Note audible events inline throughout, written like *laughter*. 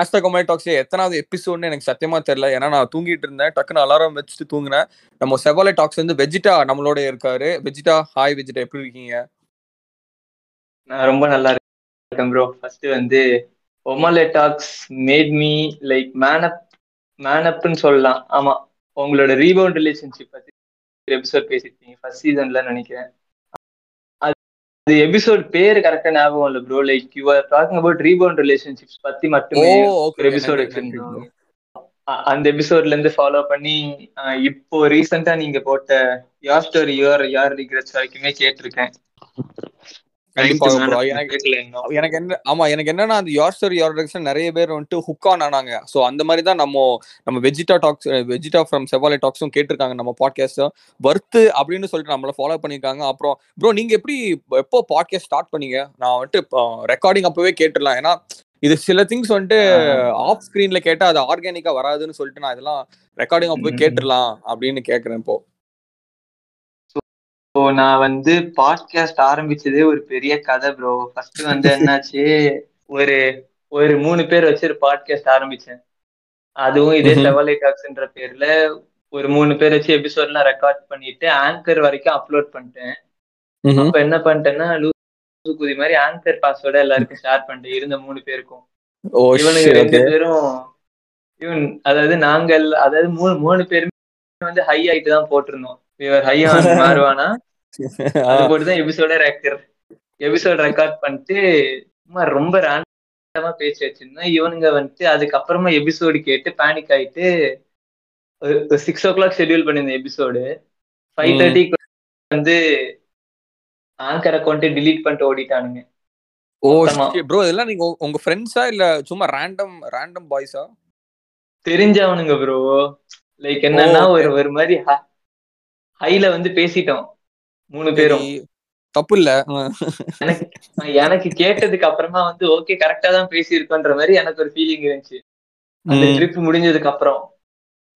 Hashtag கொமாடி tax எத்தனாவது எபிசோட்னு எனக்கு சத்தியமா தெரியல. ஏன்னா நான் தூங்கிட்டு இருந்தேன். டக்குன்னு அலாரம் வச்சுட்டு தூங்கினேன். நம்ம செவாலே டாக்ஸ் வந்து வெஜிடா நம்மளோட இருக்காரு. வெஜிடா ஹாய் வெஜிடா எப்படி இருக்கீங்க? நான் ரொம்ப நல்லா இருக்கேன் ப்ரோ ஃபர்ஸ்ட் வந்து ஒமாலே talks made me like man up man அப்னு சொல்லலாம். ஆமா. உங்களோட ரீபவுண்ட் ரிலேஷன்ஷிப் பத்தி எபிசோட் பேசிருக்கீங்க ஃபர்ஸ்ட் சீசன்ல நினைக்கிறேன். அது எபிசோட் பேர் கரெக்டா ஞாபகம் இல்ல bro like you are talking about rebound relationships பத்தி மட்டுமே ஒரு எபிசோட் வச்சிருந்தோம். அந்த எபிசோட்ல இருந்து ஃபாலோ பண்ணி இப்போ ரீசெண்டா நீங்க போட்ட யார் ஸ்டோரி யுவர் யார் ரிக்ரெட்ஸ் வரைக்குமே கேட்டிருக்கேன். எனக்கு என்ன ஆமா எனக்கு என்னன்னா அந்த யார் ஸ்டோரி யார் நிறைய பேர் வந்துட்டு ஹுக் ஆன் ஆனாங்க. ஸோ அந்த மாதிரி தான் நம்ம நம்ம வெஜிடா டாக்ஸ் வெஜிடா ஃப்ரம் செவாலே டாக்ஸும் கேட்டிருக்காங்க நம்ம பாட்காஸ்ட் வர்த்து அப்படின்னு சொல்லிட்டு நம்மள ஃபாலோ பண்ணியிருக்காங்க. அப்புறம் ப்ரோ நீங்க எப்படி எப்போ பாட்காஸ்ட் ஸ்டார்ட் பண்ணீங்க? நான் வந்துட்டு ரெக்கார்டிங் அப்பவே கேட்டுடலாம். ஏன்னா இது சில திங்ஸ் வந்துட்டு ஆஃப் ஸ்கிரீன்ல கேட்டா அது ஆர்கானிக்கா வராதுன்னு சொல்லிட்டு நான் இதெல்லாம் ரெக்கார்டிங் அப்பவே. கேட்டுடலாம் அப்படின்னு கேக்குறேன் இப்போ. ஸோ நான் வந்து பாட்காஸ்ட் ஆரம்பிச்சதே ஒரு பெரிய கதை ப்ரோ ஃபர்ஸ்ட் வந்து என்னாச்சு ஒரு ஒரு மூணு பேர் வச்சு ஒரு பாட்காஸ்ட் ஆரம்பிச்சேன் அதுவும் இதே. செவலை டாக்ஸ்ன்ற பேர்ல ஒரு மூணு பேர் வச்சு எபிசோட்லாம் ரெக்கார்ட் பண்ணிட்டு ஆங்கர் வரைக்கும் அப்லோட் பண்ணிட்டேன். அப்ப என்ன பண்ணிட்டேன்னா குதி மாதிரி ஆங்கர் பாஸ்வேர்டை எல்லாருக்கும் ஷேர் பண்ணிட்டேன் இருந்த மூணு பேருக்கும் shit, ரெண்டு. பேரும் இவன் அதாவது நாங்கள் அதாவது மூணு மூணு பேருமே வந்து ஹை ஆயிட்டு தான் போட்டிருந்தோம் இவர் ஹை ஆன் மாறுவானா அது போட்டு தான் எபிசோட ரெக்கார்ட் எபிசோட் ரெக்கார்ட் பண்ணிட்டு சும்மா ரொம்ப ரேண்டமா பேசி வச்சிருந்தோம் இவனுங்க வந்துட்டு அதுக்கப்புறமா எபிசோடு கேட்டு பேனிக் ஆயிட்டு சிக்ஸ் ஓ கிளாக் ஷெட்யூல் பண்ணியிருந்த எபிசோடு ஃபைவ். தேர்ட்டிக்கு வந்து ஆங்கர் அக்கௌண்ட்டை delete பண்ணிட்டு ஓடிட்டானுங்க ஓ. ப்ரோ இதெல்லாம் நீங்க உங்க- ஃப்ரெண்ட்ஸா இல்ல சும்மா ரேண்டம் ரேண்டம் பாய்ஸா தெரிஞ்சவனுங்க ப்ரோ லைக் என்னன்னா. ஒரு ஒரு மாதிரி ஹைல வந்து பேசிட்டோம். மூணு பேரும். தப்பு இல்ல எனக்கு எனக்கு கேட்டதுக்கு அப்புறமா வந்து ஓகே கரெக்டா தான் பேசியிருக்கோன்ற மாதிரி எனக்கு ஒரு ஃபீலிங் இருந்துச்சு. அந்த. ட்ரிப் முடிஞ்சதுக்கு அப்புறம்.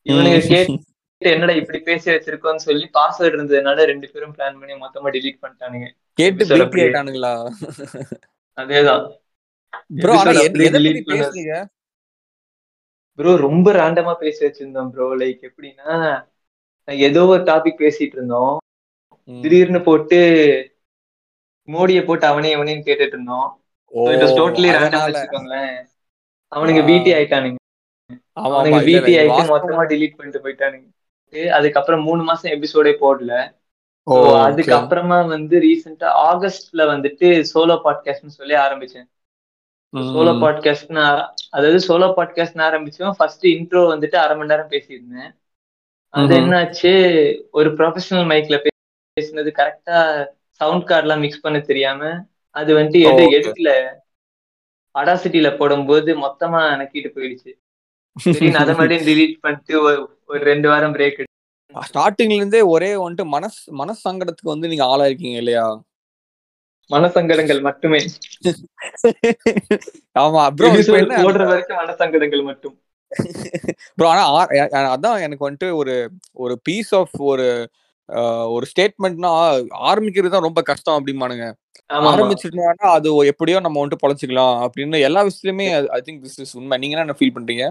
இவனுங்க கேட்டு என்னடா இப்படி பேசி வச்சிருக்கோம்னு சொல்லி பாஸ்வேர்டு இருந்ததுனால ரெண்டு பேரும் பிளான் பண்ணி மொத்தமா delete பண்ணிட்டானுங்க. கேட்டு. ஆயிட்டானுங்களா அதேதான். ப்ரோ ஆனா ப்ரோ ரொம்ப ரேண்டமா பேசி வச்சிருந்தோம் ப்ரோ லைக் எப்படின்னா ஏதோ ஒரு டாபிக் பேசிட்டு இருந்தோம். திடீர்னு போட்டு மோடியை போட்டு அவனே அவனேன்னு கேட்டுட்டு இருந்தோம் டோட்டலி ரேண்டம். வச்சுக்கோங்களேன் அவனுங்க. பிடி ஆயிட்டானுங்க அவனுங்க பிடி ஆயிட்டு. மொத்தமா delete பண்ணிட்டு போயிட்டானுங்க அதுக்கப்புறம் மூணு மாசம் எபிசோடே போடல. அதுக்கப்புறமா வந்து ரீசெண்டா ஆகஸ்ட்ல வந்துட்டு சோலோ பாட்காஸ்ட்னு சொல்லி ஆரம்பிச்சேன். சோலோ பாட்காஸ்ட் அதாவது சோலோ பாட்காஸ்ட் ஆரம்பிச்சோம் ஃபர்ஸ்ட் இன்ட்ரோ வந்துட்டு அரை மணி நேரம் பேசியிருந்தேன் அது. என்னாச்சு? ஒரு ப்ரொஃபஷனல் மைக்ல பேசினது கரெக்டா சவுண்ட் கார்ட்லாம் மிக்ஸ் பண்ண தெரியாம அது வந்துட்டு okay. எடுக்கல. அடாசிட்டில போடும்போது மொத்தமா நக்கிட்டு போயிடுச்சு. அதை மட்டும் *laughs* delete பண்ணிட்டு ஒரு ரெண்டு வாரம் பிரேக் ஸ்டார்டிங்ல இருந்தே ஒரே வந்துட்டு மனஸ் மனசு சங்கடத்துக்கு வந்து நீங்க ஆளா இருக்கீங்க இல்லையா? மனசங்கடங்கள் மட்டுமே. *laughs* ஆமா போடுற வரைக்கும் மனசங்கடங்கள் மட்டும். ப்ரோ ஆனா அதான் எனக்கு வந்துட்டு ஒரு ஒரு பீஸ் ஆஃப் ஒரு ஒரு ஸ்டேட்மெண்ட்னா ஆரம்பிக்கிறது தான் ரொம்ப கஷ்டம் அப்படிமானுங்க ஆரம்பிச்சிட்டோம்னா அது எப்படியோ நம்ம வந்துட்டு பொழைச்சிக்கலாம் அப்படின்னு எல்லா விஷயத்துலயுமே ஐ திங்க் திஸ் இஸ் உண்மை. நீங்க என்ன ஃபீல் பண்றீங்க?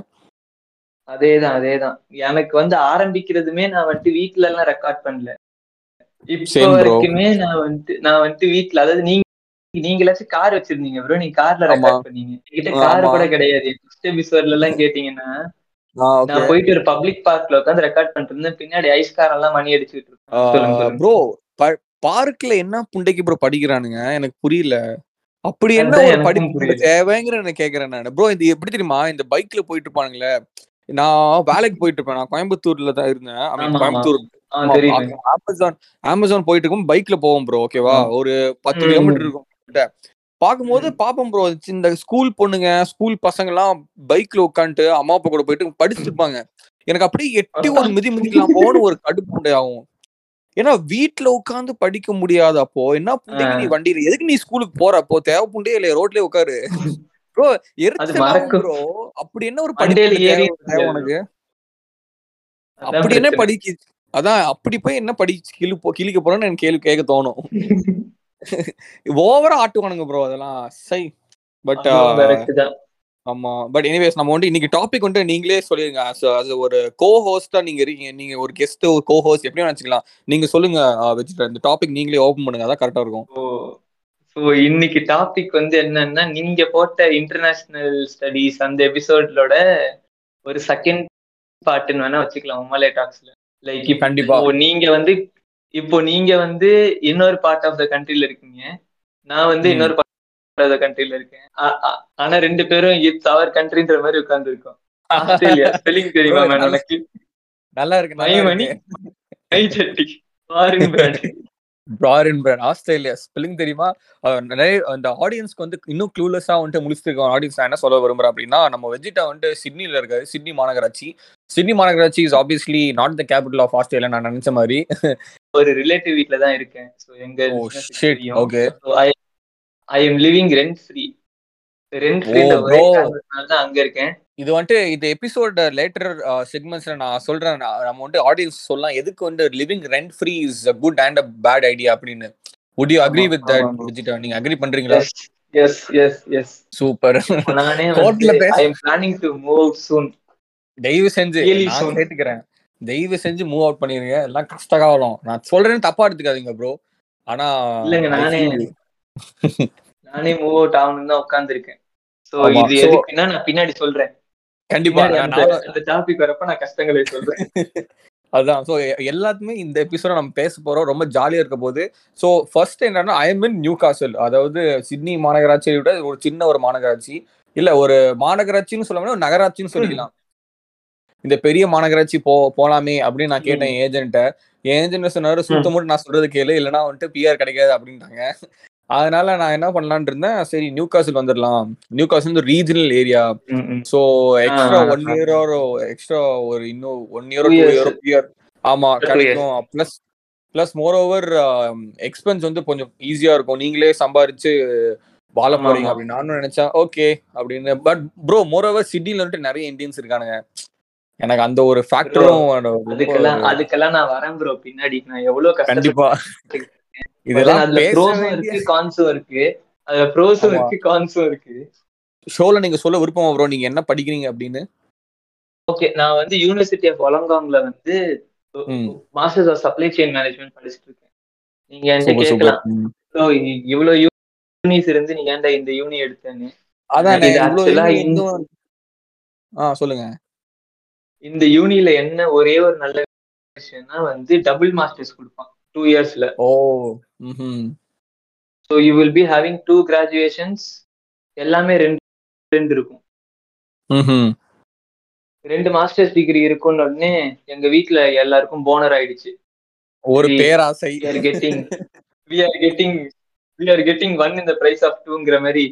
அதேதான் அதேதான். எனக்கு வந்து ஆரம்பிக்கிறதுமே நான் வந்துட்டு வீட்ல எல்லாம் ரெக்கார்ட் பண்ணல இப்ப. வரைக்குமே நான் வந்துட்டு நான் வந்துட்டு வீட்ல அதாவது நீங்க நீங்களாச்சும் கார் வச்சிருந்தீங்க ப்ரோ நீங்க கார்ல. ரெக்கார்ட் பண்ணீங்க. கார். கூட கிடையாது. ஃபர்ஸ்ட் எபிசோட்ல எல்லாம் கேட்டீங்கன்னா நான் போயிட்டு ஒரு பப்ளிக் பார்க்ல உட்காந்து ரெக்கார்ட் பண்ணிட்டு இருந்தேன். பின்னாடி ஐஸ் கார் எல்லாம் மணி அடிச்சுட்டு இருக்கேன் ப்ரோ பார்க்ல என்ன புண்டைக்கு ப்ரோ படிக்கிறானுங்க? எனக்கு புரியல. அப்படி என்ன ஒரு படிப்பு. தேவைங்கிற நான் கேக்குறேன் நான். ப்ரோ இது எப்படி தெரியுமா? இந்த பைக்ல போயிட்டு இருப்பானுங்களே. நான் வேலைக்கு போயிட்டு இருப்பேன். நான் கோயம்புத்தூர்ல தான் இருந்தேன். கோயம்புத்தூர் அமேசான் அமேசான் போயிட்டு இருக்கும். பைக்ல போவோம் ப்ரோ ஓகேவா. ஒரு பத்து. கிலோமீட்டர் இருக்கும். பார்க்கும்போது பாப்போம் ப்ரோ இந்த ஸ்கூல் பொண்ணுங்க ஸ்கூல் பசங்க எல்லாம் பைக்ல உட்காந்துட்டு அம்மா அப்பா கூட போயிட்டு படிச்சுட்டு இருப்பாங்க எனக்கு அப்படியே எட்டி ஒரு மிதி மிதிக்கலாம் போன்னு ஒரு கடுப்பு உண்டை ஆகும். ஏன்னா வீட்ல உட்காந்து படிக்க முடியாது அப்போ. என்ன புண்டைக்கு நீ வண்டியில எதுக்கு நீ ஸ்கூலுக்கு போற அப்போ? தேவை புண்டே இல்லையா ரோட்லயே உட்காரு. ப்ரோ எரிச்சல். ப்ரோ அப்படி என்ன ஒரு தேவை உனக்கு? அப்படி என்ன. படிக்க அதான் அப்படி போய் என்ன படி கிளி போ கிழிக்க போறோம்னு எனக்கு கேள்வி கேட்க தோணும். *laughs* ஓவரா ஆட்டுவானுங்க ப்ரோ அதெல்லாம். சை பட் ஆமா பட் எனிவேஸ் நம்ம வந்து இன்னைக்கு டாபிக் வந்து நீங்களே சொல்லிருங்க. A ஒரு கோ ஹோஸ்டா நீங்க இருக்கீங்க நீங்க ஒரு கெஸ்ட் ஒரு கோ ஹோஸ்ட் எப்படியும் வச்சுக்கலாம் நீங்க சொல்லுங்க வெஜிடர் இந்த டாபிக் நீங்களே ஓபன் பண்ணுங்க அதான் கரெக்டா இருக்கும். ஸோ இன்னைக்கு டாபிக் வந்து என்னன்னா நீங்க போட்ட இன்டர்நேஷனல் ஸ்டடீஸ் அந்த எபிசோட்லோட ஒரு செகண்ட் பார்ட்னு வேணா வச்சுக்கலாம் உமலே டாக்ஸ்ல லைக் கண்டிப்பா. நீங்க வந்து இப்போ நீங்க வந்து இன்னொரு பார்ட் ஆஃப் த கண்ட்ரில இருக்கீங்க. நான் வந்து. இன்னொரு பார்ட் ஆஃப் த கண்ட்ரில இருக்கேன். ஆனா ரெண்டு பேரும் இட்ஸ் அவர் கண்ட்ரின்ற மாதிரி உட்கார்ந்து இருக்கோம் ஆஸ்திரேலியா. ஸ்பெல்லிங் தெரியுமா மேம் நல்லா- எனக்கு? நல்லா இருக்கு இருக்கு. நை சட்டி foreign brand பிராரின் brand Australia. Spelling தெரியுமா? நிறைய அந்த ஆடியன்ஸ்க்கு வந்து இன்னும் க்ளூலெஸ்ஸா வந்துட்டு முடிச்சிருக்க ஆடியன்ஸ் நான் என்ன சொல்ல விரும்புறேன் அப்படின்னா நம்ம வெஜிட்டா வந்துட்டு சிட்னில இருக்காரு சிட்னி மாநகராட்சி. சிட்னி மாநகராட்சி is obviously not the capital of Australia நான் நினைச்ச மாதிரி. ஒரு ரிலேட்டிவ் வீட்ல தான் இருக்கேன். ஸோ எங்க okay I am living rent free rent free. தான் அங்க இருக்கேன். இது வந்துட்டு இந்த எபிசோட் லேட்டர் செக்மெண்ட்ஸ்ல நான் சொல்றேன். நம்ம வந்துட்டு ஆடியன்ஸ் சொல்லலாம். எதுக்கு வந்து living rent free is a good and a bad idea அப்படின்னு. Agree ஆமா, with that ஆமா. விஜிட்டா நீங்க அக்ரி பண்றீங்களா? எஸ் எஸ் எஸ் சூப்பர் நானே வந்து பேச- I am planning to move soon தயவு செஞ்சு நான். கேட்டுக்கிறேன். தயவு செஞ்சு மூவ் அவுட் பண்ணிருங்க. எல்லாம் கஷ்ட காலம் நான் சொல்றேன்னு தப்பா எடுத்துக்காதீங்க ப்ரோ ஆனா இல்லைங்க, நானே- *laughs* நானே மூவ் அவுட் ஆகணும்னு தான் உட்கார்ந்துருக்கேன். சோ இது எதுக்குன்னா நான் பின்னாடி சொல்றேன். கண்டிப்பா. அந்த- டாபிக் வரப்ப நான் கஷ்டங்களை சொல்றேன். *laughs* அதான். ஸோ எல்லாத்துமே இந்த எபிசோட நம்ம பேச போறோம். ரொம்ப ஜாலியா இருக்க போது. ஸோ ஃபர்ஸ்ட் என்னன்னா I am in Newcastle அதாவது சிட்னி மாநகராட்சியை விட ஒரு சின்ன ஒரு மாநகராட்சி. இல்ல ஒரு மாநகராட்சின்னு சொல்ல முடியாது ஒரு நகராட்சின்னு சொல்லிக்கலாம். இந்த பெரிய மாநகராட்சி போ போலாமே அப்படின்னு நான் கேட்டேன் ஏஜென்ட்ட ஏஜென்ட் சொன்னாரு சுத்த மட்டும் நான் சொல்றது கேளு இல்லைன்னா வந்துட்டு பிஆர் கிடைக்காது அப்படின்ட்டாங்க. அதனால நான் என்ன பண்ணலாம்னு இருந்தேன் சரி நியூ காசல் வந்துடலாம் நியூ காசல் வந்து regional area. So extra one. Year extra ஒரு இன்னும் one year two. Year year ஆமா கிடைக்கும். Plus plus more over expense வந்து கொஞ்சம் ஈஸியா இருக்கும். நீங்களே சம்பாரிச்சு வாழ போறீங்க. அப்படின்னு. நானும் நினைச்சேன் ஓகே அப்படின்னு. பட் ப்ரோ மோர் ஓவர் சிட்டில வந்துட்டு நிறைய இந்தியன்ஸ் இருக்கானுங்க. எனக்கு அந்த ஒரு ஃபேக்டரும் அதுக்கெல்லாம் அதுக்கெல்லாம் நான் வரேன் ப்ரோ பின்னாடி. நான் எவ்வளவு கஷ்டப்பட்டு கண்டிப்பா இதெல்லாம் அதுல ப்ரோஸும் இருக்கு கான்ஸும் இருக்கு. அதுல ப்ரோஸும். இருக்கு கான்ஸும் இருக்கு. ஷோல நீங்க சொல்ல விருப்பமா ப்ரோ நீங்க என்ன படிக்கிறீங்க அப்படின்னு? ஓகே நான் வந்து யூனிவர்சிட்டி ஆஃப் ஒலங்காங்ல வந்து. Masters of supply chain management படிச்சுட்டு இருக்கேன். நீங்க என்கிட்ட கேட்கலாம். சூப்பர் "bro, இ- இவ்வளவு யூனிஸ் இருந்து நீ ஏன்டா இந்த யூனி எடுத்தேன்னு? அதான் சொல்லுங்க. இந்த யூனில என்ன ஒரே ஒரு நல்ல விஷயம்னா வந்து டபுள் மாஸ்டர்ஸ் கொடுப்பான் டூ இயர்ஸ்ல ஓ so you will be having two graduations எல்லாமே ரெண்டு ரெண்டு இருக்கும். ரெண்டு மாஸ்டர்ஸ் டிகிரி இருக்கும்னு உடனே எங்க வீட்ல எல்லாருக்கும் போனர் ஆயிடுச்சு. ஒரு பேராசை. getting we are getting we are getting one in the price of twoங்கிற மாதிரி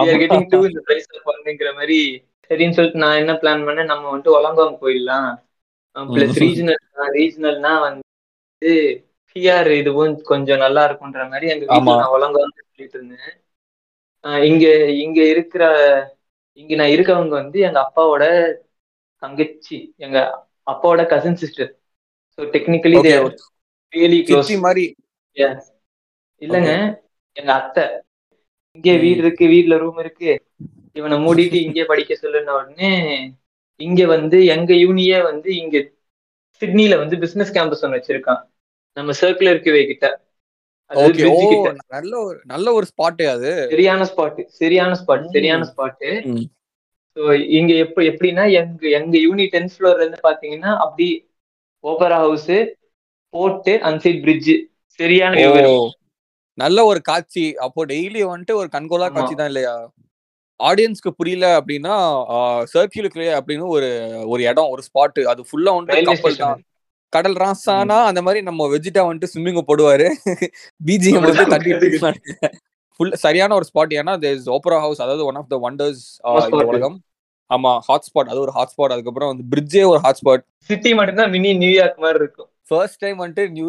are getting two in the price of oneங்கிற மாதிரி சரின்னு சொல்லிட்டு நான் என்ன பிளான் பண்ணேன்? நம்ம வந்துட்டு ஒலங்காங் போயிடலாம் பிளஸ். ரீஜனல் ரீஜனல்னா வந்து பிஆர் இதுவும் கொஞ்சம் நல்லா இருக்கும்ன்ற மாதிரி எங்க வீட்டுல. நான் ஒலங்காங் சொல்லிட்டு இருந்தேன். இங்க இங்க இருக்கிற இங்க நான் இருக்கவங்க வந்து எங்க அப்பாவோட தங்கச்சி எங்க அப்பாவோட cousin sister so technically. Really close மாதிரி. இல்லங்க எங்க அத்தை. இங்கே. வீடு இருக்கு வீட்ல ரூம் இருக்கு. இவனை மூடிட்டு இங்கே படிக்க சொல்லுன உடனே இங்க வந்து எங்க யூனியே வந்து இங்க சிட்னில வந்து பிசினஸ் கேம்பஸ் ஒன்று வச்சிருக்கான். நம்ம சர்க்குலர் கிவே கிட்ட. நல்ல ஒரு நல்ல ஒரு ஸ்பாட் அது. சரியான ஸ்பாட் சரியான ஸ்பாட். சரியான ஸ்பாட். ஸோ இங்க எப்ப எப்படின்னா எங்க எங்க யூனி டென்த் ஃப்ளோர்ல இருந்து பாத்தீங்கன்னா அப்படி ஓபரா ஹவுஸ் போர்ட் அன்சைட் பிரிட்ஜ் சரியான. நல்ல ஒரு காட்சி. அப்போ டெய்லி வந்துட்டு ஒரு கண்கோலா. காட்சி தான் இல்லையா? ஆடியன்ஸ்க்கு புரியல அப்படின்னா சர்க்கியூலுக்கு அப்படின்னு ஒரு ஒரு இடம் ஒரு ஸ்பாட் அது ஃபுல்லா வந்துட்டு கப்பல் தான். கடல் ராசானா அந்த மாதிரி நம்ம வெஜிட்டா வந்துட்டு ஸ்விம்மிங் போடுவாரு. பிஜிஎம் வந்து தட்டி ஃபுல் சரியான ஒரு ஸ்பாட் ஏன்னா தேர் ஓப்பரா ஹவுஸ் அதாவது ஒன் ஆஃப் த வண்டர்ஸ். உலகம். ஆமா ஹாட் ஸ்பாட் அது ஒரு ஹாட் ஸ்பாட் அதுக்கப்புறம் வந்து பிரிட்ஜே ஒரு ஹாட் ஸ்பாட் சிட்டி மட்டும்தான் மினி நியூயார்க் மாதிரி இருக்கும். ஃபர்ஸ்ட் டைம் வந்துட்டு நியூ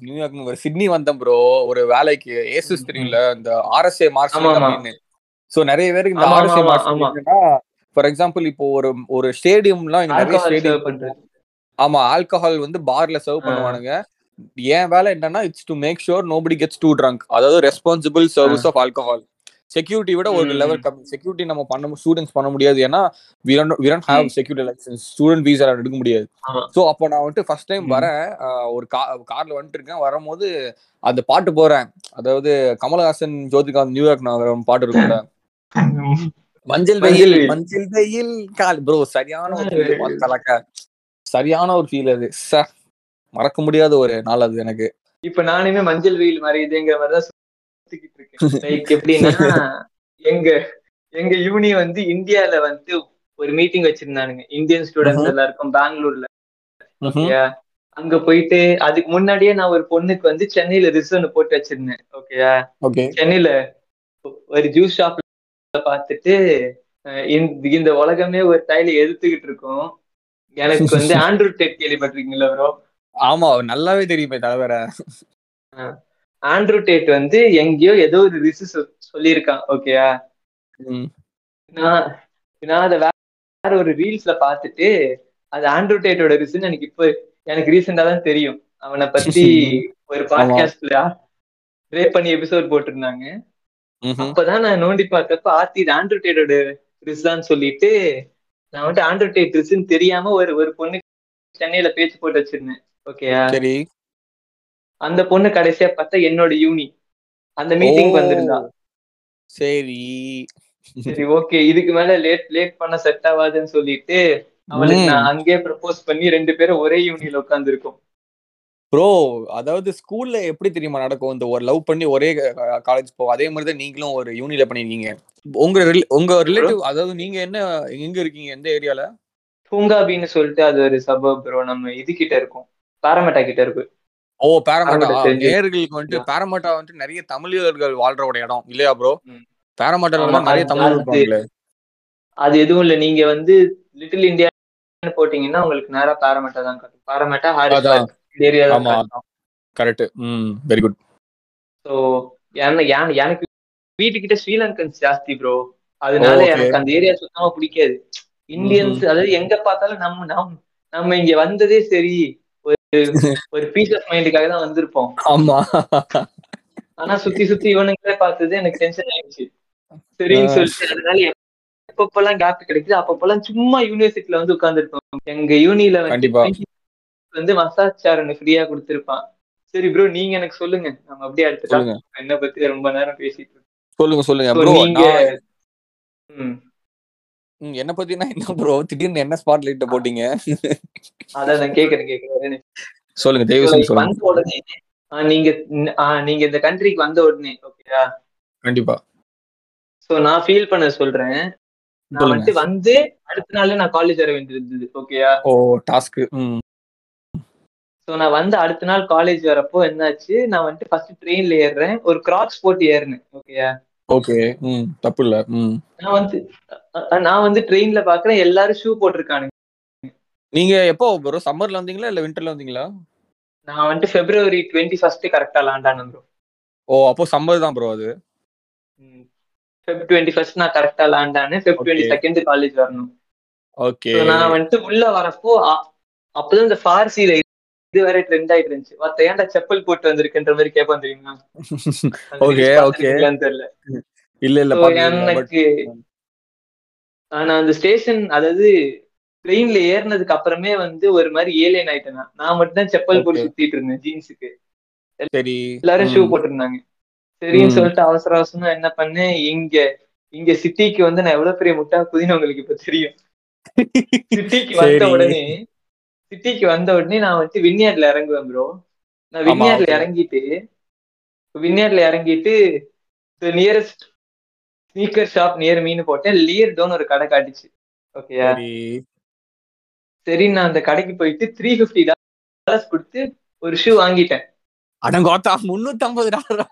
நியூயார்க் ஒரு சிட்னி வந்தேன் ப்ரோ ஒரு வேலைக்கு. ஏசஸ் ம், தெரியல இந்த ஆர்எஸ்ஏ. அப்படின்னு. சோ நிறைய பேருக்கு இந்த ஆர்எஸ்ஏ. என்னன்னா ஃபார் எக்ஸாம்பிள் இப்போ ஒரு ஒரு ஸ்டேடியம்லாம் இங்க நிறைய ஸ்டேடியம் ஆமா ஆல்கஹால் வந்து பார்ல சர்வ். பண்ணுவானுங்க. என் வேலை என்னன்னா it's to make sure nobody gets too drunk அதாவது responsible service of alcohol security விட ஒரு. லெவல் கம்மி. செக்யூரிட்டி நம்ம பண்ண ஸ்டூடெண்ட்ஸ் பண்ண முடியாது. ஏன்னா have ம். செக்யூரிட்டி லைசன்ஸ் ஸ்டூடெண்ட் வீசா எடுக்க முடியாது. சோ அப்போ நான் வந்துட்டு ஃபர்ஸ்ட் டைம். வரேன். ஒரு கா கார்ல வந்துட்டு இருக்கேன். வரும்போது அந்த பாட்டு போறேன். அதாவது கமலஹாசன் ஜோதிகாந்த் நியூயார்க் நகரம் பாட்டு இருக்கும்ல. *laughs* மஞ்சள் வெயில். மஞ்சள் வெயில். கால் ப்ரோ சரியான ஒரு கலக்க சரியான ஒரு ஃபீல் அது. ச மறக்க முடியாத ஒரு நாள் அது எனக்கு. இப்ப நானுமே மஞ்சள் வெயில் மாதிரி இதுங்கிற மாதிரி தான் சுத்திக்கிட்டு இருக்கேன். *laughs* லைக் எப்படின்னா எங்க எங்க யூனி வந்து இந்தியால வந்து ஒரு மீட்டிங் வச்சிருந்தானுங்க. Indian students. எல்லாருக்கும் பெங்களூர்ல. அங்க போயிட்டு அதுக்கு முன்னாடியே நான் ஒரு பொண்ணுக்கு வந்து சென்னையில ரிசர்வ் போட்டு வச்சிருந்தேன். ஓகேயா ஓகே சென்னையில ஒரு ஜூஸ் ஷாப்ல பார்த்துட்டு இந்த- உலகமே ஒரு டைல எதிர்த்துக்கிட்டு இருக்கும். எனக்கு வந்து *laughs* ஆண்ட்ரூ டெட் கேள்விப்பட்டிருக்கீங்களா ப்ரோ ஆமா நல்லாவே தெரியுமே தலைவர. ஆண்ட்ரூ டேட் வந்து எங்கேயோ ஏதோ ஒரு ரிசு சொல்லியிருக்கான் ஓகேயா நான் நான் அதை வேற ஒரு ரீல்ஸ்ல பார்த்துட்டு அது ஆண்ட்ரூ டேட்டோட ரிசன் எனக்கு இப்போ எனக்கு ரீசெண்டா தான் தெரியும். அவனை பத்தி *laughs* ஒரு பாட்காஸ்ட்ல ரேப் பண்ணி எபிசோட் போட்டிருந்தாங்க. அப்பதான் நான் நோண்டி பார்த்தப்ப ஆத்தி இது ஆண்ட்ரூ டேட்டோட ரிஸ்தான் சொல்லிட்டு நான் வந்துட்டு ஆண்ட்ரூ டேட் ரிஸ்ன்னு தெரியாம ஒரு ஒரு பொண்ணு சென்னையில பேச்சு போட்டு வச்சிருந்தேன். ஓகேயா சரி. அந்த பொண்ணு கடைசியா பார்த்தா என்னோட யூனி அந்த மீட்டிங். வந்திருந்தா. சரி. சரி ஓகே இதுக்கு மேல லேட் லேட் பண்ண செட் ஆகாதுன்னு சொல்லிட்டு அவளுக்கு. நான் அங்கேயே ப்ரப்போஸ் பண்ணி ரெண்டு பேரும் ஒரே யூனியன்ல உட்கார்ந்து இருக்கோம் ப்ரோ அதாவது ஸ்கூல்ல எப்படி தெரியுமா நடக்கும்? இந்த ஒரு லவ் பண்ணி ஒரே காலேஜ் போ அதே மாதிரி தான் நீங்களும் ஒரு யூனில பண்ணிருக்கீங்க. உங்க உங்க ரிலேட்டிவ் அதாவது நீங்க என்ன எங்க இருக்கீங்க? எந்த ஏரியால பூங்காபின்னு சொல்லிட்டு அது ஒரு சபப் ப்ரோ நம்ம இது கிட்ட இருக்கும். பாரமெட்டா கிட்ட இருக்கு. ஓ பேரமாட்டா. நேர்களுக்கு வந்துட்டு பேரமாட்டா வந்துட்டு நிறைய தமிழர்கள் வாழ்ற ஒரு இடம். இல்லையா ப்ரோ. பேரமாட்டால நிறைய அது- தமிழ் அது- இருப்பாங்களே. அது எதுவும் இல்ல. நீங்க வந்து லிட்டில் இந்தியா போட்டீங்கன்னா உங்களுக்கு நேரா பாரமெட்டா தான் காட்டும். பாரமெட்டா ஹாரிஸ் ஆமா. கரெக்ட் ம் வெரி குட் ஸோ எனக்கு வீட்டுக்கிட்ட ஸ்ரீலங்கன்ஸ் ஜாஸ்தி ப்ரோ அதனால. எனக்கு அந்த ஏரியா சுத்தமா பிடிக்காது. இந்தியன்ஸ் அதாவது எங்க பார்த்தாலும் நம்ம நம்ம நம்ம இங்க வந்ததே சரி. ஒரு *laughs* ஒரு பீஸ் ஆஃப் மைண்டுக்காக தான் வந்திருப்போம். ஆமா. ஆனா சுத்தி சுத்தி இவனுங்களே பார்த்தது எனக்கு டென்ஷன் ஆயிடுச்சு. சரின்னு. சொல்லிட்டு அதனால எப்பப்பெல்லாம் கேப் கிடைக்குது அப்பப்பெல்லாம் சும்மா யூனிவர்சிட்டில வந்து உட்கார்ந்துருப்போம். எங்க யூனில வந்து கண்டிப்பா. வந்து மசாஜ் சேர் எனக்கு ஃப்ரீயா கொடுத்திருப்பான். சரி ப்ரோ நீங்க எனக்கு சொல்லுங்க. நம்ம அப்படியே அடுத்த என்ன பத்தி ரொம்ப நேரம் பேசிட்டு சொல்லுங்க சொல்லுங்க. ப்ரோ என்ன பத்தினா என்ன ப்ரோ திடீர்னு என்ன ஸ்பாட் லைட்ட போட்டீங்க? அதான் நான் கேக்குறேன் கேக்குறேன். சொல்லுங்க தயவு செஞ்சு வந்த உடனே நீங்க நீங்க இந்த கண்ட்ரிக்கு வந்த உடனே ஓகேயா கண்டிப்பா. சோ நான் ஃபீல் பண்ண சொல்றேன். நான் வந்து அடுத்த நாள் நான் காலேஜ் வர வேண்டியிருந்தது ஓகேயா ஓ டாஸ்க் ம். சோ நான் வந்து அடுத்த நாள் காலேஜ் வரப்போ என்னாச்சு? நான் வந்துட்டு ஃபர்ஸ்ட் ட்ரெயின்ல ஏறுறேன். ஒரு கிராக்ஸ் போட்டு ஏறினேன் ஓகேயா ஓகே ம் தப்பு இல்ல ம். நான் வந்து நான் வந்து ட்ரெயின்ல பாக்குறேன். எல்லாரும் ஷூ போட்டிருக்கானுங்க. நீங்க எப்போ ப்ரோ சம்மர்ல வந்தீங்களா? இல்ல விண்டர்ல வந்தீங்களா? நான் வந்துட்டு பிப்ரவரி டுவெண்ட்டி ஃபர்ஸ்ட் கரெக்டா லாண்டான ப்ரோ ஓ அப்போ சம்மர் தான் ப்ரோ அது. ஃபெப் டுவெண்ட்டி ஃபர்ஸ்ட் நான் கரெக்டா லாண்டானு ஃபெப். டுவெண்ட்டி செகண்ட் காலேஜ் வரணும். ஓகே நான் வந்துட்டு உள்ள வரப்போ அப்பதான் இந்த ஃபார்சில இது வேற ட்ரெண்ட் ஆயிட்டு இருந்துச்சு மத்த ஏன்டா செப்பல் போட்டு வந்திருக்குன்ற மாதிரி கேட்பான் தெரியுமா *laughs* okay. பார்த்திருக்கீங்களான்னு தெரியல இல்ல இல்ல எனக்கு ஆனா அந்த ஸ்டேஷன் அதாவது ட்ரெயின்ல ஏறினதுக்கு அப்புறமே வந்து ஒரு மாதிரி ஏலியன் ஆயிட்டேன் நான். மட்டும் தான் செப்பல் போட்டு. சுத்திட்டு இருந்தேன் ஜீன்ஸுக்கு சரி எல்லாரும். ஷூ போட்டிருந்தாங்க சரின்னு. சொல்லிட்டு அவசர அவசரமா என்ன பண்ணேன் இங்க இங்க சிட்டிக்கு வந்து நான் எவ்வளவு பெரிய முட்டா குதின்னு உங்களுக்கு இப்ப தெரியும் *laughs* சிட்டிக்கு வந்த. உடனே சிட்டிக்கு வந்த உடனே நான் வந்து வின்யார்ட்ல இறங்குவேன் ப்ரோ நான் வின்யார்ட்ல. இறங்கிட்டு வின்யார்ட்ல இறங்கிட்டு நியரஸ்ட் ஸ்னீக்கர் ஷாப் நியர் மீன் போட்டேன். லியர்டோன்னு ஒரு கடை காட்டுச்சு. ஓகேயா சரி. நான் அந்த கடைக்கு போயிட்டு த்ரீ ஃபிஃப்டி டாலர்ஸ் கொடுத்து ஒரு ஷூ வாங்கிட்டேன். அடங்கோத்தா முன்னூத்தி ஐம்பது டாலரா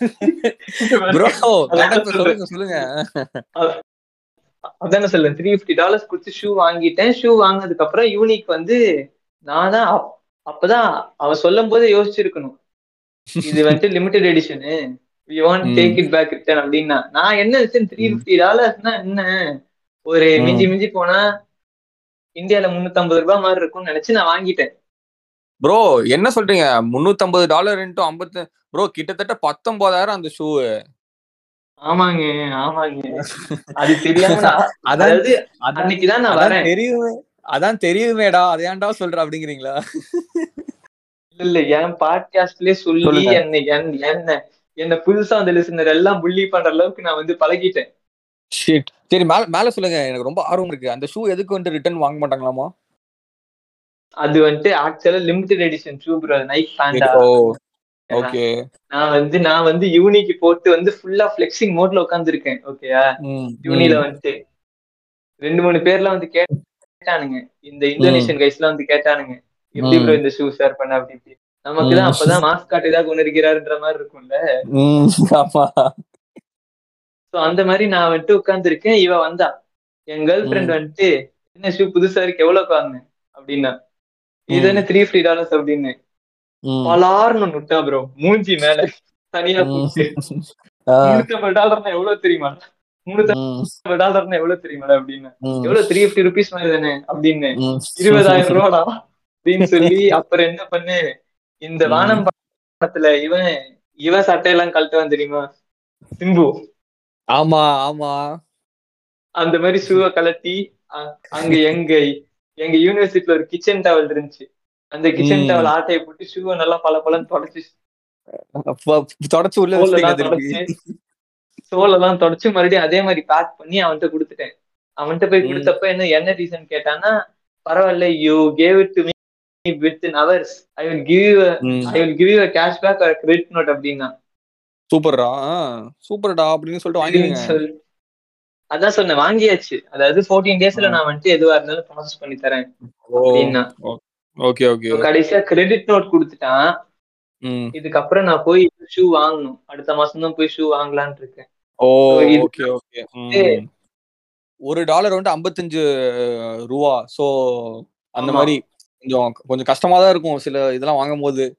*laughs* சொல்லுங்க அதான சொல்றேன் த்ரீ ஃபிஃப்டி டாலர்ஸ் கொடுத்து ஷூ வாங்கிட்டேன். ஷூ வாங்கினதுக்கு அப்புறம் யூனிக் வந்து நான் தான் அப்- அப்பதான் அவன் சொல்லும் போதே யோசிச்சிருக்கணும். இது வந்துட்டு limited edition want hmm. Take it back return அப்படின்னா. நான் என்ன நினைச்சேன் த்ரீ ஃபிஃப்டி டாலர்ஸ்னா என்ன? ஒரு. மிஞ்சி மிஞ்சி போனா இந்தியால முன்னூத்தி ரூபாய் மாதிரி இருக்கும்னு நினைச்சு நான் வாங்கிட்டேன். ப்ரோ என்ன சொல்றீங்க? முன்னூத்தி ஐம்பது டாலர் ஐம்பத்து ப்ரோ கிட்டத்தட்ட பத்தொன்பதாயிரம் அந்த ஷூ ஆமாங்க ஆமாங்க. அது தெரியாம *laughs* அதாவது அன்னைக்குதான் நான் வரேன். தெரியுமே அதான் தெரியுமேடா அதை ஏன்டா சொல்ற அப்படிங்கிறீங்களா? இல்ல இல்ல என் பாட்காஸ்ட்லயே சொல்லி. என்ன என்- என்ன என்ன புதுசா அந்த லிசனர் எல்லாம் புள்ளி பண்ற அளவுக்கு நான் வந்து பழகிட்டேன். சரி மேல மேல சொல்லுங்க. எனக்கு ரொம்ப ஆர்வம் இருக்கு. அந்த ஷூ எதுக்கு வந்து ரிட்டர்ன் வாங்க மாட்டாங்களாமா? அது வந்துட்டு ஆக்சுவலா limited edition shoe bro Nike panda okay. நான் வந்து நான் வந்து யூனிக்கு போட்டு வந்து ஃபுல்லா ஃபிளெக்சிங் மோட்ல உட்காந்துருக்கேன் ஓகேயா யூனில வந்துட்டு. ரெண்டு மூணு பேர்லாம் வந்து கேட்டானுங்க. இந்த இந்தோனேஷியன் கைஸ்லாம் வந்து கேட்டானுங்க. எப்படி. ப்ரோ இந்த ஷூ ஷேர் பண்ண? அப்படி இப்படி. நமக்கு தான். அப்பதான் மாஸ்காட் ஏதாவது உணர்கிறாருன்ற மாதிரி இருக்கும்ல? சோ அந்த மாதிரி நான் வந்துட்டு உட்கார்ந்துருக்கேன் இவ வந்தா. என் கேர்ள் ஃப்ரெண்ட் வந்துட்டு என்ன ஷூ புதுசா இருக்கு? எவ்வளவு வாங்கினேன்? அப்படின்னா. இது என்ன த்ரீ ஃப்ரீ டாலர்ஸ் அப்படின்னு. பலார்னு விட்டா ப்ரோ மூஞ்சி மேல. தனியா ஐம்பது டாலர்னா எவ்வளவு தெரியுமா? ஐம்பது டாலர்னா எவ்வளவு தெரியுமா அப்படின்னு. எவ்வளவு த்ரீ ஃபிஃப்டி ருபீஸ் மாதிரி தானே அப்படின்னு. இருபதாயிரம் ரூபாடா அப்படின்னு சொல்லி அப்புறம் என்ன பண்ணு? இந்த. வானம் படத்துல இவன் இவன் சட்டையெல்லாம் கழட்டுவான் தெரியுமா? சிம்பு. ஆமா ஆமா. அந்த மாதிரி ஷூவை கலட்டி அங்க எங்க எங்க யூனிவர்சிட்டில ஒரு கிச்சன் டவல் இருந்துச்சு. அந்த கிச்சன். டவல் ஆட்டையை போட்டு ஷூவை நல்லா பல பலன்னு தொடச்சு தொடச்சு உள்ள திருப்பி. தொடச்சு மறுபடியும் அதே மாதிரி பேக் பண்ணி அவன்கிட்ட கொடுத்துட்டேன். அவன்கிட்ட போய். கொடுத்தப்ப என்ன என்ன ரீசன் கேட்டான்னா பரவாயில்ல you gave it to me with in hours I will give. I will give you cash back or credit note அப்படின்னா. சூப்பர்டா சூப்பர்டா அப்படின்னு சொல்லிட்டு சொல்லி- அதான் சொன்னேன் வாங்கியாச்சு. அதாவது ஃபோர்டீன் டேஸ்ல. நான் வந்துட்டு எதுவா இருந்தாலும் ப்ராசஸ் பண்ணி தரேன். அப்படின்னா. ஓகே ஓகே கடைசியா கிரெடிட் நோட் கொடுத்துட்டான். இதுக்கப்புறம் நான் போய் ஷூ வாங்கணும். அடுத்த மாசம் தான் போய் ஷூ வாங்கலாம்னு இருக்கேன். Oh okay okay. ஒரு டாலர் வந்து ஐம்பத்தஞ்சு ரூபா. சோ அந்த. மாதிரி கொஞ்சம் கொஞ்சம் கஷ்டமா தான் இருக்கும். சில இதெல்லாம் வாங்கும் போது.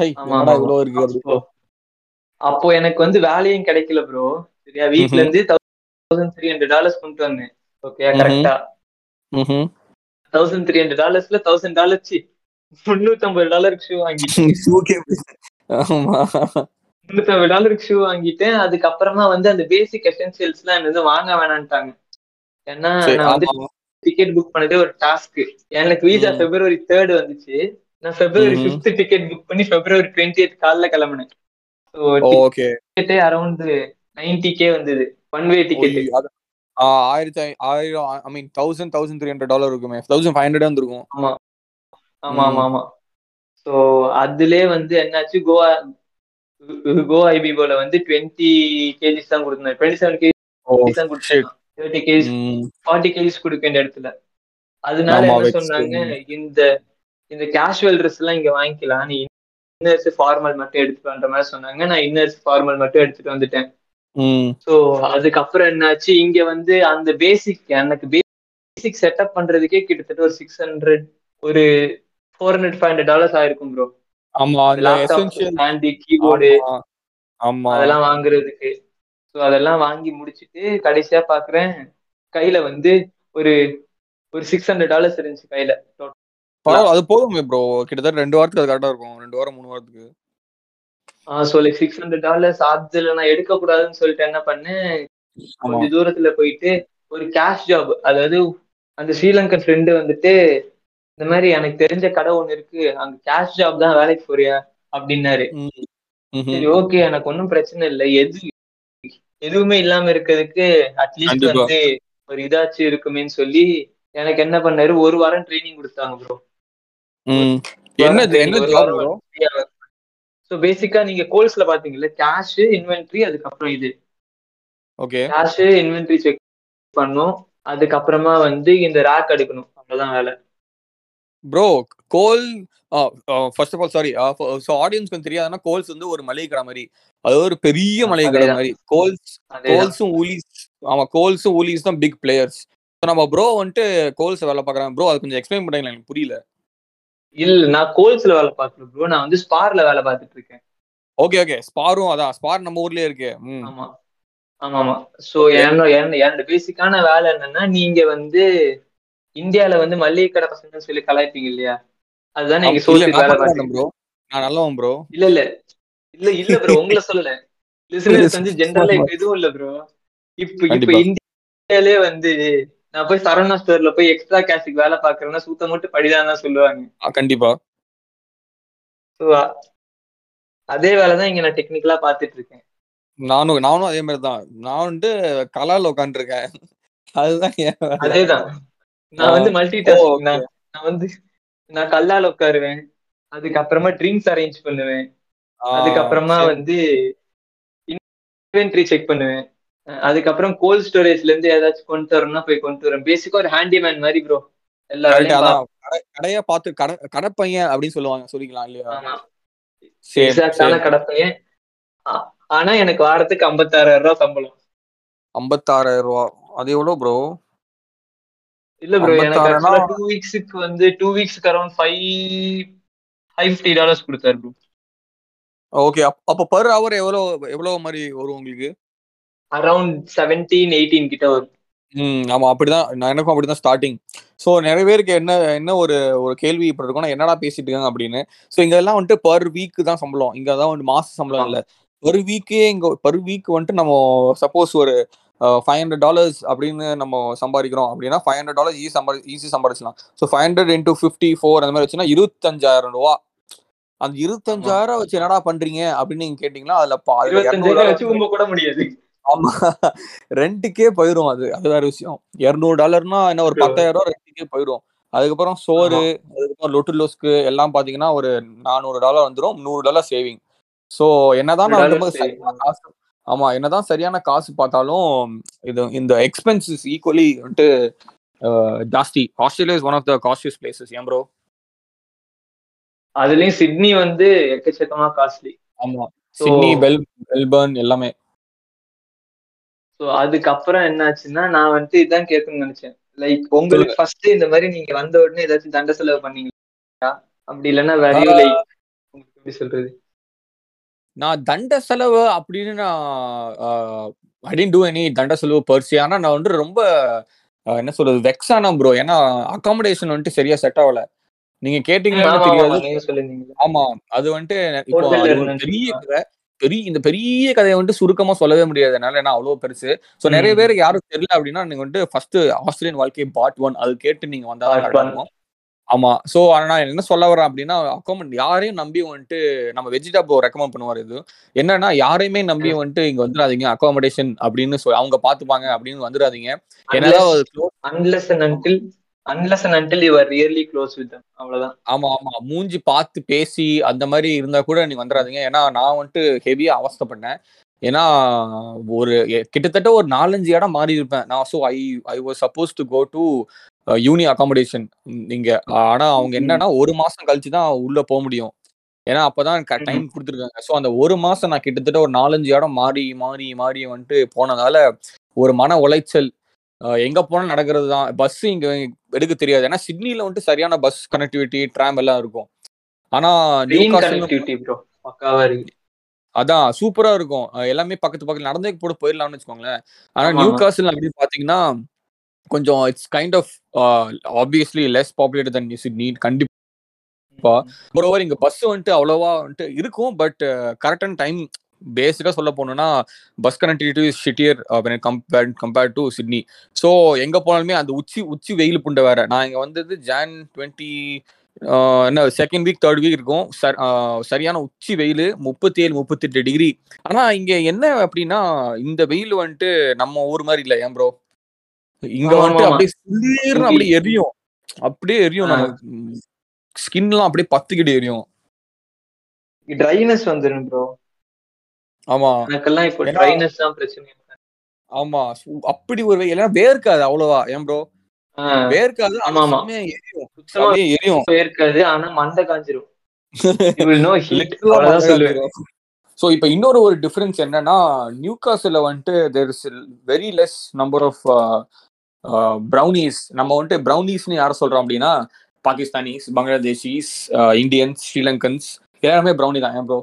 இவ்வளவு இருக்கு அப்போ- எனக்கு வந்து வேலையும் கிடைக்கல ப்ரோ சரியா? வீட்ல இருந்து தௌசண்ட் த்ரீ ஹண்ட்ரட் டாலர்ஸ் கொண்டு வந்தேன். ஓகே. கரெக்டா. தௌசண்ட் த்ரீ ஹண்ட்ரட் டாலர்ஸ்ல தௌசண்ட் டாலர்ஸ் முன்னூத்தி டாலருக்கு ஷூ வாங்கிட்டேன். ஆமா. முன்னூத்தி டாலருக்கு ஷூ வாங்கிட்டேன். அதுக்கப்புறமா வந்து அந்த பேசிக் எசென்சியல்ஸ் எல்லாம் என்ன வந்து வாங்க வேணான்ட்டாங்க ஏன்னா நான் வந்து. டிக்கெட் புக் பண்ணதே ஒரு டாஸ்க் எனக்கு வீசா. பிப்ரவரி தேர்ட் வந்துச்சு. நான் பிப்ரவரி. ஃபிஃப்த் டிக்கெட் புக் பண்ணி பிப்ரவரி டுவெண்ட்டி எய்த் காலைல கிளம்புனேன். அரௌண்ட் நைன்டி கே வந்தது. ஒன் வே டிக்கெட் ஆயிரத்தி ஆயிரம் I mean thousand thousand three hundred dollar இருக்குமே. தௌசண்ட் ஃபைவ் ஹண்ட்ரட் வந்துருக்கும் ஆமா. ஆமா. ஆமா ஆமா. ஸோ அதுலயே வந்து என்னாச்சு? கோவா கோவா ஐபிபோல வந்து டுவெண்ட்டி கேஜிஸ் தான் கொடுத்தேன் டுவெண்ட்டி செவன் கேஜிஸ் தான் கொடுத்தேன் தேர்ட்டி கேஜிஸ். ஃபார்ட்டி கேஜிஸ் கொடுக்க வேண்டிய இடத்துல. அதனால என்ன சொன்னாங்க. இந்த இந்த கேஷுவல் ட்ரெஸ் எல்லாம் இங்க வாங்கிக்கலாம். நீ இன்னர்ஸ் ஃபார்மல் மட்டும் எடுத்துட்டு வந்த மாதிரி சொன்னாங்க. நான் இன்னர்ஸ் ஃபார்மல் மட்டும் எடுத்துட்டு வந்துட்டேன். ஸோ அதுக்கப்புறம் என்னாச்சு? இங்க வந்து அந்த பேசிக் எனக்கு பேசிக் செட்டப் பண்றதுக்கே கிட்டத்தட்ட ஒரு சிக்ஸ் ஹண்ட்ரட் ஒரு four hundred five hundred dollars ஆயிருக்கும் ப்ரோ ஆமா ஹேண்டி கீபோர்டு ஆமா. அதெல்லாம் வாங்குறதுக்கு. ஸோ அதெல்லாம் வாங்கி முடிச்சிட்டு கடைசியா பாக்குறேன். கையில வந்து ஒரு ஒரு சிக்ஸ் ஹண்ட்ரட் டாலர்ஸ் இருந்துச்சு கையில. அது போதுமே ப்ரோ கிட்டத்தட்ட ரெண்டு வாரத்துக்கு அது கரெக்டா இருக்கும். ரெண்டு வாரம் மூணு வாரத்துக்கு. So like six hundred dollars அதுல நான் எடுக்க கூடாதுன்னு சொல்லிட்டு என்ன பண்ணேன் கொஞ்சம் தூரத்துல போயிட்டு ஒரு கேஷ் ஜாப் அதாவது அந்த ஸ்ரீலங்கன் ஃப்ரெண்டு வந்துட்டு இந்த மாதிரி எனக்கு தெரிஞ்ச கடை ஒண்ணு இருக்கு. அங்க கேஷ் ஜாப் தான் வேலைக்கு போறியா? அப்படின்னாரு. சரி ஓகே எனக்கு ஒன்றும் பிரச்சனை இல்லை. எது எதுவுமே இல்லாம இருக்கிறதுக்கு அட்லீஸ்ட். வந்து ஒரு இதாச்சும் இருக்குமேன்னு சொல்லி எனக்கு என்ன பண்ணாரு? ஒரு வாரம் ட்ரைனிங் கொடுத்தாங்க ப்ரோ என்ன ஸோ பேசிக்கா நீங்க கோல்ஸ்ல பாத்தீங்கல்ல கேஷ் இன்வென்ட்ரி அதுக்கப்புறம் இது. ஓகே கேஷ் இன்வென்ட்ரி செக் பண்ணும் அதுக்கப்புறமா வந்து இந்த ரேக் எடுக்கணும். அவ்வளவுதான் வேலை. Bro Coles first of all sorry so ஆடியன்ஸ்க்கு தெரியாதுன்னா கோல்ஸ் வந்து ஒரு மளிகை கடை மாதிரி. அது ஒரு பெரிய மளிகை கடை. மாதிரி. கோல்ஸ் கோல்ஸும் ஊலிஸ் ஆமா கோல்ஸும் ஊலிஸ் தான் பிக் பிளேயர்ஸ் நம்ம ப்ரோ வந்துட்டு கோல்ஸ் வேலை பார்க்குறாங்க. ப்ரோ அது கொஞ்சம் எக்ஸ்பிளைன் பண்ணுறீங்களா எனக்கு புரியல. இல்ல நான் கோல்ஸ்ல வேலை பார்க்கல ப்ரோ நான் வந்து ஸ்பார்ல வேலை பார்த்துட்டு இருக்கேன். ஓகே ஓகே ஸ்பாரும் அதான். ஸ்பார் நம்ம ஊர்லயே இருக்கு. ஆமா. ஆமா ஆமா. சோ என்னோட என்னோட- பேசிக்கான வேலை என்னன்னா நீங்க வந்து இந்தியால வந்து மல்லிகை கடை பசங்கன்னு சொல்லி கலாய்ப்பீங்க இல்லையா? அதுதான் நீங்க இல்ல சோசியல் வேலை பார்த்துட்டு ப்ரோ நான் நல்லவன் ப்ரோ இல்ல இல்ல. இல்ல இல்ல ப்ரோ உங்களை சொல்லல. *laughs* லிசனர்ஸ் வந்து ஜென்ரலா இப்ப எதுவும் இல்ல ப்ரோ இப்ப இப்ப. இந்தியாலே வந்து நான் போய் சரவணா ஸ்டோர்ல போய் எக்ஸ்ட்ரா கேஷுக்கு வேலை பாக்குறேன்னா சுத்த மட்டும் படிதான் தான் சொல்லுவாங்க. கண்டிப்பா. அதே வேலைதான் இங்க நான் டெக்னிக்கலா பாத்துட்டு இருக்கேன். நானும் நானும் அதே மாதிரி தான். நான் வந்து கலால உட்காந்துருக்கேன் அதுதான். அதேதான். நான் வந்து மல்டி டாஸ்க். நான் வந்து நான் கல்லால உட்காருவேன் அதுக்கப்புறமா ட்ரிங்க்ஸ் அரேஞ்ச் பண்ணுவேன். அதுக்கப்புறமா. வந்து இன்வென்ட்ரி செக் பண்ணுவேன். அதுக்கப்புறம் கோல்ட் ஸ்டோரேஜ்ல இருந்து ஏதாச்சும் கொண்டு வரணும்னா போய் கொண்டு வரேன் பேசிக்கா ஒரு ஹேண்டிமேன் மாதிரி ப்ரோ எல்லா Correct, வேலையும் அதான் கடை- கடையா பார்த்து கடை கடைப்பையன் அப்படின்னு சொல்லுவாங்க. சொல்லிக்கலாம் இல்லையா? கடப்பையன். ஆனா எனக்கு வாரத்துக்கு ஐம்பத்தாறாயிரம் ரூபாய் சம்பளம். ஐம்பத்தாறாயிரம் ரூபா. அது எவ்வளவு ப்ரோ இல்ல ப்ரோ எனக்கு டூ வீக்ஸுக்கு வந்து two வீக்ஸ்க்கு around five five fifty dollars கொடுத்தாரு ப்ரோ ஓகே அப்ப பர் ஹவர் எவ்வளவு எவ்வளவு மாதிரி வரும் உங்களுக்கு? அரௌண்ட் செவன்டீன் எயிட்டீன் கிட்ட வரும். ம் ஆமா அப்படிதான். நான் எனக்கும் அப்படிதான் ஸ்டார்டிங் ஸோ நிறைய பேருக்கு என்ன என்ன ஒரு ஒரு கேள்வி இப்படி இருக்கும்னா என்னடா பேசிட்டு இருக்காங்க அப்படின்னு. ஸோ இங்க எல்லாம் வந்துட்டு பர் வீக் தான் சம்பளம். இங்க தான் வந்து மாச சம்பளம். இல்ல. பர் வீக்கே இங்க பர் வீக் வந்துட்டு நம்ம சப்போஸ் ஒரு ஃபைவ் ஹண்ட்ரட் டாலர்ஸ் அப்படின்னு நம்ம சம்பாதிக்கிறோம் அப்படின்னா ஃபைவ் ஹண்ட்ரட் டாலர்ஸ் ஈஸி சம்பாதி easy சம்பாதிச்சலாம் so five hundred into fifty four அந்த மாதிரி வச்சுன்னா இருபத்தஞ்சாயிரம் ரூபா. அந்த இருபத்தஞ்சாயிரம் வச்சு என்னடா பண்றீங்க அப்படின்னு நீங்க கேட்டீங்கன்னா அதுல பா- அதுல இருபத்தஞ்சாயிரம் வச்சு 200 கும்ப கூட முடியாது. ஆமா. ரெண்டுக்கே போயிரும் அது. அது வேற விஷயம். இருநூறு டாலர்னா என்ன ஒரு. பத்தாயிரம் ரூபாய் ரெண்டுக்கே போயிரும். அதுக்கப்புறம் சோறு அதுக்கப்புறம் லொட்டு லோஸ்க்கு எல்லாம் பாத்தீங்கன்னா ஒரு நானூறு டாலர் வந்துரும் நூறு டாலர் சேவிங். சோ என்னதான் நான் காசு ஆமா என்னதான் சரியான காசு பார்த்தாலும் இது இந்த எக்ஸ்பென்சஸ் ஈக்குவலி வந்துட்டு ஜாஸ்தி. Australia is one of the costliest places ஏன் ப்ரோ அதுலயும் சிட்னி வந்து எக்கச்சக்கமா காஸ்ட்லி ஆமா. சிட்னி பெல் மெல்பர்ன் எல்லாமே. ஸோ அதுக்கப்புறம் என்னாச்சுன்னா நான் வந்துட்டு இதான் கேட்கணும்னு நினைச்சேன். லைக் உங்களுக்கு ஃபர்ஸ்ட் இந்த மாதிரி நீங்க வந்த உடனே ஏதாச்சும் தண்ட செலவு பண்ணீங்களா? அப்படி இல்லைன்னா ஆஹ் லைக் எப்படி சொல்றது? நான் தண்ட செலவு அப்படின்னு நான் ஐ டென்ட் டூ எனி தண்ட செலவு பர்சி ஆனா நான் வந்து ரொம்ப என்ன சொல்றது வெக்ஸ் ப்ரோ ஏன்னா அகாமடேஷன் வந்துட்டு சரியா செட் ஆகல. நீங்க ஆமா தெரியாது. ஆமா அது வந்துட்டு இப்போ. பெரிய பெரிய இந்த பெரிய கதையை வந்துட்டு சுருக்கமா சொல்லவே முடியாது என்னால. ஏன்னா அவ்வளவு பெருசு. சோ நிறைய. பேருக்கு யாரும் தெரியல அப்படின்னா நீங்க வந்துட்டு ஃபர்ஸ்ட் ஆஸ்திரேலியன் வாழ்க்கை பார்ட் ஒன் அது கேட்டு நீங்க வந்தா Part கரெக்டா one. இருக்கும் ஆமா. சோ நான் என்ன சொல்ல வரேன் அப்படின்னா அக்கௌண்ட் யாரையும் நம்பி வந்துட்டு நம்ம வெஜிடா ப்ரோ ரெக்கமெண்ட் பண்ணுவார் இது என்னன்னா யாரையுமே நம்பி வந்துட்டு இங்க வந்துடாதீங்க. அகாமடேஷன் அப்படின்னு சொல்லி அவங்க பாத்துப்பாங்க அப்படின்னு வந்துடாதீங்க. என்னதான் unless and until you are really close with அவ்வளவுதான். ஆமா ஆமா. மூஞ்சி பார்த்து பேசி அந்த மாதிரி இருந்தா கூட நீங்க வந்துடாதீங்க ஏன்னா நான் வந்துட்டு ஹெவியா அவஸ்தைப்பட்டேன் ஏன்னா ஒரு கிட்டத்தட்ட ஒரு நாலஞ்சு இடம் மாறி இருப்பேன். நான் so I I was suppose to go to uni accommodation இங்க. ஆனா அவங்க. என்னன்னா ஒரு மாசம் கழிச்சு தான் உள்ள போக முடியும். ஏன்னா அப்பதான் டைம் கொடுத்துருக்காங்க. ஸோ அந்த ஒரு மாசம் நான் கிட்டத்தட்ட ஒரு நாலஞ்சு இடம் மாறி மாறி மாறி வந்துட்டு போனதால ஒரு மன உளைச்சல் எங்க போனாலும் நடக்கிறது தான் பஸ் இங்க எடுக்க தெரியாது. ஏன்னா சிட்னில வந்துட்டு சரியான பஸ் கனெக்டிவிட்டி ட்ராம் எல்லாம் இருக்கும். ஆனா நியூ அதான் சூப்பரா இருக்கும். எல்லாமே பக்கத்து பக்கத்துல நடந்தே கூட போயிடலாம்னு வச்சுக்கோங்களேன். ஆனா நியூ. காஸ்டில் அப்படின்னு பாத்தீங்கன்னா கொஞ்சம் it's kind of obviously less populated than Sydney கண்டிப்பா. மோரோவர் இங்க பஸ் வந்துட்டு அவ்வளவா வந்துட்டு இருக்கும். பட் கரெக்டான டைம் பேசிக்கா சொல்ல போனோம்னா bus connectivity shittier compare compared to Sydney so எங்க போனாலுமே அந்த உச்சி உச்சி வெயில் புண்டை வேற. நான் இங்க வந்தது ஜான் டுவெண்ட்டி என்ன செகண்ட் வீக் தேர்ட் வீக் இருக்கும். ஆஹ் சரியான உச்சி வெயில் முப்பத்தி ஏழு முப்பத்தெட்டு டிகிரி ஆனா இங்க என்ன அப்படின்னா இந்த வெயில் வந்துட்டு நம்ம ஊர் மாதிரி இல்ல ஏன் ப்ரோ இங்க வந்துட்டு. அப்படியே அப்படியே எரியும். அப்படியே எரியும். நம்ம ஸ்கின்லாம் அப்படியே பத்துக்கிட்டு எரியும். ட்ரைனஸ் வந்துரும் ப்ரோ ஆமா. எனக்கெல்லாம் இப்போ ட்ரைனஸ் தான் பிரச்சனை. ஆமா. அப்படி ஒரு ஏன்னா வேர்க்காது அவ்வளவா. ஏன் ப்ரோ வேர்க்காது ஆமா, ஆமா. எரியும். எரியும். இருக்காது ஆனா மண்டை காஞ்சிரும். ஸோ இப்போ இன்னொரு ஒரு டிஃபரன்ஸ் என்னன்னா நியூ காசில் வந்துட்டு there is very less number of brownies நம்ம வந்துட்டு ப்ரௌனிஸ்னு யாரை சொல்றோம் அப்படின்னா பாகிஸ்தானிஸ் பங்களாதேஷிஸ் இந்தியன்ஸ் ஸ்ரீலங்கன்ஸ் எல்லாருமே ப்ரௌனி தான். ஏன் ப்ரோ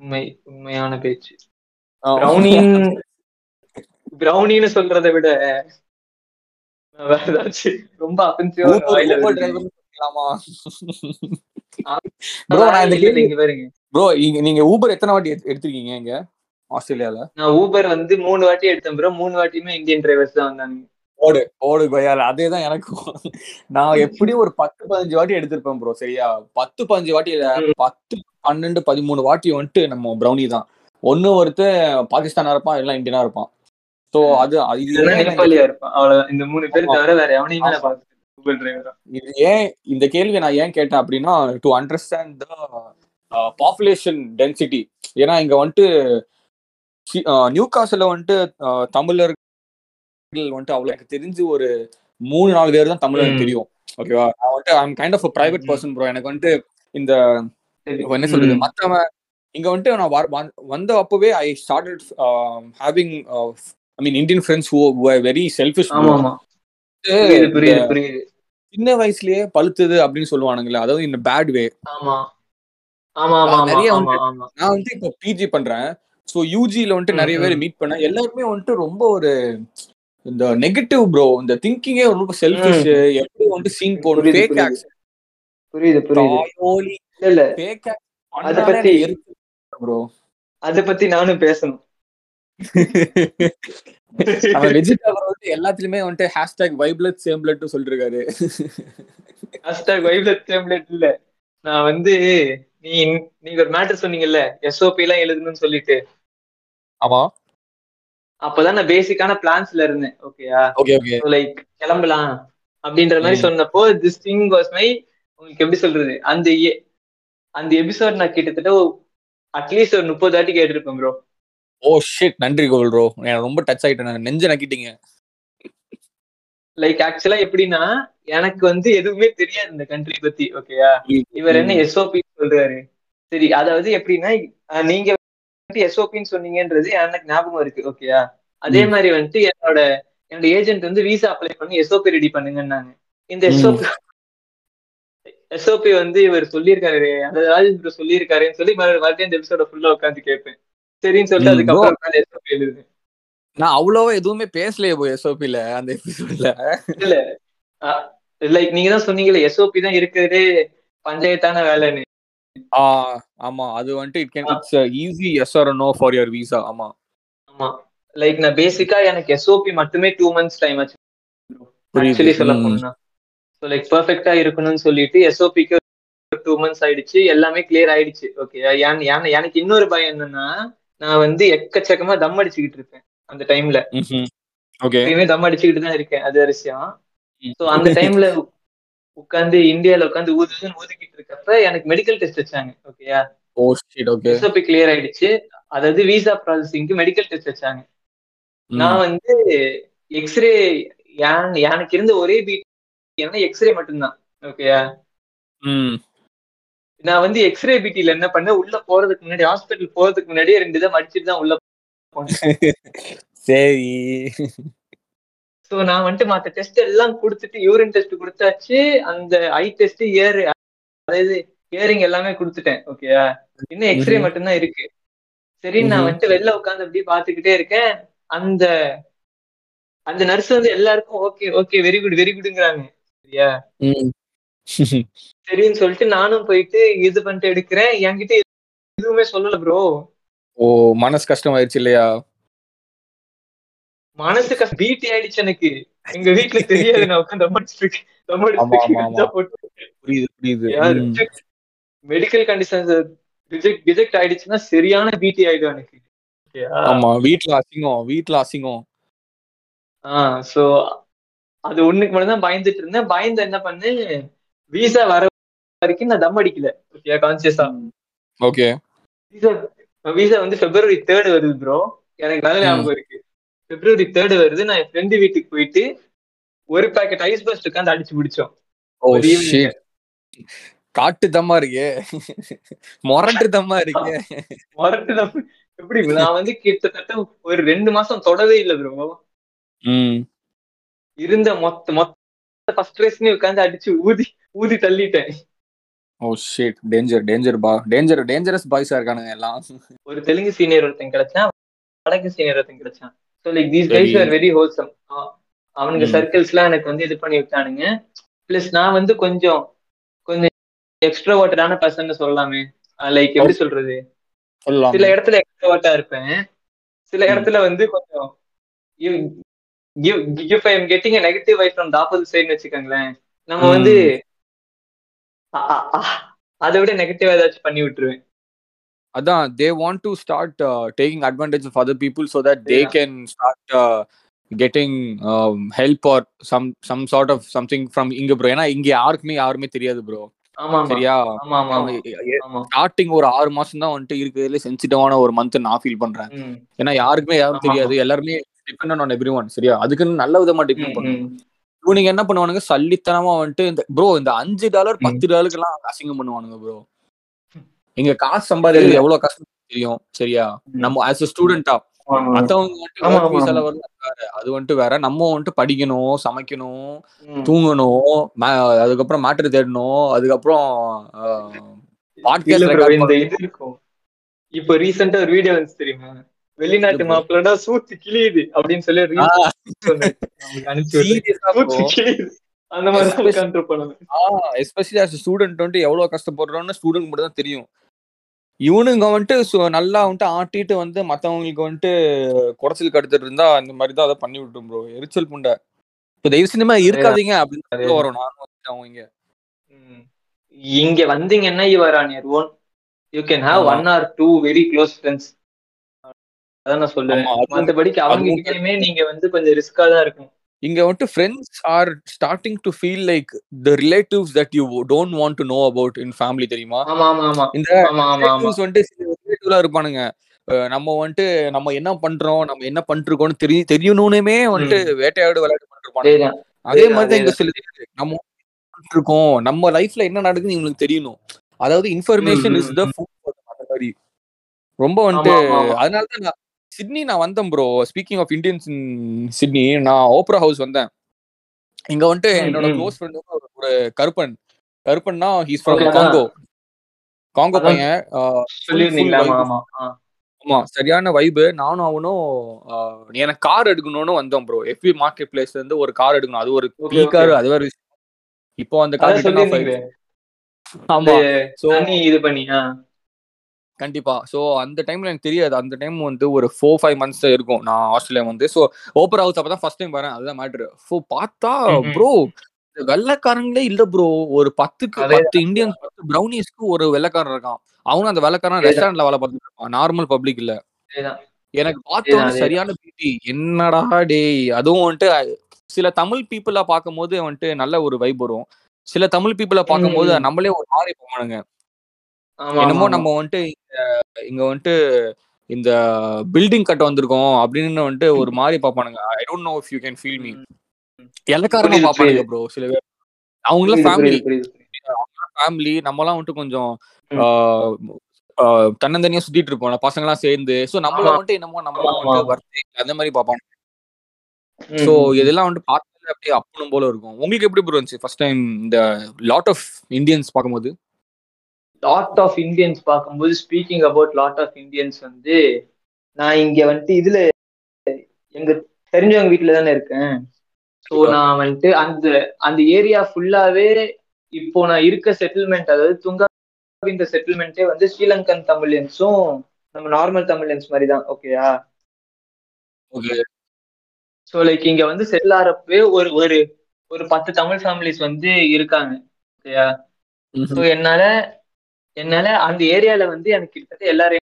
உண்மை உண்மையான பேச்சு. பிரௌனின் பிரௌனின்னு சொல்றதை விட வேற ஏதாச்சும் ரொம்ப அஃபென்சிவா. ப்ரோ நான் இந்த கேள்வி இங்க பாருங்க. ப்ரோ நீங்க ஊபர் எத்தனை வாட்டி எடுத்து- எடுத்திருக்கீங்க இங்க? ஆஸ்திரேலியால? நான் ஊபர் வந்து மூணு வாட்டி எடுத்தேன் ப்ரோ மூணு வாட்டியுமே இந்தியன் டிரைவர்ஸ் தான் வந்தாங்க ஓடு ஓடு கொய்யால அதேதான் எனக்கும். நான் எப்படியும் ஒரு பத்து பதினஞ்சு வாட்டி எடுத்திருப்பேன் ப்ரோ சரியா? பத்து பதினஞ்சு வாட்டி. பத்து பன்னெண்டு பதிமூணு வாட்டி வந்துட்டு நம்ம பிரௌனி தான். ஒண்ணு ஒருத்தன் பாகிஸ்தானா இருப்பான் எல்லாம் இந்தியனா இருப்பான். சோ அது இந்த மூணு பேர். தவிர வேற எவனையுமே இது ஏன் இந்த கேள்வி நான் ஏன் கேட்டேன் அப்படின்னா to understand the population density ஏன்னா இங்க வந்துட்டு நியூ காசில் வந்துட்டு அஹ், தமிழர்கள் வந்துட்டு அவ்வளவு எனக்கு தெரிஞ்சு ஒரு மூணு நாலு பேர் தான் தமிழ். தெரியும். ஓகேவா நான் வந்துட்டு I'm kind of private. Person bro எனக்கு வந்துட்டு இந்த. என்ன சொல்றது. மத்தவன் இங்க வந்துட்டு நான் வந்த- அப்பவே I started having I mean Indian friends who very selfish சின்ன வயசுலயே பழுத்துது அப்படின்னு சொல்லுவானுங்களே அதாவது இந்த பேட் வே ஆமா. ஆமா ஆமா ஆமா நிறைய நான் வந்து இப்போ பிஜி பண்றேன். ஸோ யூஜில வந்துட்டு நிறைய பேர். மீட் பண்ணேன். எல்லாருமே வந்துட்டு ரொம்ப ஒரு இந்த நெகட்டிவ் ப்ரோ இந்த திங்கிங்கே ரொம்ப செல்ஃபிஷ் எப்படி வந்துட்டு சீன் போடும் புரியுது, புரியுது. இல்ல அத பத்தி- ப்ரோ அத பத்தி நானும் பேசணும். அவன் வெஜிடபிள் வந்து எல்லாத்துலயுமே வந்துட்டு ஹேஷ்டாக் வைப்லெட் சேம்லெட் சொல்லிருக்காரு. ஹாஷ்டாக் வைப்லெட் டெம்ப்ளேட் இல்ல. நான் வந்து நீ நீங்க ஒரு மேட்டர் சொன்னீங்கல்ல எஸ்ஓபி எல்லாம் எழுதணும்னு சொல்லிட்டு. ஆமா. அப்பதான் நான் பேசிக்கான பிளான்ஸ்ல இருந்தேன் ஓகேயா லைக் கிளம்பலாம் அப்படின்ற மாதிரி. சொன்னப்போ திஸ் திங் வாஸ் மை உங்களுக்கு எப்படி சொல்றது? அந்த அந்த எபிசோட் நான் கிட்டத்தட்ட அட்லீஸ்ட் ஒரு முப்பது வாட்டி கேட்டிருப்பேன் ப்ரோ ஓ ஷிட் நன்றி கோவில் ப்ரோ எனக்கு ரொம்ப டச் ஆயிட்டேன். நான் நெஞ்ச நக்கிட்டீங்க. லைக் ஆக்சுவலா எப்படின்னா எனக்கு வந்து எதுவுமே தெரியாது இந்த கண்ட்ரி பத்தி ஓகேயா இவர் என்ன எஸ்ஓபி சொல்றாரு. சரி அதாவது எப்படின்னா நீங்க வந்து எஸ்ஓபின்னு சொன்னீங்கன்றது எனக்கு ஞாபகம் இருக்கு ஓகேயா அதே. மாதிரி வந்துட்டு என்னோட என்னோட ஏஜென்ட் வந்து விசா அப்ளை பண்ணி எஸ்ஓபி ரெடி பண்ணுங்கன்னாங்க. இந்த. எஸ்ஓபி எஸ்ஓபி வந்து இவர் சொல்லியிருக்காரு. அந்த ராஜேந்திர சொல்லியிருக்காருன்னு சொல்லி மறு- மறுபடியும் இந்த எபிசோட ஃபுல்லா உட்காந்து கேட்பேன். சரின்னு சொல்லிட்டு அதுக்கப்புறம் எஸ்ஓபி எழுதுவேன் நான் அவ்வளவா எதுவுமே பேசலையே போய் எஸ்ஓபில அந்த எபிசோட்ல இல்ல. லைக் நீங்க தான் சொன்னீங்கல்ல எஸ்ஓபி தான் இருக்கிறதே பஞ்சாயத்தான வேலைன்னு. ஆ ஆமா. அது வந்துட்டு it can it's easy as or no for your visa ஆமா. ஆமா. லைக் நான் பேசிக்கா எனக்கு எஸ்ஓபி மட்டுமே டூ மந்த்ஸ் டைம் ஆச்சு. ஆக்சுவலி சொல்ல. போனா ஸோ லைக் பர்ஃபெக்டா இருக்கணும்னு சொல்லிட்டு எஸ்ஓபிக்கு டூ மந்த்ஸ் ஆயிடுச்சு. எல்லாமே கிளியர் ஆயிடுச்சு. ஓகே எனக்கு இன்னொரு பயம் என்னன்னா நான் வந்து எக்கச்சக்கமா தம் அடிச்சுக்கிட்டு இருப்பேன் அந்த டைம்ல ஓகே எப்பயுமே தம் அடிச்சுக்கிட்டு தான் இருக்கேன். அது விஷயம் ம். ஸோ அந்த டைம்ல உட்காந்து இந்தியால உட்காந்து ஊதுன்னு ஊதிக்கிட்டு இருக்கப்ப எனக்கு மெடிக்கல் டெஸ்ட் வச்சாங்க. ஓகேயா எஸ்ஓபி கிளியர் ஆயிடுச்சு. அதாவது விசா ப்ராசஸிங்க்கு மெடிக்கல் டெஸ்ட் வச்சாங்க. நான் வந்து எக்ஸ்ரே எனக்கு இருந்த ஒரே பீட் ஏன்னா எக்ஸ்ரே மட்டும்தான். ஓகேயா நான் வந்து எக்ஸ்ரே பிடில என்ன பண்ணேன்? உள்ள போறதுக்கு முன்னாடி ஹாஸ்பிட்டல் போறதுக்கு முன்னாடியே ரெண்டு இதை மடிச்சிட்டு தான் உள்ள *laughs* சரி. சோ நான் வந்துட்டு மத்த டெஸ்ட் எல்லாம் கொடுத்துட்டு யூரின் டெஸ்ட் கொடுத்தாச்சு. அந்த ஐ டெஸ்ட் இயர் அதாவது இயரிங் எல்லாமே கொடுத்துட்டேன். ஓகேயா இன்னும் எக்ஸ்ரே. மட்டும்தான் இருக்கு. சரி நான். வந்துட்டு வெளில உட்காந்து அப்படியே பாத்துக்கிட்டே இருக்கேன். அந்த அந்த நர்ஸ் வந்து எல்லாருக்கும் okay okay very good very குட்ங்கிறாங்க சரியா சரின்னு சொல்லிட்டு நானும் போயிட்டு இது பண்ணிட்டு எடுக்கிறேன். என்கிட்ட எதுவுமே சொல்லல ப்ரோ ஓ மனசு கஷ்டமாயிருச்சு இல்லையா? மனசு கஷ்டம் பீட்டி ஆயிடுச்சு எனக்கு. எங்க வீட்டுல தெரியாது. நான் உட்காந்து போட்டு. மெடிக்கல் கண்டிஷன்ஸ் ரிஜெக்ட் ரிஜெக்ட் ஆயிடுச்சுன்னா சரியான பிடி ஆயிடும் எனக்கு? ஆமா வீட்ல அசிங்கம் வீட்ல அசிங்கம். ஆ சோ அது ஒண்ணுக்கு மட்டும் தான் பயந்துட்டு இருந்தேன். பயந்து என்ன பண்ணு விசா வர வரைக்கும் நான் தம் அடிக்கல. Okay consciously okay visa visa வந்து பிப்ரவரி தேர்ட் வருது ப்ரோ எனக்கு நல்ல. ஞாபகம் இருக்கு. பிப்ரவரி தேர்ட் வருது. நான் என் ஃப்ரெண்டு வீட்டுக்கு போயிட்டு ஒரு பாக்கெட் ஐஸ் பஸ்ட் உட்காந்து அடிச்சு பிடிச்சோம். ஓ ஒரு evening. ஷிட் காட்டு தம்மா இருக்கே. மொரட்டு தம்மா இருக்கே. மறட்டு நான் எப்படி நான் வந்து கிட்டத்தட்ட ஒரு ரெண்டு மாசம் தொடவே இல்லை ப்ரோ இருந்த மொத்த மொத்த ஃபர்ஸ்ட் ரேஸ்னே உட்காந்து அடிச்சு ஊதி ஊதி தள்ளிட்டேன். ஓ ஷிட் டேஞ்சர் டேஞ்சர் பா டேஞ்சர் டேஞ்சரஸ் பாய்ஸா இருக்கானுங்க எல்லாம். ஒரு தெலுங்கு சீனியர் ஒருத்தன் கிடைச்சான் வடக்கு சீனியர் ஒருத்தன் கிடைச்சான். So like these. Guys are very wholesome அவனுங்க. சர்க்கிள்ஸ்லாம் எனக்கு வந்து இது பண்ணி விட்டானுங்க. பிளஸ் நான் வந்து கொஞ்சம் கொஞ்சம் எக்ஸ்ட்ரோவர்ட்டடான பர்சன் சொல்லலாமே. லைக் எப்படி சொல்றது? சொல்லலாம். சில இடத்துல எக்ஸ்ட்ரோவர்ட்டா இருப்பேன். சில ம். இடத்துல வந்து கொஞ்சம் if I am getting negative vibe from opposite சைடுன்னு வச்சுக்கோங்களேன் நம்ம வந்து அதை விட நெகட்டிவா ஏதாச்சும் பண்ணி விட்டுருவேன். அதான் they want to start taking advantage of other people so that they. Can start getting help or some some sort of something from இங்க ப்ரோ ஏன்னா இங்க யாருக்குமே யாருமே தெரியாது ப்ரோ சரியா? ஸ்டார்டிங் ஒரு ஆறு மாசம் தான் வந்துட்டு இருக்கிறதுல சென்சிட்டிவான ஒரு மந்த் நான் ஃபீல் பண்றேன். ஏன்னா யாருக்குமே யாரும் தெரியாது. எல்லாருமே டிபெண்ட் ஆன் எவ்ரி ஒன் சரியா? அதுக்குன்னு நல்ல விதமா டிபெண்ட் பண்ணும். ம். இவனுங்க என்ன பண்ணுவானுங்க? சல்லித்தனமா வந்துட்டு இந்த ப்ரோ இந்த அஞ்சு டாலர். பத்து டாலருக்கு எல்லாம் அசிங்கம் பண்ணுவானுங்க ப்ரோ இங்க காசு சம்பாதிக்கிறது. எவ்வளவு கஷ்டம் தெரியும் சரியா. நம்ம ஆஸ் அ ஸ்டூடெண்டா மத்தவங்க வேற. அது வந்துட்டு வேற. நம்ம வந்துட்டு படிக்கணும் சமைக்கணும். தூங்கணும் அதுக்கப்புறம் மேட்ரு தேடணும் அதுக்கப்புறம் பாட்காஸ்ட் இப்போ ரீசெண்டா ஒரு வீடியோ தெரியுமா? வெளிநாட்டு bro. மாப்பிள்ளடா சூத்து கிளியுது அப்படின்னு சொல்லி அந்த மாதிரி எஸ்பெஷலி ஆஸ் ஸ்டூடெண்ட் வந்துட்டு எவ்வளவு கஷ்டப்படுறோம்னு ஸ்டூடெண்ட் மட்டும் தான் தெரியும். இவனுங்க வந்துட்டு நல்லா வந்துட்டு ஆட்டிட்டு வந்து மத்தவங்களுக்கு வந்துட்டு குறைச்சல் கடுத்துட்டு இருந்தா அந்த மாதிரி தான் அதை பண்ணி விட்டோம் ப்ரோ எரிச்சல் புண்டை. இப்போ தயவு சினிமா இருக்காதீங்க அப்படின்னு. வரும் நானும் அவங்க இங்க. வந்தீங்கன்னா you are on your own you can have. One or two very close friends அதான் நான் சொல்லுவேன். மத்தபடிக்கு அவங்க கிட்டயுமே நீங்க வந்து கொஞ்சம் ரிஸ்கா தான் இருக்கும் இங்க வந்துட்டு friends are starting to feel like the relatives that you don't want to know about in family தெரியுமா? ஆமா ஆமா ஆமா. இந்த வந்துட்டு ரிலேட்டிவ்லாம் இருப்பானுங்க. நம்ம வந்துட்டு நம்ம என்ன பண்றோம் நம்ம என்ன பண்ணிருக்கோம்னு தெரிய தெரியணும்னுமே வந்துட்டு வேட்டையாடு விளையாட்டு பண்ணிருப்பானுங்க. அதேதான் அதே மாதிரி தான் இங்க. சில நம்ம இருக்கோம். நம்ம லைஃப்ல என்ன நடக்குதுன்னு இவங்களுக்கு தெரியணும். அதாவது இன்ஃபர்மேஷன் இஸ் த. ஃபுட் அந்த மாதிரி ரொம்ப வந்துட்டு ஆமா, ஆமா, ஆமா. அதனால தான் நான் சிட்னி நான் வந்தேன் bro speaking of Indians in Sydney நான் ஓப்ரா ஹவுஸ் வந்தேன். இங்க வந்துட்டு என்னோட. க்ளோஸ் ஃப்ரெண்ட் ஒரு கருப்பன். கருப்பன்னா ஹீஸ் ஃப்ரம் காங்கோ காங்கோ பையன். ஆமா சரியான வைபு நானும் அவனும் எனக்கு கார் எடுக்கணும்னு வந்தோம் ப்ரோ எஃபி மார்க்கெட் பிளேஸ்ல இருந்து ஒரு கார் எடுக்கணும். அது ஒரு பீ. கார் அது விஷயம். இப்போ அந்த கார் ஆமா. சோ இது பண்ணி. கண்டிப்பா. சோ அந்த டைம்ல எனக்கு தெரியாது. அந்த டைம் வந்து ஒரு ஃபோர் ஃபைவ் மந்த்ஸ் இருக்கும். நான் ஆஸ்திரேலியா வந்து. சோ ஓப்பர் ஹவுஸ் அப்பதான் ஃபர்ஸ்ட் டைம் வரேன். அதுதான் மேட்ரு ஸோ பார்த்தா. ப்ரோ வெள்ளைக்காரங்களே இல்ல ப்ரோ ஒரு பத்துக்கு. பத்து இந்தியன்ஸ் பத்து ப்ரௌனிஸ்க்கு ஒரு வெள்ளைக்காரன் இருக்கான். அவனும் அந்த வெள்ளைக்காரன். ரெஸ்டாரண்ட்ல வேலை பார்த்துட்டு இருப்பான். நார்மல் பப்ளிக் இல்ல. எனக்கு அதேதான். சரியான பீட்டி என்னடா டேய். அதுவும் வந்துட்டு சில தமிழ் பீப்புளா பார்க்கும்போது வந்துட்டு நல்ல ஒரு வைப் வரும். சில தமிழ் பீப்புளா பார்க்கும்போது ம். நம்மளே ஒரு மாறி போவானுங்க. என்னமோ நம்ம வந்துட்டு இங்க வந்துட்டு இந்த பில்டிங் கட்ட வந்திருக்கோம் அப்படின்னு வந்துட்டு ஒரு மாதிரி பார்ப்பானுங்க I don't know if you can feel me ம். இலக்காரமா புரியுது, பார்ப்பானுங்க புரியுது. ப்ரோ சில பேர் அவங்களாம் ஃபேமிலி. ஃபேமிலி நம்மலாம் வந்துட்டு கொஞ்சம் தன்னந்தனியா சுத்திட்டு இருப்போம் பசங்களாம் சேர்ந்து ஸோ நம்மள. வந்துட்டு என்னமோ நம்மளாம் வந்துட்டு. வர்த்தி அந்த மாதிரி ம், ம். இதெல்லாம் வந்துட்டு பார்த்தாலே அப்படியே அப்பனும் போல இருக்கும் உங்களுக்கு எப்படி ப்ரோ இருந்துச்சு ஃபர்ஸ்ட் டைம் இந்த லாட் ஆஃப் இந்தியன்ஸ் பார்க்கும்போது லாட் ஆஃப் இந்தியன்ஸ் பார்க்கும்போது speaking about lot of Indians வந்து நான் இங்க வந்துட்டு இதுல எங்க தெரிஞ்சவங்க வீட்டுல தானே இருக்கேன். ஸோ. நான் வந்துட்டு அந்த அந்த ஏரியா ஃபுல்லாவே இப்போ நான் இருக்க செட்டில்மெண்ட் அதாவது துங்கா இந்த செட்டில்மெண்ட்டே வந்து ஸ்ரீலங்கன் தமிழியன்ஸும் நம்ம நார்மல் தமிழியன்ஸ் மாதிரி தான் ஓகேயா ஓகே. ஸோ லைக் இங்க வந்து செட்டில் ஆறப்பவே ஒரு ஒரு ஒரு பத்து தமிழ் ஃபேமிலிஸ் வந்து இருக்காங்க ஓகேயா ஸோ என்னால என்னால அந்த ஏரியால வந்து எனக்கு கிட்டத்தட்ட எல்லாரையுமே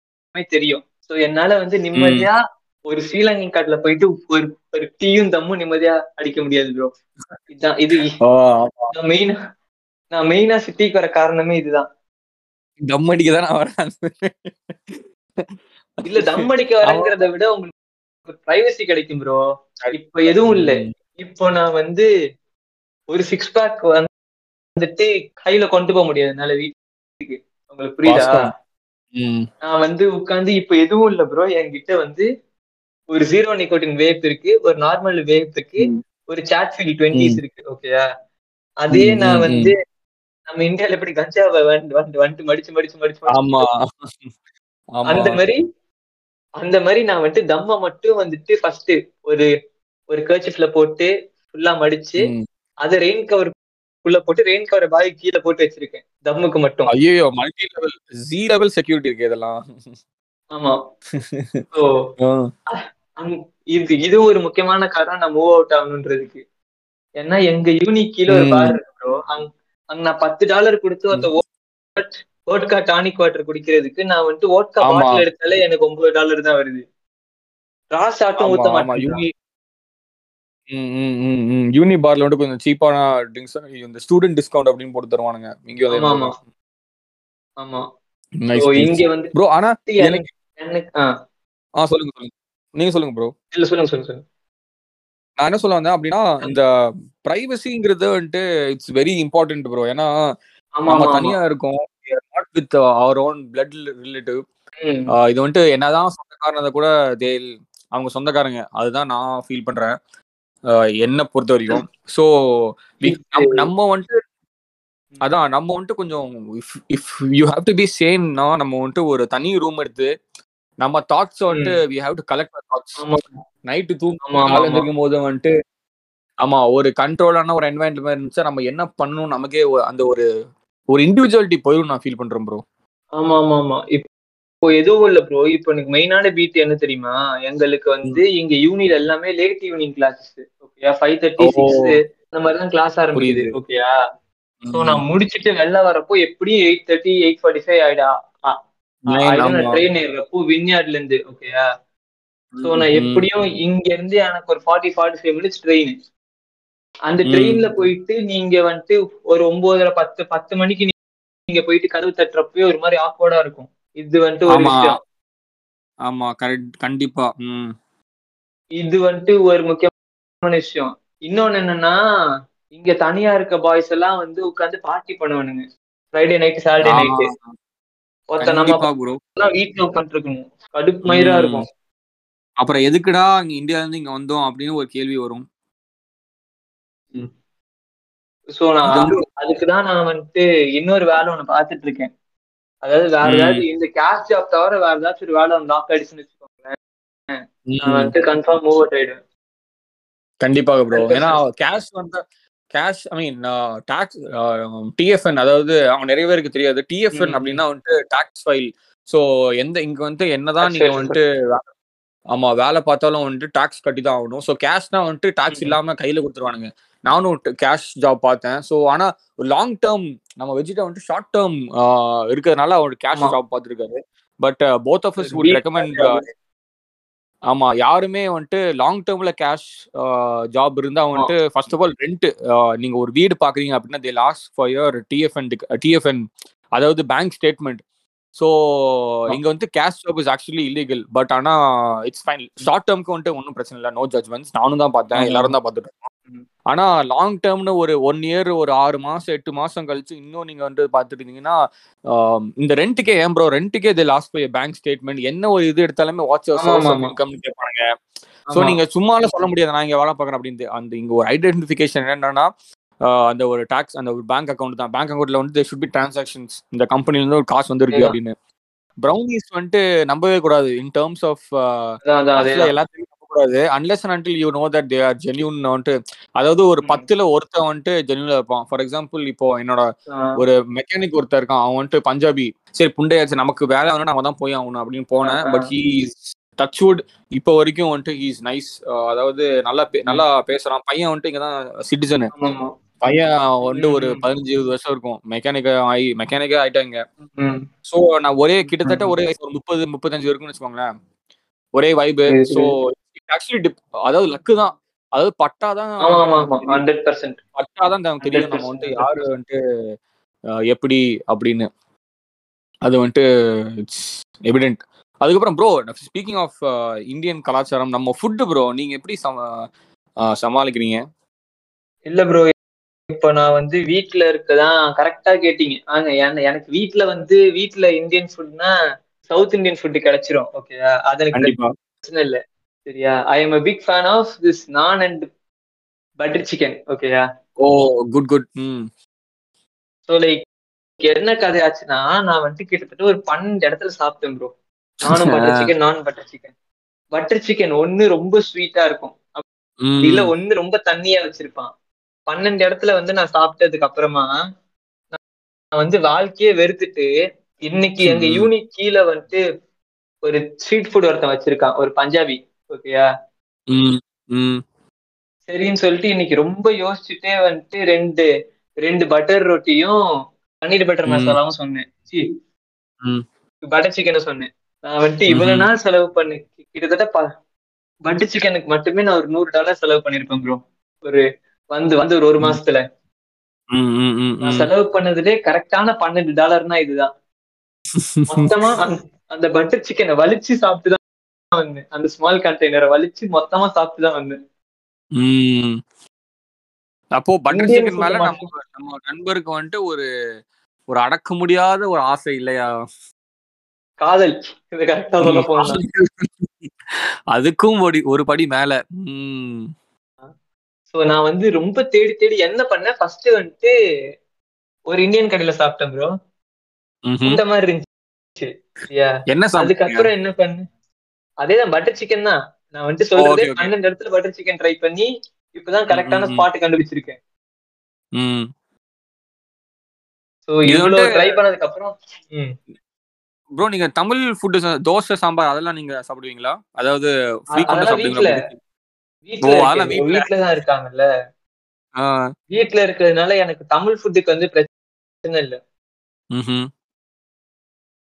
தெரியும். ஸோ என்னால வந்து நிம்மதியா ஒரு ஸ்ரீலங்கன் காட்டுல போயிட்டு ஒரு ஒரு டீயும் தம்மும் நிம்மதியா அடிக்க முடியாது ப்ரோ இதுதான் இது. நான் மெயினா நான் மெயினா சிட்டிக்கு வர காரணமே இதுதான். தம் அடிக்க தான் நான் வரேன் இல்ல தம் அடிக்க வரேங்கிறத விட உங்களுக்கு பிரைவசி கிடைக்கும் ப்ரோ இப்ப எதுவும் இல்ல. இப்போ நான் வந்து ஒரு சிக்ஸ் பேக் வந்துட்டு கையில கொண்டு போக முடியாது என்னால வீட்டுக்கு. உங்களுக்கு புரியுதா? நான் வந்து உட்காந்து இப்ப எதுவும் இல்ல ப்ரோ என்கிட்ட வந்து ஒரு ஜீரோ நிக்கோட்டின் வேப் இருக்கு ஒரு நார்மல் வேப் இருக்கு ஒரு சாட் ஃபீல் டுவெண்ட்டிஸ் இருக்கு ஓகேயா அதே நான் வந்து நம்ம இந்தியால எப்படி கஞ்சாவை வந்து வந்துட்டு மடிச்சு மடிச்சு மடிச்சு அந்த மாதிரி அந்த மாதிரி நான் வந்துட்டு தம்ம மட்டும் வந்துட்டு ஃபர்ஸ்ட் ஒரு ஒரு கர்ச்சிஃப்ல போட்டு ஃபுல்லா மடிச்சு அதை ரெயின் கவர் உள்ள போட்டு ரெயின் கவரை பாய் கீழே போட்டு வச்சிருக்கேன். தம்முக்கு மட்டும். ஐயோ multi level G level security இருக்கு இதெல்லாம். ஆமா. *laughs* ஸோ இது இது ஒரு முக்கியமான காரணம் நான் மூவ் அவுட் ஆகணுன்றதுக்கு. ஏன்னா எங்க யூனிக் கீழே ஒரு. பார் இருக்கு அங்க அங்க நான் பத்து டாலர் கொடுத்து ஒருத்த ஓட்கா டானிக் வாட்டர் குடிக்கிறதுக்கு நான் வந்துட்டு ஓட்கா. பாட்டில் எடுத்தாலே எனக்கு ஒன்பது டாலர் தான் வருது. ராஸ் ஆட்டும் ஊத்த மாட்டேன் யூனி பார்ல வந்து கொஞ்சம் சீப்பான ட்ரிங்க்ஸ் இந்த ஸ்டூடெண்ட் டிஸ்கவுண்ட் அப்படின்னு போட்டு தருவானுங்க. இங்க ஆமா, ஆமா. இங்க வந்து ப்ரோ ஆனா ஆ. சொல்லுங்க சொல்லுங்க. நீங்க சொல்லுங்க ப்ரோ இல்ல சொல்லுங்க சொல்லுங்க நான் என்ன சொல்ல வந்தேன் அப்படின்னா இந்த பிரைவசிங்கிறது வந்துட்டு இட்ஸ் வெரி இம்பார்ட்டன்ட் ப்ரோ ஏன்னா நம்ம தனியா இருக்கோம். Not with our own blood relative. இது வந்துட்டு என்னதான் சொந்தக்காரனதை கூட தே அவங்க சொந்தக்காரங்க. அதுதான் நான் ஃபீல் பண்றேன். என்னை பொறுத்த வரைக்கும் ஸோ நம்ம வந்துட்டு அதான் நம்ம வந்துட்டு கொஞ்சம் if if you have to be சேம்னா நம்ம வந்துட்டு ஒரு தனி ரூம் எடுத்து நம்ம தாட்ஸ் வந்துட்டு we have to collect thoughts night தூங்க ஆமா, ஆமா, காலை ஆமா. எந்திரிக்கும் போது வந்துட்டு ஆமா ஒரு கண்ட்ரோலான ஒரு என்வாயன்மெண்ட் இருந்துச்சா நம்ம என்ன பண்ணணும் நமக்கே அந்த ஒரு ஒரு இண்டிவிஜுவாலிட்டி போயிடும் நான் ஃபீல் பண்றேன் ப்ரோ ஆமா ஆமா ஆமா. இப்போ எதுவும் இல்ல ப்ரோ இப்போ எனக்கு மெயினான பீட் என்ன தெரியுமா? எங்களுக்கு வந்து இங்க யூனிட் எல்லாமே லேட் ஈவினிங் கிளாஸஸ் ஓகேயா ஃபைவ் தேர்ட்டி. சிக்ஸ் இந்த மாதிரி தான் கிளாஸ் ஆரம்பிக்குது. ஓகேயா சோ நான் முடிச்சிட்டு வெளில வரப்போ எப்படியும் eight thirty eight forty five ஆயிடா train ஏறப்போ வின்யார்ட்ல இருந்து ஓகேயா சோ நான் எப்படியும் இங்க இருந்து எனக்கு ஒரு forty forty five minutes train அந்த. ட்ரெயின்ல போயிட்டு நீங்க வந்துட்டு ஒரு ஒன்பதரை பத்து பத்து மணிக்கு நீங்க போயிட்டு கதவு தட்டுறப்பவே ஒரு மாதிரி ஆக்வர்டா இருக்கும். இது வந்துட்டு ஒரு விஷயம். ஆமா கரெக்ட் கண்டிப்பா. ம். இது வந்துட்டு ஒரு முக்கியமான விஷயம். இன்னொன்னு என்னன்னா இங்க தனியா இருக்க பாய்ஸ் எல்லாம் வந்து உட்காந்து பார்ட்டி பண்ணுவானுங்க. ஃப்ரைடே நைட் சாட்டர்டே நைட்டு ஒருத்த நம்ம வீட்டுல உட்காந்துட்டு இருக்கணும் கடுப்பு மயிரா இருக்கும். அப்புறம் எதுக்குடா இங்க இந்தியால இருந்து இங்க வந்தோம் அப்படின்னு ஒரு கேள்வி வரும். சோ நான் இது வந்து- அதுக்குதான் நான் வந்துட்டு இன்னொரு வேலை ஒண்ணு பாத்துட்டு இருக்கேன். அதாவது வேற. ஏதாவது இந்த கேஷ் ஜாப் தவிர வேற ஏதாச்சும் ஒரு வேலை லாக் ஆயிடுச்சுன்னு வச்சுக்கோங்களேன். வந்துட்டு கன்ஃபார்ம் மூவ் அவுட் ஆயிடுவேன் கண்டிப்பாக ப்ரோ ஏன்னா கேஷ் வந்து கேஷ் ஐ மீன் டாக்ஸ் டிஎஃப்என் அதாவது அவங்க நிறைய பேருக்கு தெரியாது டிஎஃப்என். அப்படின்னா வந்துட்டு டாக்ஸ் ஃபைல் ஸோ எந்த இங்க வந்து என்னதான் நீங்க. வந்துட்டு ஆமா வேலை பார்த்தாலும் வந்துட்டு டாக்ஸ் கட்டி தான் ஆகணும் ஸோ கேஷ்னா வந்துட்டு டாக்ஸ். இல்லாம கையில கொடுத்துருவானுங்க. நானும் கேஷ் ஜாப் பார்த்தேன். ஸோ ஆனா லாங் டேர்ம் நம்ம வெஜிட்ட வந்துட்டு ஷார்ட் டேர்ம் இருக்கிறதுனால அவர் கேஷ். ஜாப் பார்த்துருக்காரு. But both of us would recommend ஆமா யாருமே வந்துட்டு லாங் டேர்ம்ல கேஷ் ஜாப் இருந்தா வந்துட்டு ஃபர்ஸ்ட் ஆஃப் ஆல் ரெண்ட் நீங்க ஒரு வீடு பாக்குறீங்க அப்படின்னா they last four year TFN TFN அதாவது பேங்க் ஸ்டேட்மெண்ட் ஸோ இங்க வந்து cash job is actually illegal but ஆனா இட்ஸ் ஃபைன் ஷார்ட் டேர்ம்க்கு வந்துட்டு ஒன்றும் பிரச்சனை இல்லை. நோ ஜட்மெண்ட்ஸ் நானும் தான் பார்த்தேன். எல்லாரும் தான் பார்த்துட்டு இருக்கோம். ஆனா லாங் டேர்ம்னு ஒரு ஒன் இயர் ஒரு ஆறு மாசம் எட்டு மாசம் கழிச்சு இன்னும் நீங்க வந்து ஆம், இந்த ரெண்ட்டுக்கே ஏன் ப்ரோ ரெண்ட்டுக்கே இது லாஸ்ட் பை பேங்க் ஸ்டேட்மெண்ட் என்ன ஒரு இது எடுத்தாலுமே வாட்ச். இன்கம் கேட்பாங்க ஸோ ஆமா. நீங்க சும்மால சொல்ல முடியாது. நான் இங்க வேலை பார்க்குறேன் அப்படின்ட்டு. அந்த இங்க ஒரு ஐடென்டிஃபிகேஷன் என்னன்னா அந்த ஒரு டாக்ஸ் அந்த ஒரு பேங்க் அக்கௌண்ட் தான். பேங்க் அக்கௌண்ட்ல வந்து ஷுட் பி டிரான்சாக்ஷன்ஸ் இந்த கம்பெனில இருந்து ஒரு காசு வந்திருக்கு. அப்படின்னு. ப்ரௌனிஸ் வந்துட்டு நம்பவே கூடாது. இன் டேர்ம்ஸ் ஆஃப் எல்லாத்தையும் கூடாது. Unless and until you know that they are genuine வந்துட்டு அதாவது ஒரு. பத்துல ஒருத்தன் வந்துட்டு ஜென்யூனா இருப்பான். ஃபார் எக்ஸாம்பிள் இப்போ என்னோட. ஒரு மெக்கானிக் ஒருத்தர் இருக்கான். அவன் வந்துட்டு பஞ்சாபி. சரி புண்டையாச்சு நமக்கு வேலை வேணும் நம்ம தான் போய் ஆகணும் அப்படின்னு போனேன். பட் ஹீ டச்வுட் இப்போ வரைக்கும் வந்துட்டு ஹீஸ் நைஸ் அதாவது நல்லா நல்லா பேசுறான். பையன் வந்துட்டு இங்க தான் சிட்டிசனு பையன் வந்து ஒரு. பதினஞ்சு இருபது வருஷம் இருக்கும். மெக்கானிக் ஆகி மெக்கானிக்கே ஆயிட்டாங்க. ஸோ நான் ஒரே கிட்டத்தட்ட ஒரே வயசு ஒரு முப்பது முப்பத்தஞ்சு இருக்கும்னு வச்சுக்கோங்களேன். ஒரே வைபு ஸோ ஆக்சுவலி டிப் அதாவது லக்கு தான். அதாவது ஹண்ட்ரட் பர்சன்ட் பட்டாதான் நமக்கு தெரியும். நம்ம வந்துட்டு யாரு வந்துட்டு எப்படி அப்படின்னு. அது வந்துட்டு இட்ஸ் எவிடென்ட் அதுக்கப்புறம் ப்ரோ ஸ்பீக்கிங் ஆஃப் இந்தியன் கலாச்சாரம் நம்ம ஃபுட்டு ப்ரோ நீங்க எப்படி சமாளிக்கிறீங்க? இல்ல ப்ரோ இப்ப நான் வந்து வீட்ல இருக்கதான் கரெக்டா கேட்டீங்க. ஆங்க என்ன- எனக்கு வீட்ல வந்து வீட்ல இந்தியன் ஃபுட்னா சவுத் இந்தியன் ஃபுட் கிடைச்சிரும் ஓகேயா அது எனக்கு பிரச்சனை இல்ல சரியா? I am a big fan of this naan and butter chicken ஓகேயா oh good good so like என்ன கதையாச்சுன்னா நான் வந்துட்டு கிட்டத்தட்ட ஒரு பன்னெண்டு இடத்துல சாப்பிட்டேன் ப்ரோ நானும் பட்டர் சிக்கன் நானும் பட்டர் சிக்கன் பட்டர் சிக்கன் ஒன்னு ரொம்ப ஸ்வீட்டா இருக்கும். இல்ல ஒன்னு ரொம்ப தண்ணியா வச்சிருப்பான். பன்னெண்டு இடத்துல வந்து நான் சாப்பிட்டதுக்கு அப்புறமா நான் வந்து வாழ்க்கையே வெறுத்துட்டு இன்னைக்கு எங்க ம். யூனிட் கீழே வந்துட்டு ஒரு ஸ்ட்ரீட் ஃபுட் ஒருத்தன் வச்சிருக்கான் ஒரு பஞ்சாபி ஓகேயா சரின்னு சொல்லிட்டு இன்னைக்கு ரொம்ப யோசிச்சுட்டே வந்துட்டு ரெண்டு ரெண்டு பட்டர் ரொட்டியும் பன்னீர் பட்டர். மசாலாவும் சொன்னேன் சி. பட்டர் சிக்கனை சொன்னேன் நான் வந்துட்டு இவ்வளவு. நாள் செலவு பண்ணி கிட்டத்தட்ட பட்டர் சிக்கனுக்கு மட்டுமே நான் ஒரு நூறு டாலர் செலவு பண்ணிருப்பேன் ப்ரோ ஒரு வந்து வந்து ஒரு ஒரு. மாசத்துல. நான் செலவு பண்ணதுலே கரெக்டான பன்னெண்டு டாலர்னா இதுதான். *laughs* மொத்தமா அந்த- பட்டர் சிக்கனை வலிச்சு சாப்பிட்டு தான் வந்தேன். அந்த ஸ்மால் கண்டெய்னரை வலிச்சு மொத்தமா சாப்பிட்டு தான் வந்தேன். அப்போ பட்டர் சிக்கன் மேல நம்ம நம்ம நண்பருக்கு வந்துட்டு ஒரு ஒரு அடக்க முடியாத ஒரு ஆசை இல்லையா? காதல். இது கரெக்டா சொல்ல போனா. *laughs* அதுக்கும் ஒரு படி மேல. ம். சோ நான் வந்து ரொம்ப தேடி தேடி என்ன பண்ணேன்? ஃபர்ஸ்ட் வந்துட்டு ஒரு இந்தியன் கடையில சாப்பிட்டேன் ப்ரோ. இந்த மாதிரி இருந்துச்சு. என்ன அதுக்கப்புறம் என்ன பண்ணேன்? அதேதான் பட்டர் சிக்கன் தான். நான் வந்துட்டு சொல்றது. பன்னெண்டு இடத்துல பட்டர் சிக்கன் ட்ரை பண்ணி இப்பதான் கரெக்டான. ஸ்பாட் கண்டுபிடிச்சிருக்கேன். சோ இது இவ்வளவு ட்ரை பண்ணதுக்கு அப்புறம். ப்ரோ நீங்க தமிழ் ஃபுட் தோசை சாம்பார் அதெல்லாம் நீங்க சாப்பிடுவீங்களா? அதாவது அதெல்லாம் சாப்பிடுவீங்களா வீட்ல ஓ, வீட்ல அதெல்லாம் இருக்கேன். bro. வீட்ல. வீட்ல தான் இருக்காங்கல்ல. ஆ, வீட்ல இருக்கிறதுனால எனக்கு தமிழ் ஃபுட்டுக்கு வந்து பிரச்சனை இல்ல.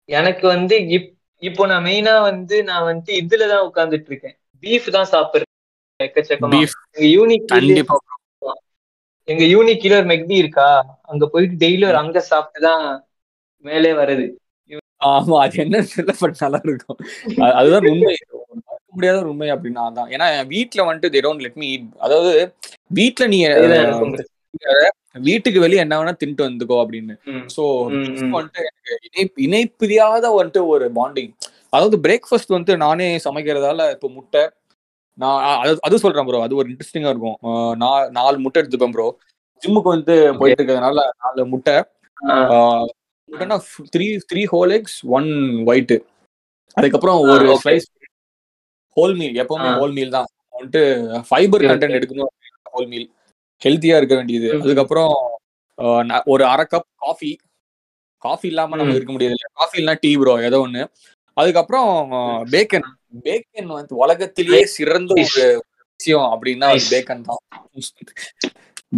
எனக்கு வந்து இப் இப்போ நான் மெயினா வந்து நான் வந்து இதுலதான் உட்கார்ந்துட்டு இருக்கேன் பீஃப் தான் சாப்பிடுறேன் எக்கச்சக்கமா. எங்க யூனிக் எங்க யூனிக் கீழ ஒரு மெக்டி இருக்கா? அங்க போயிட்டு டெய்லி ஒரு அங்க சாப்பிட்டு தான் மேலே வருது ஆமா அது என்ன சொல்ல நல்லா இருக்கும். அது- அதுதான் உண்மை. முடியாத ஒரு உண்மை அப்படின்னா அதான். ஏன்னா வீட்ல வந்துட்டு they don't let me eat. அதாவது வீட்ல நீ. வீட்டுக்கு வெளியே என்ன வேணா தின்ட்டு வந்துக்கோ அப்படின்னு. ம், சோ ம், ம். வந்துட்டு எனக்கு இணை இணைப்பிரியாத வந்துட்டு ஒரு பாண்டிங் அதாவது பிரேக்ஃபாஸ்ட் வந்துட்டு நானே சமைக்கிறதால இப்போ முட்டை நான் அது அது சொல்றேன் ப்ரோ அது ஒரு இன்ட்ரெஸ்டிங்கா இருக்கும். நான் நாலு முட்டை எடுத்துப்பேன் ப்ரோ ஜிம்முக்கு வந்து போயிட்டு இருக்கிறதுனால நாலு முட்டை. முட்டைனா three three whole eggs one white அதுக்கப்புறம் ஒரு. ஸ்லைஸ் ஹோல் மீல் எப்பவுமே. ஹோல் மீல் தான். வந்துட்டு ஃபைபர் கண்டென்ட். எடுக்கணும் ஹோல் மீல் ஹெல்த்தியா இருக்க வேண்டியது. அதுக்கப்புறம் ஒரு அரை கப் காஃபி காஃபி இல்லாம நம்ம. இருக்க முடியாது இல்ல. காஃபி இல்லைனா டீ ப்ரோ ஏதோ ஒண்ணு. அதுக்கப்புறம் பேக்கன் பேக்கன் வந்து உலகத்திலேயே சிறந்த ஒரு விஷயம் அப்படின்னா. பேக்கன் தான்.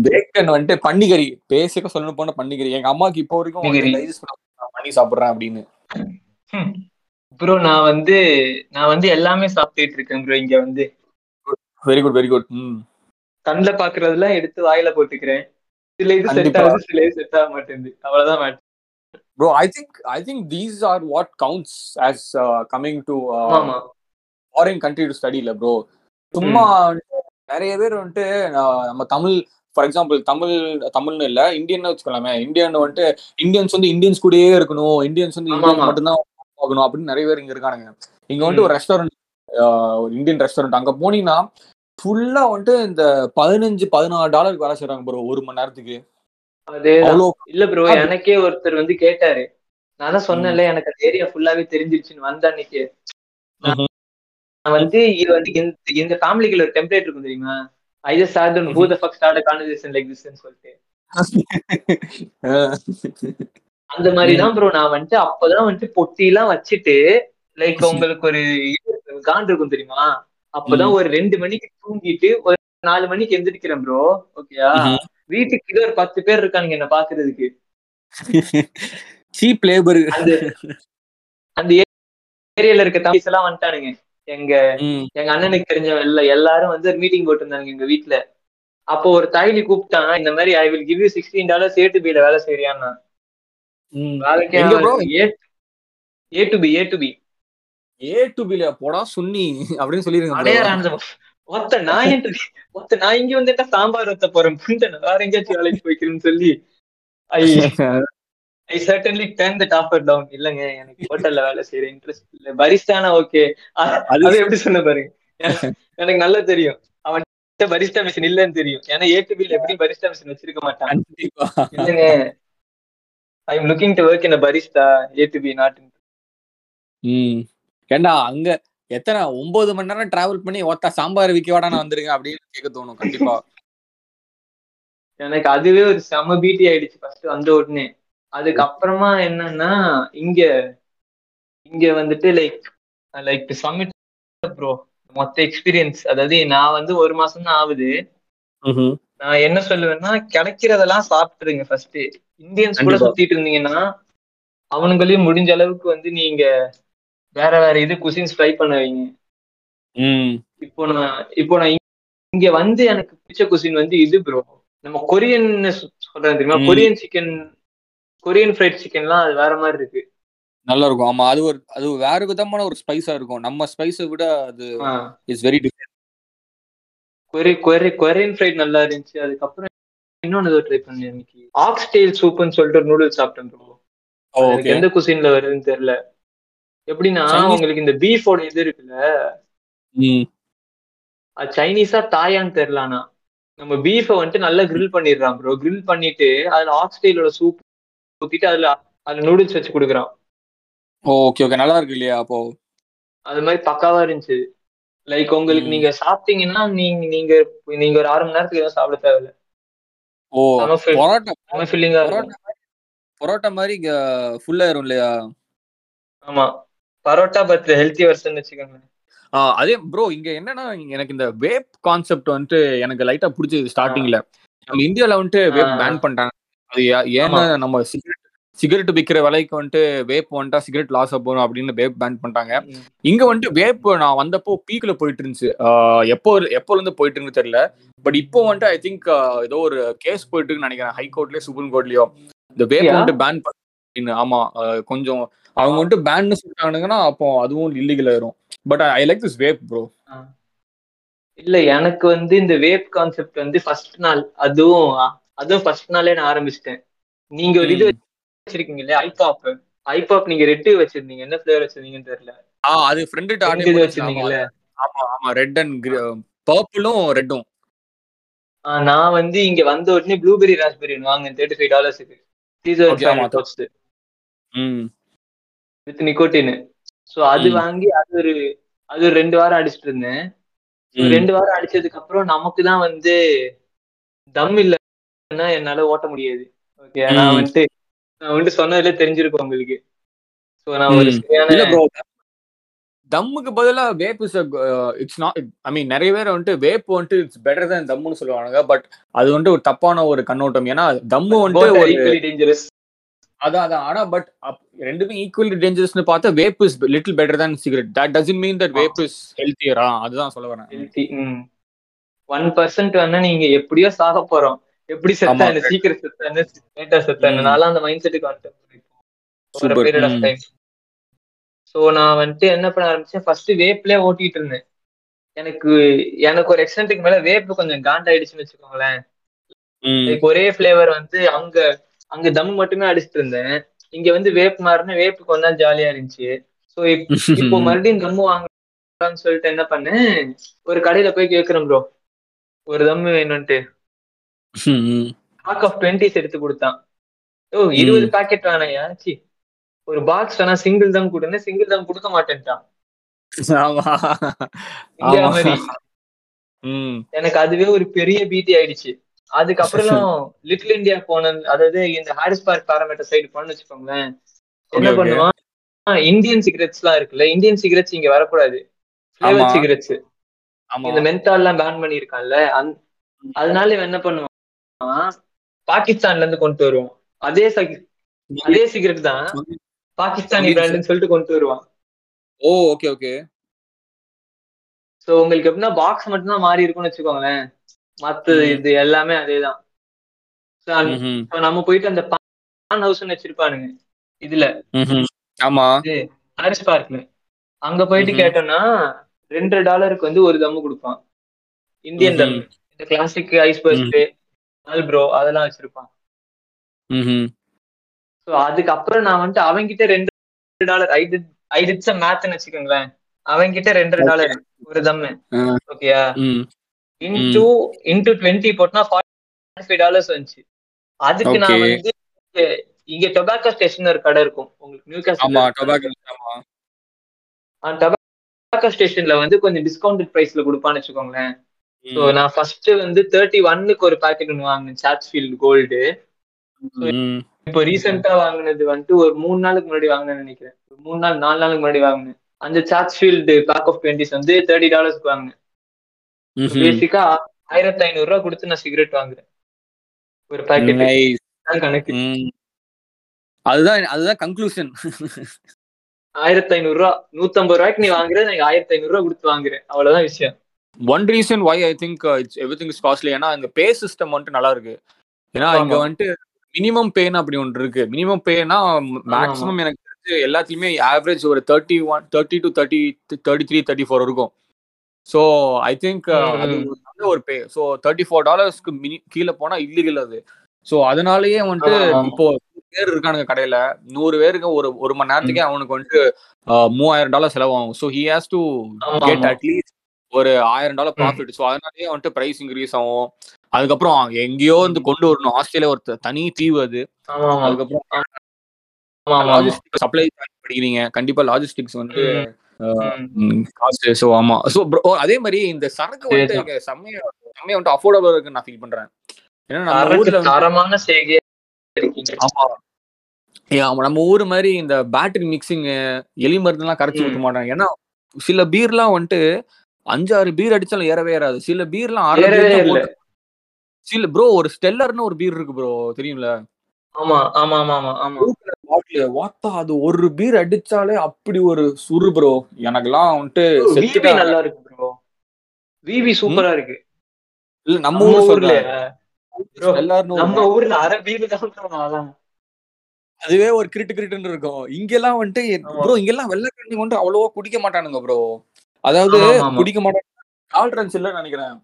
பேக்கன் வந்துட்டு பன்னிக்கறி பேசிக்க சொல்லணும் போன பன்னிக்கறி எங்க அம்மாக்கு இப்போ வரைக்கும் பண்ணி சாப்பிடுறேன் அப்படின்னு. ப்ரோ நான் வந்து நான் வந்து எல்லாமே சாப்பிட்டுட்டு இருக்கேன் ப்ரோ இங்க வந்து. வெரி குட் வெரி குட் கண்ணுல பாக்குறதெல்லாம் எடுத்து வாயில போட்டுக்கிறேன். சில இது செட். ஆகுது சில இது செட் ஆக மாட்டேங்குது. அவ்வளவுதான் matter. Bro I think I think these are what counts as coming to foreign country to study இல்ல ப்ரோ சும்மா நிறைய பேர் வந்துட்டு நம்ம தமிழ் ஃபார் எக்ஸாம்பிள் தமிழ் தமிழ்னு இல்ல இந்தியன் வச்சுக்கலாமே இந்தியன் வந்துட்டு இந்தியன்ஸ் வந்து இந்தியன்ஸ் கூடயே இருக்கணும். இந்தியன்ஸ் வந்து இந்தியன்ஸ். மட்டும்தான் ஆகணும் அப்படின்னு நிறைய பேர் இங்க இருக்கானுங்க. இங்க வந்துட்டு ஒரு ரெஸ்டாரண்ட் ஒரு இந்தியன் ரெஸ்டாரண்ட் அங்க போனீங்கன்னா ஃபுல்லா வந்துட்டு இந்த பதினஞ்சு பதினாறு டாலருக்கு வேலை செய்றாங்க ப்ரோ ஒரு மணி நேரத்துக்கு. இல்ல ப்ரோ எனக்கே ஒருத்தர் வந்து கேட்டாரு. நான் தான் சொன்னேன்ல எனக்கு அந்த ஏரியா ஃபுல்லாவே தெரிஞ்சிருச்சுன்னு வந்த அன்னைக்கு. நான் வந்து இது வந்து இந்த இந்த ஃபேமிலிக்குள்ள ஒரு டெம்ப்ளேட் இருக்கும் தெரியுமா? I just start who the fuck start a conversation like திஸ்னு சொல்லிட்டு. *laughs* அந்த மாதிரி தான் ப்ரோ நான் வந்துட்டு அப்பதான் வந்துட்டு பொட்டி எல்லாம் வச்சுட்டு லைக் உங்களுக்கு ஒரு இது காண்ட் இருக்கும் தெரியுமா? அப்பதான் ஒரு ரெண்டு மணிக்கு தூங்கிட்டு ஒரு நாலு மணிக்கு எந்திரிக்கிறேன் ப்ரோ ஓகேயா. வீட்டுக்கு கீழே ஒரு பத்து பேர் இருக்கானுங்க என்ன பாக்குறதுக்கு. *laughs* சீப் லேபர் அந்த அந்த ஏரியால இருக்க தம்பிஸ் எல்லாம் வந்துட்டானுங்க. எங்க எங்க அண்ணனுக்கு தெரிஞ்சவன் இல்ல எல்லாரும் வந்து மீட்டிங் போட்டிருந்தாங்க எங்க வீட்ல. அப்போ ஒரு தாய்லி கூப்பிட்டான் இந்த மாதிரி I will give you sixteen dollars A to பில வேலை செய்யறியான்னா? A to B A to B A to பில போடா சுன்னி அப்படின்னு சொல்லிருங்க ஒத்த நான் ஒத்த நான் இங்க வந்துட்டா சாம்பார் ஒத்த போறேன் வேற எங்கேயாச்சும் வேலைக்கு போய்க்கிறேன்னு சொல்லி. I I certainly turn that offer down இல்லங்க எனக்கு ஹோட்டல்ல வேலை செய்யற இன்ட்ரெஸ்ட் இல்ல. பரிஸ்டானா ஓகே அது எப்படி சொன்ன பாருங்க எனக்கு- எனக்கு நல்லா தெரியும். அவன் பரிஸ்டா மிஷின் இல்லன்னு தெரியும். ஏன்னா ஏ டு பில எப்படி பரிஸ்டா மிஷின் வச்சிருக்க மாட்டான். கண்டிப்பா இல்லங்க I am looking to work in barista A to B not ம். ஏண்டா அங்க எத்தனை ஒன்பது மணி நேரம் டிராவல் பண்ணி ஒத்த சாம்பார் விக்க வாடா நான் வந்துருங்க அப்படின்னு கேட்க தோணும் கண்டிப்பா. எனக்கு அதுவே ஒரு செம பீட்டி ஆயிடுச்சு ஃபர்ஸ்ட் வந்த உடனே. அதுக்கப்புறமா என்னன்னா இங்க இங்க வந்துட்டு லைக் லைக் சம்மிட் ப்ரோ மொத்த எக்ஸ்பீரியன்ஸ் அதாவது நான் வந்து ஒரு மாசம் தான் ஆகுது நான் என்ன சொல்லுவேன்னா கிடைக்கிறதெல்லாம் சாப்பிட்டுருங்க ஃபர்ஸ்ட் இந்தியன்ஸ் கூட. சுத்திட்டு இருந்தீங்கன்னா அவனுங்களையும் முடிஞ்ச அளவுக்கு வந்து நீங்க வேற வேற இது குசின்ஸ் ட்ரை பண்ண வைங்க. இப்போ நான் இப்போ நான் இங்க- வந்து எனக்கு பிடிச்ச குசின் வந்து இது ப்ரோ நம்ம கொரியன் சொல்றேன் தெரியுமா. கொரியன் சிக்கன் கொரியன் ஃப்ரைட் சிக்கன்லாம் அது வேற மாதிரி இருக்கு. நல்லா இருக்கும் ஆமா அது ஒரு அது வேற விதமான ஒரு ஸ்பைஸா இருக்கும். நம்ம ஸ்பைஸை விட அது இட்ஸ் வெரி டிஃபரெண்ட் கொரி கொரி கொரியன் ஃப்ரைட் நல்லா இருந்துச்சு. அதுக்கப்புறம் இன்னொன்னு ஏதோ ட்ரை பண்ணேன் இன்னைக்கு. ஆக்ஸ்டேல் சூப்னு சொல்லிட்டு ஒரு நூடுல்ஸ் சாப்பிட்டேன் ப்ரோ எந்த குசின்ல வருதுன்னு தெரியல. எப்படின்னா உங்களுக்கு இந்த பீஃபோட இது இருக்குல்ல? அது சைனீஸா தாயான்னு தெரியல ஆனா. நம்ம பீஃபை வந்துட்டு நல்லா கிரில் பண்ணிடுறான் ப்ரோ கிரில் பண்ணிட்டு அதுல ஆக்ஸ்டேலோட சூப் ஊத்திட்டு அதுல அதுல நூடுல்ஸ் வச்சு கொடுக்குறான். ஓகே ஓகே நல்லா இருக்கு இல்லையா அப்போ? அது மாதிரி பக்காவா இருந்துச்சு. லைக் உங்களுக்கு. நீங்க சாப்பிட்டீங்கன்னா நீங்க நீங்க நீங்க ஒரு ஆறு மணி நேரத்துக்கு எதுவும் சாப்பிட தேவையில்ல. ஓ பரோட்டா ஃபில்லிங்கா இருக்கும். பரோட்டா மாதிரி ஃபுல் ஆயிரும் இல்லையா ஆமா. பரோட்டா பட் ஹெல்த்தி வெர்ஷன் வச்சுக்கோங்க அதே ப்ரோ இங்க என்னன்னா எனக்கு இந்த வேப் கான்செப்ட் வந்துட்டு எனக்கு லைட்டா பிடிச்சது ஸ்டார்டிங்ல நம்ம இந்தியால வந்துட்டு வேப். பேன் பண்ணிட்டாங்க. அது ஏன்னா நம்ம சிகரெட் விக்கிற விலைக்கு வந்துட்டு வேப் வந்துட்டா சிகரெட் லாஸ் போகும் அப்படின்னு வேப் பேன் பண்ணிட்டாங்க. இங்க வந்துட்டு வேப் நான் வந்தப்போ பீக்ல போயிட்டு இருந்துச்சு. எப்போ எப்போ இருந்து போயிட்டு இருந்து தெரியல. பட் இப்போ வந்துட்டு ஐ திங்க் ஏதோ ஒரு கேஸ் போயிட்டு இருக்குன்னு நினைக்கிறேன். ஹை கோர்ட்லயே சுப்ரீம் கோர்ட்லயோ இந்த வேப்? வந்துட்டு பேன் பண்ணு ஆமா கொஞ்சம் அவங்க வந்துட்டு பேன்னு சொல்லிட்டானுங்கன்னா அப்போ அதுவும் இல்லீகல் ஆயிரும். But I like this vape bro இல்ல எனக்கு வந்து இந்த வேப் கான்செப்ட் வந்து ஃபர்ஸ்ட் நாள் அதுவும் அதுவும் ஃபர்ஸ்ட் நாளே நான் ஆரம்பிச்சிட்டேன். நீங்க ஒரு இது வச்சிருக்கீங்க இல்லையா? ஐபாப். ஐபாப் நீங்க ரெட்டு வச்சிருந்தீங்க. என்ன ஃபிளேவர் வச்சிருந்தீங்கன்னு தெரியல. ஆ அது ஃப்ரெண்டு ரெண்டு இது வச்சிருந்தீங்கல்ல ஆமா ஆமா. ரெட் அண்ட் பர்பிளும் ரெட்டும் நான் வந்து இங்க வந்த உடனே ப்ளூபெரி ராஸ்பெரி வாங்கினேன். தேர்ட்டி ஃபைவ் டாலர்ஸுக்கு ம். வித் நிக்கோட்டின் சோ அது. வாங்கி அது ஒரு அது ஒரு ரெண்டு வாரம் அடிச்சிட்டு இருந்தேன். ரெண்டு வாரம் அடிச்சதுக்கு அப்புறம் நமக்கு தான் வந்து தம் இல்லைன்னா என்னால ஓட்ட முடியாது. ஓகே நான். வந்துட்டு நான் வந்துட்டு சொன்னதுல தெரிஞ்சிருக்கும் உங்களுக்கு. சோ நான் ஒரு. சரியான தம்முக்கு பதிலா vape is it's not I mean நிறைய பேர் வந்துட்டு வேப் வந்துட்டு இட்ஸ் பெட்டர் தான் தம்முன்னு சொல்லுவாங்க பட் அது வந்துட்டு ஒரு தப்பான ஒரு கண்ணோட்டம். ஏன்னா தம்மு வந்துட்டு ஒரு டேஞ்சரஸ் அதான் அதான். ஆனா பட் ரெண்டுமே ஈக்குவலி டேஞ்சரஸ்னு பார்த்தா வேப் இஸ் லிட்டில் பெட்டர் தான் cigarette that doesn't mean that vape is ஹெல்த்தியரா அதுதான் சொல்ல வரேன். ஒன் பர்சன்ட் வேணா நீங்க எப்படியோ சாக போறோம். எப்படி செத்தானு. சீக்கிரம் செத்தானு லேட்டா செத்தானு. நான்லாம் அந்த மைண்ட் செட்டுக்கு வந்துட்டேன். சோ நான் வந்துட்டு என்ன பண்ண ஆரம்பிச்சேன்? ஃபர்ஸ்ட் வேப்லயே ஓட்டிட்டு இருந்தேன். எனக்கு எனக்கு ஒரு எக்ஸ்டென்ட்டுக்கு மேல வேப் கொஞ்சம் காண்டாயிடுச்சுன்னு வச்சுக்கோங்களேன். ம். லைக் ஒரே ஃபிளேவர் வந்து அங்க அங்க தம் மட்டுமே அடிச்சிட்டு இருந்தேன். இங்க வந்து வேப் மாறினா வேப் கொஞ்சம் ஜாலியா இருந்துச்சு. சோ *laughs* இப்போ மறுபடியும் தம்மு வாங்கலாம்னு சொல்லிட்டு என்ன பண்ணேன்? ஒரு கடையில போய் கேக்குறேன் ப்ரோ ஒரு தம்மு வேணும்ட்டு பேக் ஆஃப் டுவெண்ட்டிஸ் எடுத்து கொடுத்தான். ஓ இருபது பாக்கெட் வேணையா சி ஒரு பாக்ஸ் வேணா சிங்கிள் தம் கொடுன்னு சிங்கிள் தம் கொடுக்க மாட்டேன்ட்டான். எனக்கு அதுவே ஒரு பெரிய பீதி ஆயிடுச்சு. அதுக்கப்புறம் லிட்டில் இந்தியா போன அதாவது இந்த ஹாரிஸ் பார்க் பாராமீட்டர் சைடு போனு வச்சுக்கோங்களேன். என்ன. பண்ணுவான்? இந்தியன் சிகரெட்ஸ் எல்லாம் இருக்குல்ல இந்தியன் சிகரெட்ஸ் இங்க வரக்கூடாது. சிகரெட்ஸ் இந்த மென்தால் எல்லாம் பேன் பண்ணிருக்கான்ல அதனால இவன் என்ன பண்ணுவான்? பாகிஸ்தான்ல இருந்து கொண்டு வருவான். அதே அதே சிகரெட் தான். பாகிஸ்தானி பிராண்டுன்னு சொல்லிட்டு கொண்டு வருவான். ஓ ஓகே ஓகே சோ உங்களுக்கு எப்படின்னா பாக்ஸ் மட்டும் தான் மாறி இருக்கும்னு வச்சுக்கோங்களேன். மத்த. இது எல்லாமே அதேதான். நம்ம போயிட்டு அந்த பான் ஹவுஸ்னு வச்சிருப்பானுங்க. இதுல. ஆமா. ஹாரிஸ் பார்க்ல அங்க போயிட்டு. கேட்டோம்னா ரெண்டு டாலருக்கு வந்து ஒரு தம்மு கொடுப்பான். இந்தியன் தம். இந்த கிளாசிக் ஐஸ் பர்ஸ்ட் ப்ரோ அதெல்லாம் வச்சிருப்பான். சோ அதுக்கப்புறம் நான் வந்துட்டு அவன்கிட்ட ரெண்டு டாலர் ஐ டிட் ஐ டிட்ஸ் மேத்னு வச்சுக்கோங்களேன் அவன்கிட்ட ரெண்டு Okay. டாலர் ஒரு தம்மு. ஓகேயா. இன்டூ இன்டூ டுவெண்ட்டி போட்டா ஃபார்ட்டி ஃபைவ் டாலர்ஸ் வந்துச்சு அதுக்கு நான். வந்து இங்க- டொபாக்கோ ஸ்டேஷன் ஒரு கடை இருக்கும் உங்களுக்கு நியூ ஆமா டொபாக்கோ ஸ்டேஷன்ல வந்து கொஞ்சம் டிஸ்கவுண்டட் பிரைஸ்ல கொடுப்பான்னு வச்சுக்கோங்களேன் ஸோ நான் ஃபர்ஸ்ட் வந்து தேர்ட்டி ஒன்னுக்கு ஒரு பாக்கெட் ஒன்று வாங்கினேன் சாட்ஸ்ஃபீல்ட் கோல்டு. இப்போ ரீசெண்டா வாங்கினது வந்துட்டு ஒரு மூணு நாளுக்கு முன்னாடி வாங்கினேன்னு நினைக்கிறேன். மூணு நாள் நாலு நாளுக்கு முன்னாடி வாங்கினேன். அந்த சாட்ஸ்ஃபீல்டு பேக் ஆஃப் டுவெண்ட்டிஸ் வந்து தேர்ட்டி டாலர்ஸ்க்கு வாங்கினேன். பேசிக்கா ஆயிரத்தி ஐநூறு ரூபா கொடுத்து நான் சிகரெட் வாங்குறேன். ஒரு பாக்கெட். கணக்கு. அதுதான் அதுதான் கன்க்ளூஷன் ஆயிரத்தி ஐநூறு ரூபா. நூத்தம்பது ரூபாய்க்கு நீ வாங்குற நான் ஆயிரத்தி ஐநூறு ரூபா கொடுத்து வாங்குறேன். அவ்வளவுதான் விஷயம். One reason why I think it's everything is costly ஏன்னா இந்த பே சிஸ்டம் வந்துட்டு நல்லா இருக்கு. ஏன்னா. இங்க வந்துட்டு மினிமம் பேன்னு அப்படி ஒன்று இருக்கு. மினிமம் பேனா மேக்ஸிமம் எனக்கு தெரிஞ்சு எல்லாத்துலயுமே ஆவரேஜ் ஒரு thirty one thirty two thirty thirty three thirty four இருக்கும் ஸோ ஐ திங்க் அது. ஒரு பே ஸோ தேர்ட்டி ஃபோர் டாலர்ஸ்க்கு மினி கீழே போனா இல்லீகல் அது. ஸோ அதனாலயே வந்துட்டு. இப்போ நூறு பேர் இருக்கானுங்க கடையில. நூறு பேருக்கு ஒரு ஒரு மணி நேரத்துக்கே அவனுக்கு வந்துட்டு அஹ், மூவாயிரம் டாலர் செலவாகும். So he has to get. At least ஒரு ஆயிரம் டாலர். ப்ராஃபிட் ஸோ அதனாலயே வந்துட்டு பிரைஸ் இன்க்ரீஸ் ஆகும். அதுக்கப்புறம் எங்கேயோ வந்து கொண்டு வரணும். ஆஸ்திரேலியா ஒரு தனி தீவு அது. அதுக்கப்புறம் சப்ளை படிக்கிறீங்க. கண்டிப்பா லாஜிஸ்டிக்ஸ் வந்து ஸோ ஆமா. ஸோ அதே மாதிரி இந்த சரக்கு இங்க செம்மையா செம்மையா வந்துட்டு அஃபோர்டபுள் இருக்குன்னு நான் ஃபீல் பண்றேன். ஏன்னா நம்ம ஊர்ல வந்து தரமான ஆமா. ஆமா, நம்ம ஊர் மாதிரி இந்த பேட்டரி மிக்சிங் எலி மருந்துலாம் கரைச்சி ம். ஊத்த மாட்டாங்க. ஏன்னா சில பீர்லாம் வந்துட்டு அஞ்சாறு பீர் அடிச்சாலும் ஏறவே ஏறாது. சில பீர்லாம். போட்டு- சில ப்ரோ ஒரு ஸ்டெல்லர்னு ஒரு பீர் இருக்கு ப்ரோ தெரியும்ல? ஆமா ஆமா ஆமா ஆமா ஆமா. வாத்தா அது ஒரு பீர் அடிச்சாலே அப்படி ஒரு சுரு ப்ரோ எனக்கெல்லாம் வந்துட்டு. நல்லா இருக்கு ப்ரோ விவி சூப்பரா இருக்கு. இல்ல நம்ம நம்ம ஊர் ஊர்ல. ஒரு நம்ம ஊர்ல அரை வீடு தான் அதுவே ஒரு கிரிட்டு கிரிட்டுன்னு இருக்கும். இங்கெல்லாம் வந்துட்டு. ப்ரோ இங்கெல்லாம் வெள்ளக்கண்ணி வந்துட்டு அவ்வளவா குடிக்க மாட்டானுங்க ப்ரோ அதாவது. குடிக்க மாட்டாங்க டாலரன்ஸ் இல்லைன்னு நினைக்கிறேன்.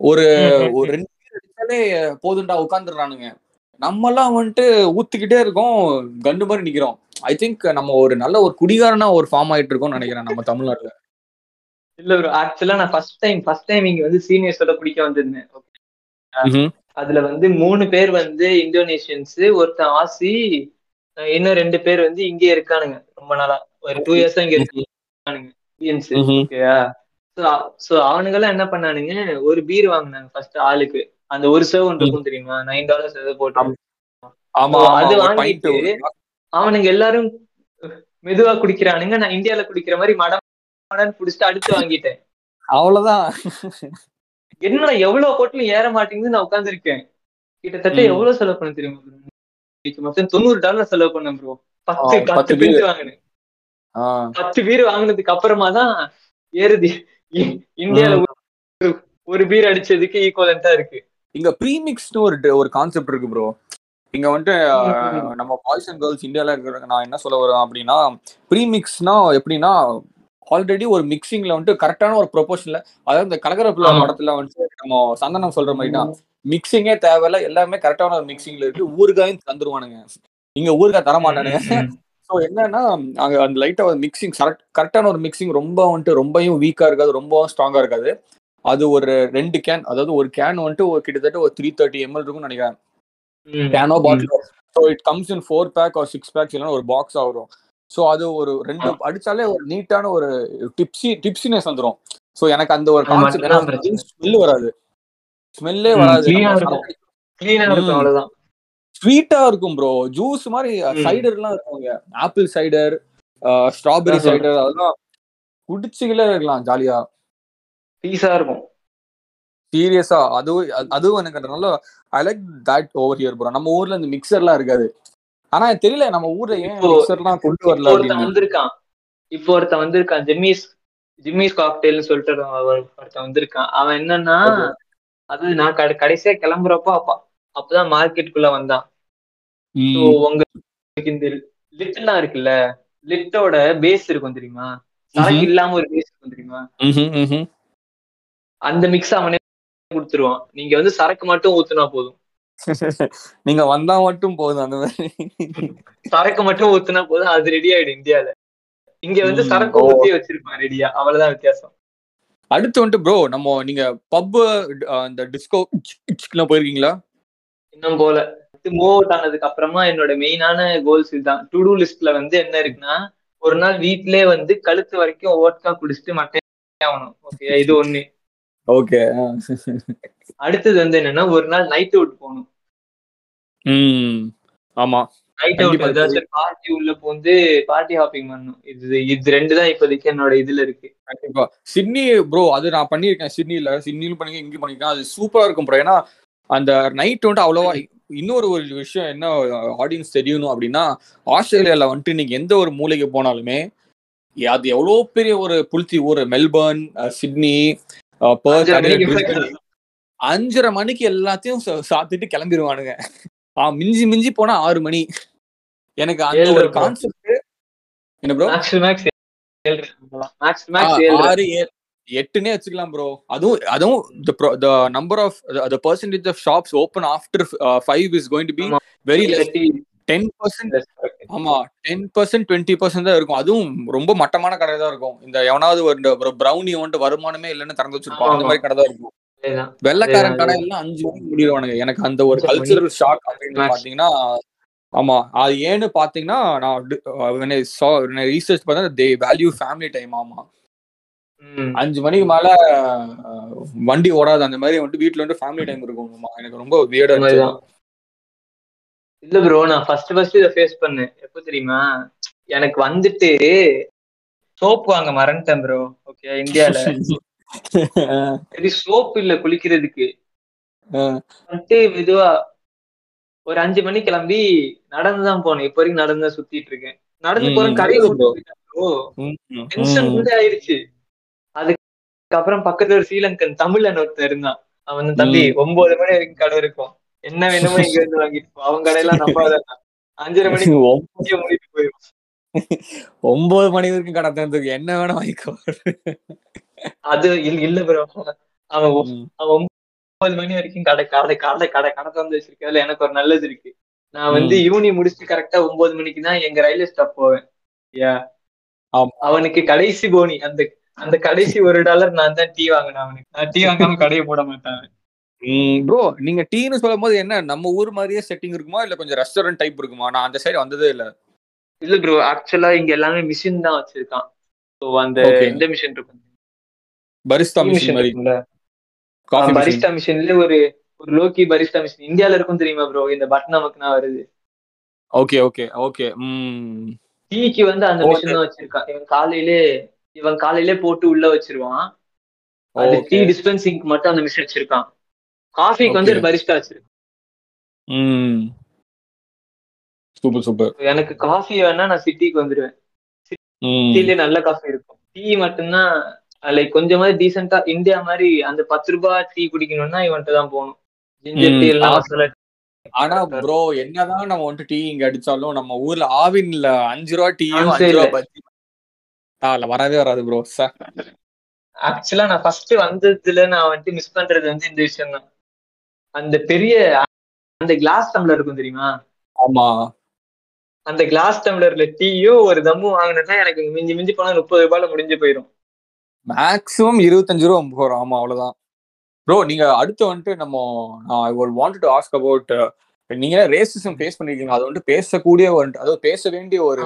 ஒரு ஒரு. ரெண்டு பேர் அடிச்சாலே போதுண்டா உட்காந்துடுறானுங்க நம்மலாம் வந்துட்டு ஊத்திக்கிட்டே இருக்கோம் கண்டு மாதிரி நிக்கிறோம். ஐ திங்க் நம்ம ஒரு நல்ல ஒரு குடிகாரனா ஒரு ஃபார்ம் ஆயிட்டு இருக்கோம்னு நினைக்கிறேன் நம்ம தமிழ்நாட்டுல. இல்ல ப்ரோ ஆக்சுவலா நான் ஃபர்ஸ்ட் டைம் ஃபர்ஸ்ட் டைம் இங்க வந்து சீனியர்ஸோட குடிக்க வந்திருந்தேன். அதுல வந்து மூணு பேர் வந்து இந்தோனேஷியன்ஸ் ஒருத்தன் ஆசி இன்னும் ரெண்டு பேர் வந்து இங்கே இருக்கானுங்க. ரொம்ப நாளா. ஒரு டூ இயர்ஸா இங்க இருக்கானுங்க. இந்தியன்ஸ். ஓகேயா சோ அவனுங்கெல்லாம் என்ன பண்ணானுங்க? ஒரு பீர் வாங்கினாங்க ஃபர்ஸ்ட் ஆளுக்கு. அந்த ஒரு சர்வ் ஒன்று இருக்கும் தெரியுமா? நைன் டாலர்ஸ் ஏதோ போட்டு. ஆமா. அது வாங்கிட்டு அவனுங்க எல்லாரும் மெதுவா குடிக்கிறானுங்க. நான் இந்தியால குடிக்கிற மாதிரி மடம் மடன்னு குடிச்சிட்டு அடுத்து வாங்கிட்டேன். அவ்வளவுதான். என்னடா எவ்வளவு போட்டிலும் ஏற மாட்டேங்குது நான் உட்காந்துருக்கேன் கிட்டத்தட்ட. எவ்வளவு செலவு பண்ண தெரியுமா? இன்னைக்கு மொத்தம் தொண்ணூறு டாலர் செலவு பண்ணேன் ப்ரோ பத்து பத்து பேர் வாங்கினேன். பத்து பீர் வாங்கினதுக்கு அப்புறமா தான் ஏறுது இந்தியால ஒரு பீர் அடிச்சதுக்கு ஈக்குவலண்டா இருக்கு. இங்க ப்ரீமிக்ஸ்னு ஒரு ஒரு கான்செப்ட் இருக்கு ப்ரோ இங்க வந்துட்டு. நம்ம பாய்ஸ் அண்ட் கேர்ள்ஸ் இந்தியால இருக்கிற நான் என்ன சொல்ல வரேன் அப்படின்னா ப்ரீமிக்ஸ்னா எப்படின்னா ஆல்ரெடி ஒரு மிக்சிங்ல வந்துட்டு கரெக்டான ஒரு ப்ரொபோஷன்ல அதாவது இந்த கலகரப்புல. படத்துல வந்துட்டு நம்ம சந்தனம் சொல்ற மாதிரி தான் மிக்சிங்கே தேவையில்ல எல்லாமே கரெக்டான ஒரு மிக்சிங்ல இருக்கு. ஊறுகாயும் தந்துருவானுங்க. இங்க ஊறுகாய் தர மாட்டானுங்க ம், ஸோ என்னன்னா அங்க அந்த லைட்டா ஒரு மிக்சிங் கரெக்ட் கரெக்டான ஒரு மிக்சிங் ரொம்ப வந்துட்டு ரொம்பவும் வீக்கா இருக்காது ரொம்பவும் ஸ்ட்ராங்கா இருக்காது. அது ஒரு ரெண்டு கேன் அதாவது ஒரு கேன் வந்துட்டு ஒரு கிட்டத்தட்ட ஒரு த்ரீ தேர்ட்டி எம்எல் இருக்கும்னு நினைக்கிறேன். Canoe bottle so it comes in four pack ஒரு சிக்ஸ் பேக்ஸ் இல்லைன்னா ஒரு பாக்ஸ் வரும் ஸோ அது ஒரு ரெண்டு அடிச்சாலே ஒரு நீட்டான ஒரு டிப்ஸி டிப்ஸினஸ் வந்துடும் ஸோ எனக்கு அந்த ஒரு கான்செப்ட். ஸ்மெல் வராது. ஸ்மெல்லே வராது. clean ஸ்வீட்டா இருக்கும் ப்ரோ ஜூஸ் மாதிரி ம். சைடர்லாம் இருக்குங்க. Apple cider strawberry. சைடர் அதெல்லாம் குடிச்சுகளே இருக்கலாம் ஜாலியா பீஸா இருக்கும். சீரியஸா? அதுவும் அது- அதுவும் எனக்கு நல்ல I like that over here bro நம்ம ஊர்ல இந்த மிக்சர்லாம் இருக்காது. ஆனா தெரியல நம்ம ஊர்ல ஏன் மிக்சர்லாம் கொண்டு வரல ஒருத்தன் வந்திருக்கான். இப்போ ஒருத்தன் வந்திருக்கான் ஜிம்மிஸ் ஜிம்மிஸ் காக்டெயில்னு சொல்லிட்டு ஒரு- ஒருத்தன் வந்திருக்கான். அவன் என்னன்னா. அது நான் கடை- கடைசியா கிளம்புறப்போ அப்ப அப்பதான் மார்க்கெட்டுக்குள்ள வந்தான். உங்களுக்கு இந்த லிட்லாம் இருக்குல்ல லிட்டோட பேஸ் இருக்கும் தெரியுமா சரக்கு. இல்லாம ஒரு பேஸ் இருக்கும் தெரியுமா. அந்த மிக்ஸ் அவனே கொடுத்துருவான் நீங்க வந்து சரக்கு மட்டும் ஊத்துனா போதும் *laughs* நீங்க வந்தா மட்டும் போதும் அந்த மாதிரி சரக்கு மட்டும் ஊத்துனா போதும் அது ரெடி ஆயிடும் இந்தியால இங்க வந்து. சரக்கு. ஊத்தி வச்சிருப்பான் ரெடியா அவ்வளவுதான் வித்தியாசம் அடுத்து வந்துட்டு ப்ரோ நம்ம நீங்க பப் இந்த டிஸ்கோ எல்லாம் போயிருக்கீங்களா இன்னும் போல மூவ் அவுட் ஆனதுக்கு அப்புறமா என்னோட மெயினான கோல்ஸ் இதுதான். டு டூ லிஸ்ட்ல வந்து என்ன இருக்குன்னா ஒரு நாள் வீட்லயே வந்து கழுத்து வரைக்கும் ஓட்கா குடிச்சிட்டு மட்டே ஆகணும். ஓகே இது ஒண்ணு. ஓகே அடுத்தது வந்து என்னன்னா ஒரு நாள் நைட் அவுட் போகணும். ம். ஆமா. நைட் அவுட் ஏதாச்சும் பார்ட்டி உள்ள போந்து பார்ட்டி ஹாப்பிங் பண்ணணும். இது இது ரெண்டு தான் இப்போதைக்கு என்னோட இதுல இருக்கு. கண்டிப்பா. சிட்னி ப்ரோ அது நான் பண்ணியிருக்கேன். சிட்னில சிட்னிலும் பண்ணி இங்கேயும் பண்ணிருக்கேன் அது சூப்பரா இருக்கும் ப்ரோ ஏன்னா அந்த நைட் வந்துட்டு அவ்வளவா இன்னொரு ஒரு விஷயம் என்ன ஆடியன்ஸ் தெரியணும் அப்படின்னா ஆஸ்திரேலியால வந்துட்டு நீங்க எந்த ஒரு மூலைக்கு போனாலுமே அது எவ்வளோ பெரிய ஒரு புளுத்தி ஊர் மெல்பர்ன் சிட்னி அஞ்சரை மணிக்கு எல்லாத்தையும் சாத்திட்டு கிளம்பிடுவானுங்க மிஞ்சி மிஞ்சி போனா ஆறு மணி. எனக்கு அந்த ஒரு. கான்செப்ட் என்ன ப்ரோ ஆறு ஏழு. எட்டுனே வச்சுக்கலாம் ப்ரோ அதுவும் அதுவும் the pro- the number of the, the percentage of shops open after uh, five is going to be ஆமா. very less. டென் பர்சன்ட் ஆமா டென் பர்சன்ட் டுவெண்ட்டி பர்சன்ட் தான் இருக்கும். அதுவும் ரொம்ப மட்டமான கடை தான் இருக்கும். இந்த எவனாவது ஒரு ப்ரௌனி வந்துட்டு வருமானமே இல்லைன்னு திறந்து வச்சிருப்பான். அந்த. மாதிரி கடை தான் இருக்கும். வெள்ளக்காரன் கடை எல்லாம் அஞ்சு மணிக்கு முடிவானுங்க எனக்கு அந்த ஒரு. கல்ச்சரல் ஷாக் அப்படின்னு. பாத்தீங்கன்னா ஆமா அது ஏன்னு பாத்தீங்கன்னா நான் ரீசர்ச் பார்த்தா தே வேல்யூ ஃபேமிலி டைம் ஆமா. அஞ்சு மணிக்கு மேல வண்டி ஓடாது. அந்த மாதிரி வந்துட்டு வீட்ல வந்து ஃபேமிலி டைம் இருக்கும். எனக்கு ரொம்ப வியர்டா இருந்துச்சு. இல்ல ப்ரோ நான் ஃபர்ஸ்ட் ஃபர்ஸ்ட் இதை ஃபேஸ் பண்ணேன். எப்போ தெரியுமா? எனக்கு வந்துட்டு சோப் வாங்க மறந்துட்டேன் ப்ரோ ஓகே இந்தியால. *laughs* சரி சோப் இல்ல குளிக்கிறதுக்கு. வந்துட்டு மெதுவா ஒரு அஞ்சு மணி கிளம்பி நடந்துதான் போனேன். இப்போ வரைக்கும் நடந்து சுத்திட்டு இருக்கேன். நடந்து போறேன் bro. ப்ரோ டென்ஷன் ம். அதுக்கப்புறம் பக்கத்துல ஒரு ஸ்ரீலங்கன் தமிழன் ஒருத்தன் இருந்தான். அவன் தம்பி ஒன்பது மணி வரைக்கும் கடை இருக்கும். என்ன வேணுமோ இங்க இருந்து வாங்கிட்டு அவன் கடையெல்லாம் நம்பாத அஞ்சரை மணிக்கு *laughs* முடிட்டு போயிடும் *laughs* ஒன்பது மணி வரைக்கும் கடை திறந்துருக்கு. என்ன வேணா வாங்கிக்கோ. அது இல்ல ப்ரோ அவன் ஒன்பது மணி வரைக்கும் கடை கடை கடை கடை கடை திறந்து வச்சிருக்கதுல எனக்கு ஒரு நல்லது இருக்கு. நான் வந்து யூனி முடிச்சுட்டு கரெக்டா ஒன்பது மணிக்கு தான் எங்க ரயில்வே ஸ்டாப் போவேன். அவனுக்கு கடைசி போனி அந்த அந்த கடைசி ஒரு டாலர் நான் தான் டீ வாங்கினேன் அவனுக்கு. நான் டீ வாங்காம கடையை போட மாட்டேன் ப்ரோ நீங்க டீன்னு சொல்லும் போது என்ன? நம்ம ஊர் மாதிரியே செட்டிங் இருக்குமா? இல்ல கொஞ்சம் ரெஸ்டாரண்ட் டைப் இருக்குமா? நான் அந்த சைடு வந்ததே இல்ல. இல்ல ப்ரோ ஆக்சுவலா இங்க எல்லாமே மிஷின் தான் வச்சிருக்கான். ஸோ அந்த. இந்த மிஷின் இருக்கும். பரிஸ்தா மிஷின் மிஷின் பரிஸ்டா மிஷின்ல ஒரு ஒரு லோக்கி பரிஸ்டா மிஷின் இந்தியால இருக்கும் தெரியுமா ப்ரோ இந்த பட்டன் நமக்குனா வருது. ஓகே ஓகே ஓகே ம். டீக்கு வந்து அந்த. மிஷின் தான் வச்சிருக்கான். இவன் காலையிலே இவன் காலையிலே போட்டு உள்ள வச்சிருவான். அந்த டீ டிஸ்பென்சிங்க்கு மட்டும் அந்த மிஷின் வச்சிருக்கான் காஃபிக்கு வந்து. பரிஸ்டா வச்சிருக்கான். சூப்பர் சூப்பர் எனக்கு காஃபி வேணா நான் சிட்டிக்கு வந்துடுவேன் ம். சிட்டிலே நல்ல காஃபி இருக்கும். டீ மட்டும்தான் லைக் கொஞ்சமாவது டீசெண்டா இந்தியா மாதிரி அந்த பத்து ரூபாய் டீ குடிக்கணும்னா இவன்ட்டு தான் போகணும். ஜிஞ்சர். டீ எல்லாம் ஆனா ப்ரோ என்னதான் நம்ம வந்துட்டு டீ இங்க அடிச்சாலும் நம்ம ஊர்ல ஆவின்ல அஞ்சு ரூபா டீயும் அஞ்சு ரூபா. பஜ்ஜி இல்ல வரவே வராது ப்ரோ ஆக்சுவலா நான் ஃபர்ஸ்ட் வந்ததுல நான் வந்துட்டு மிஸ் பண்றது வந்து இந்த விஷயம் தான். அந்த பெரிய அந்த கிளாஸ் டம்ளர் இருக்கும் தெரியுமா? ஆமா. அந்த கிளாஸ் டம்ளர்ல டீயும் ஒரு தம்மும் வாங்கினா எனக்கு மிஞ்சி மிஞ்சி போனா முப்பது ரூபாயில முடிஞ்சு போயிடும் மேக்ஸிமம் இருபத்தஞ்சு ரூபா போறோம் ஆமா அவ்வளவுதான். ப்ரோ நீங்க அடுத்து வந்துட்டு நம்ம நான் ஒரு வாண்ட் டு ஆஸ்க் அபவுட் நீங்க ரேசிசம் ஃபேஸ் பண்ணிருக்கீங்க. அது வந்துட்டு பேசக்கூடிய ஒரு அதாவது பேச வேண்டிய ஒரு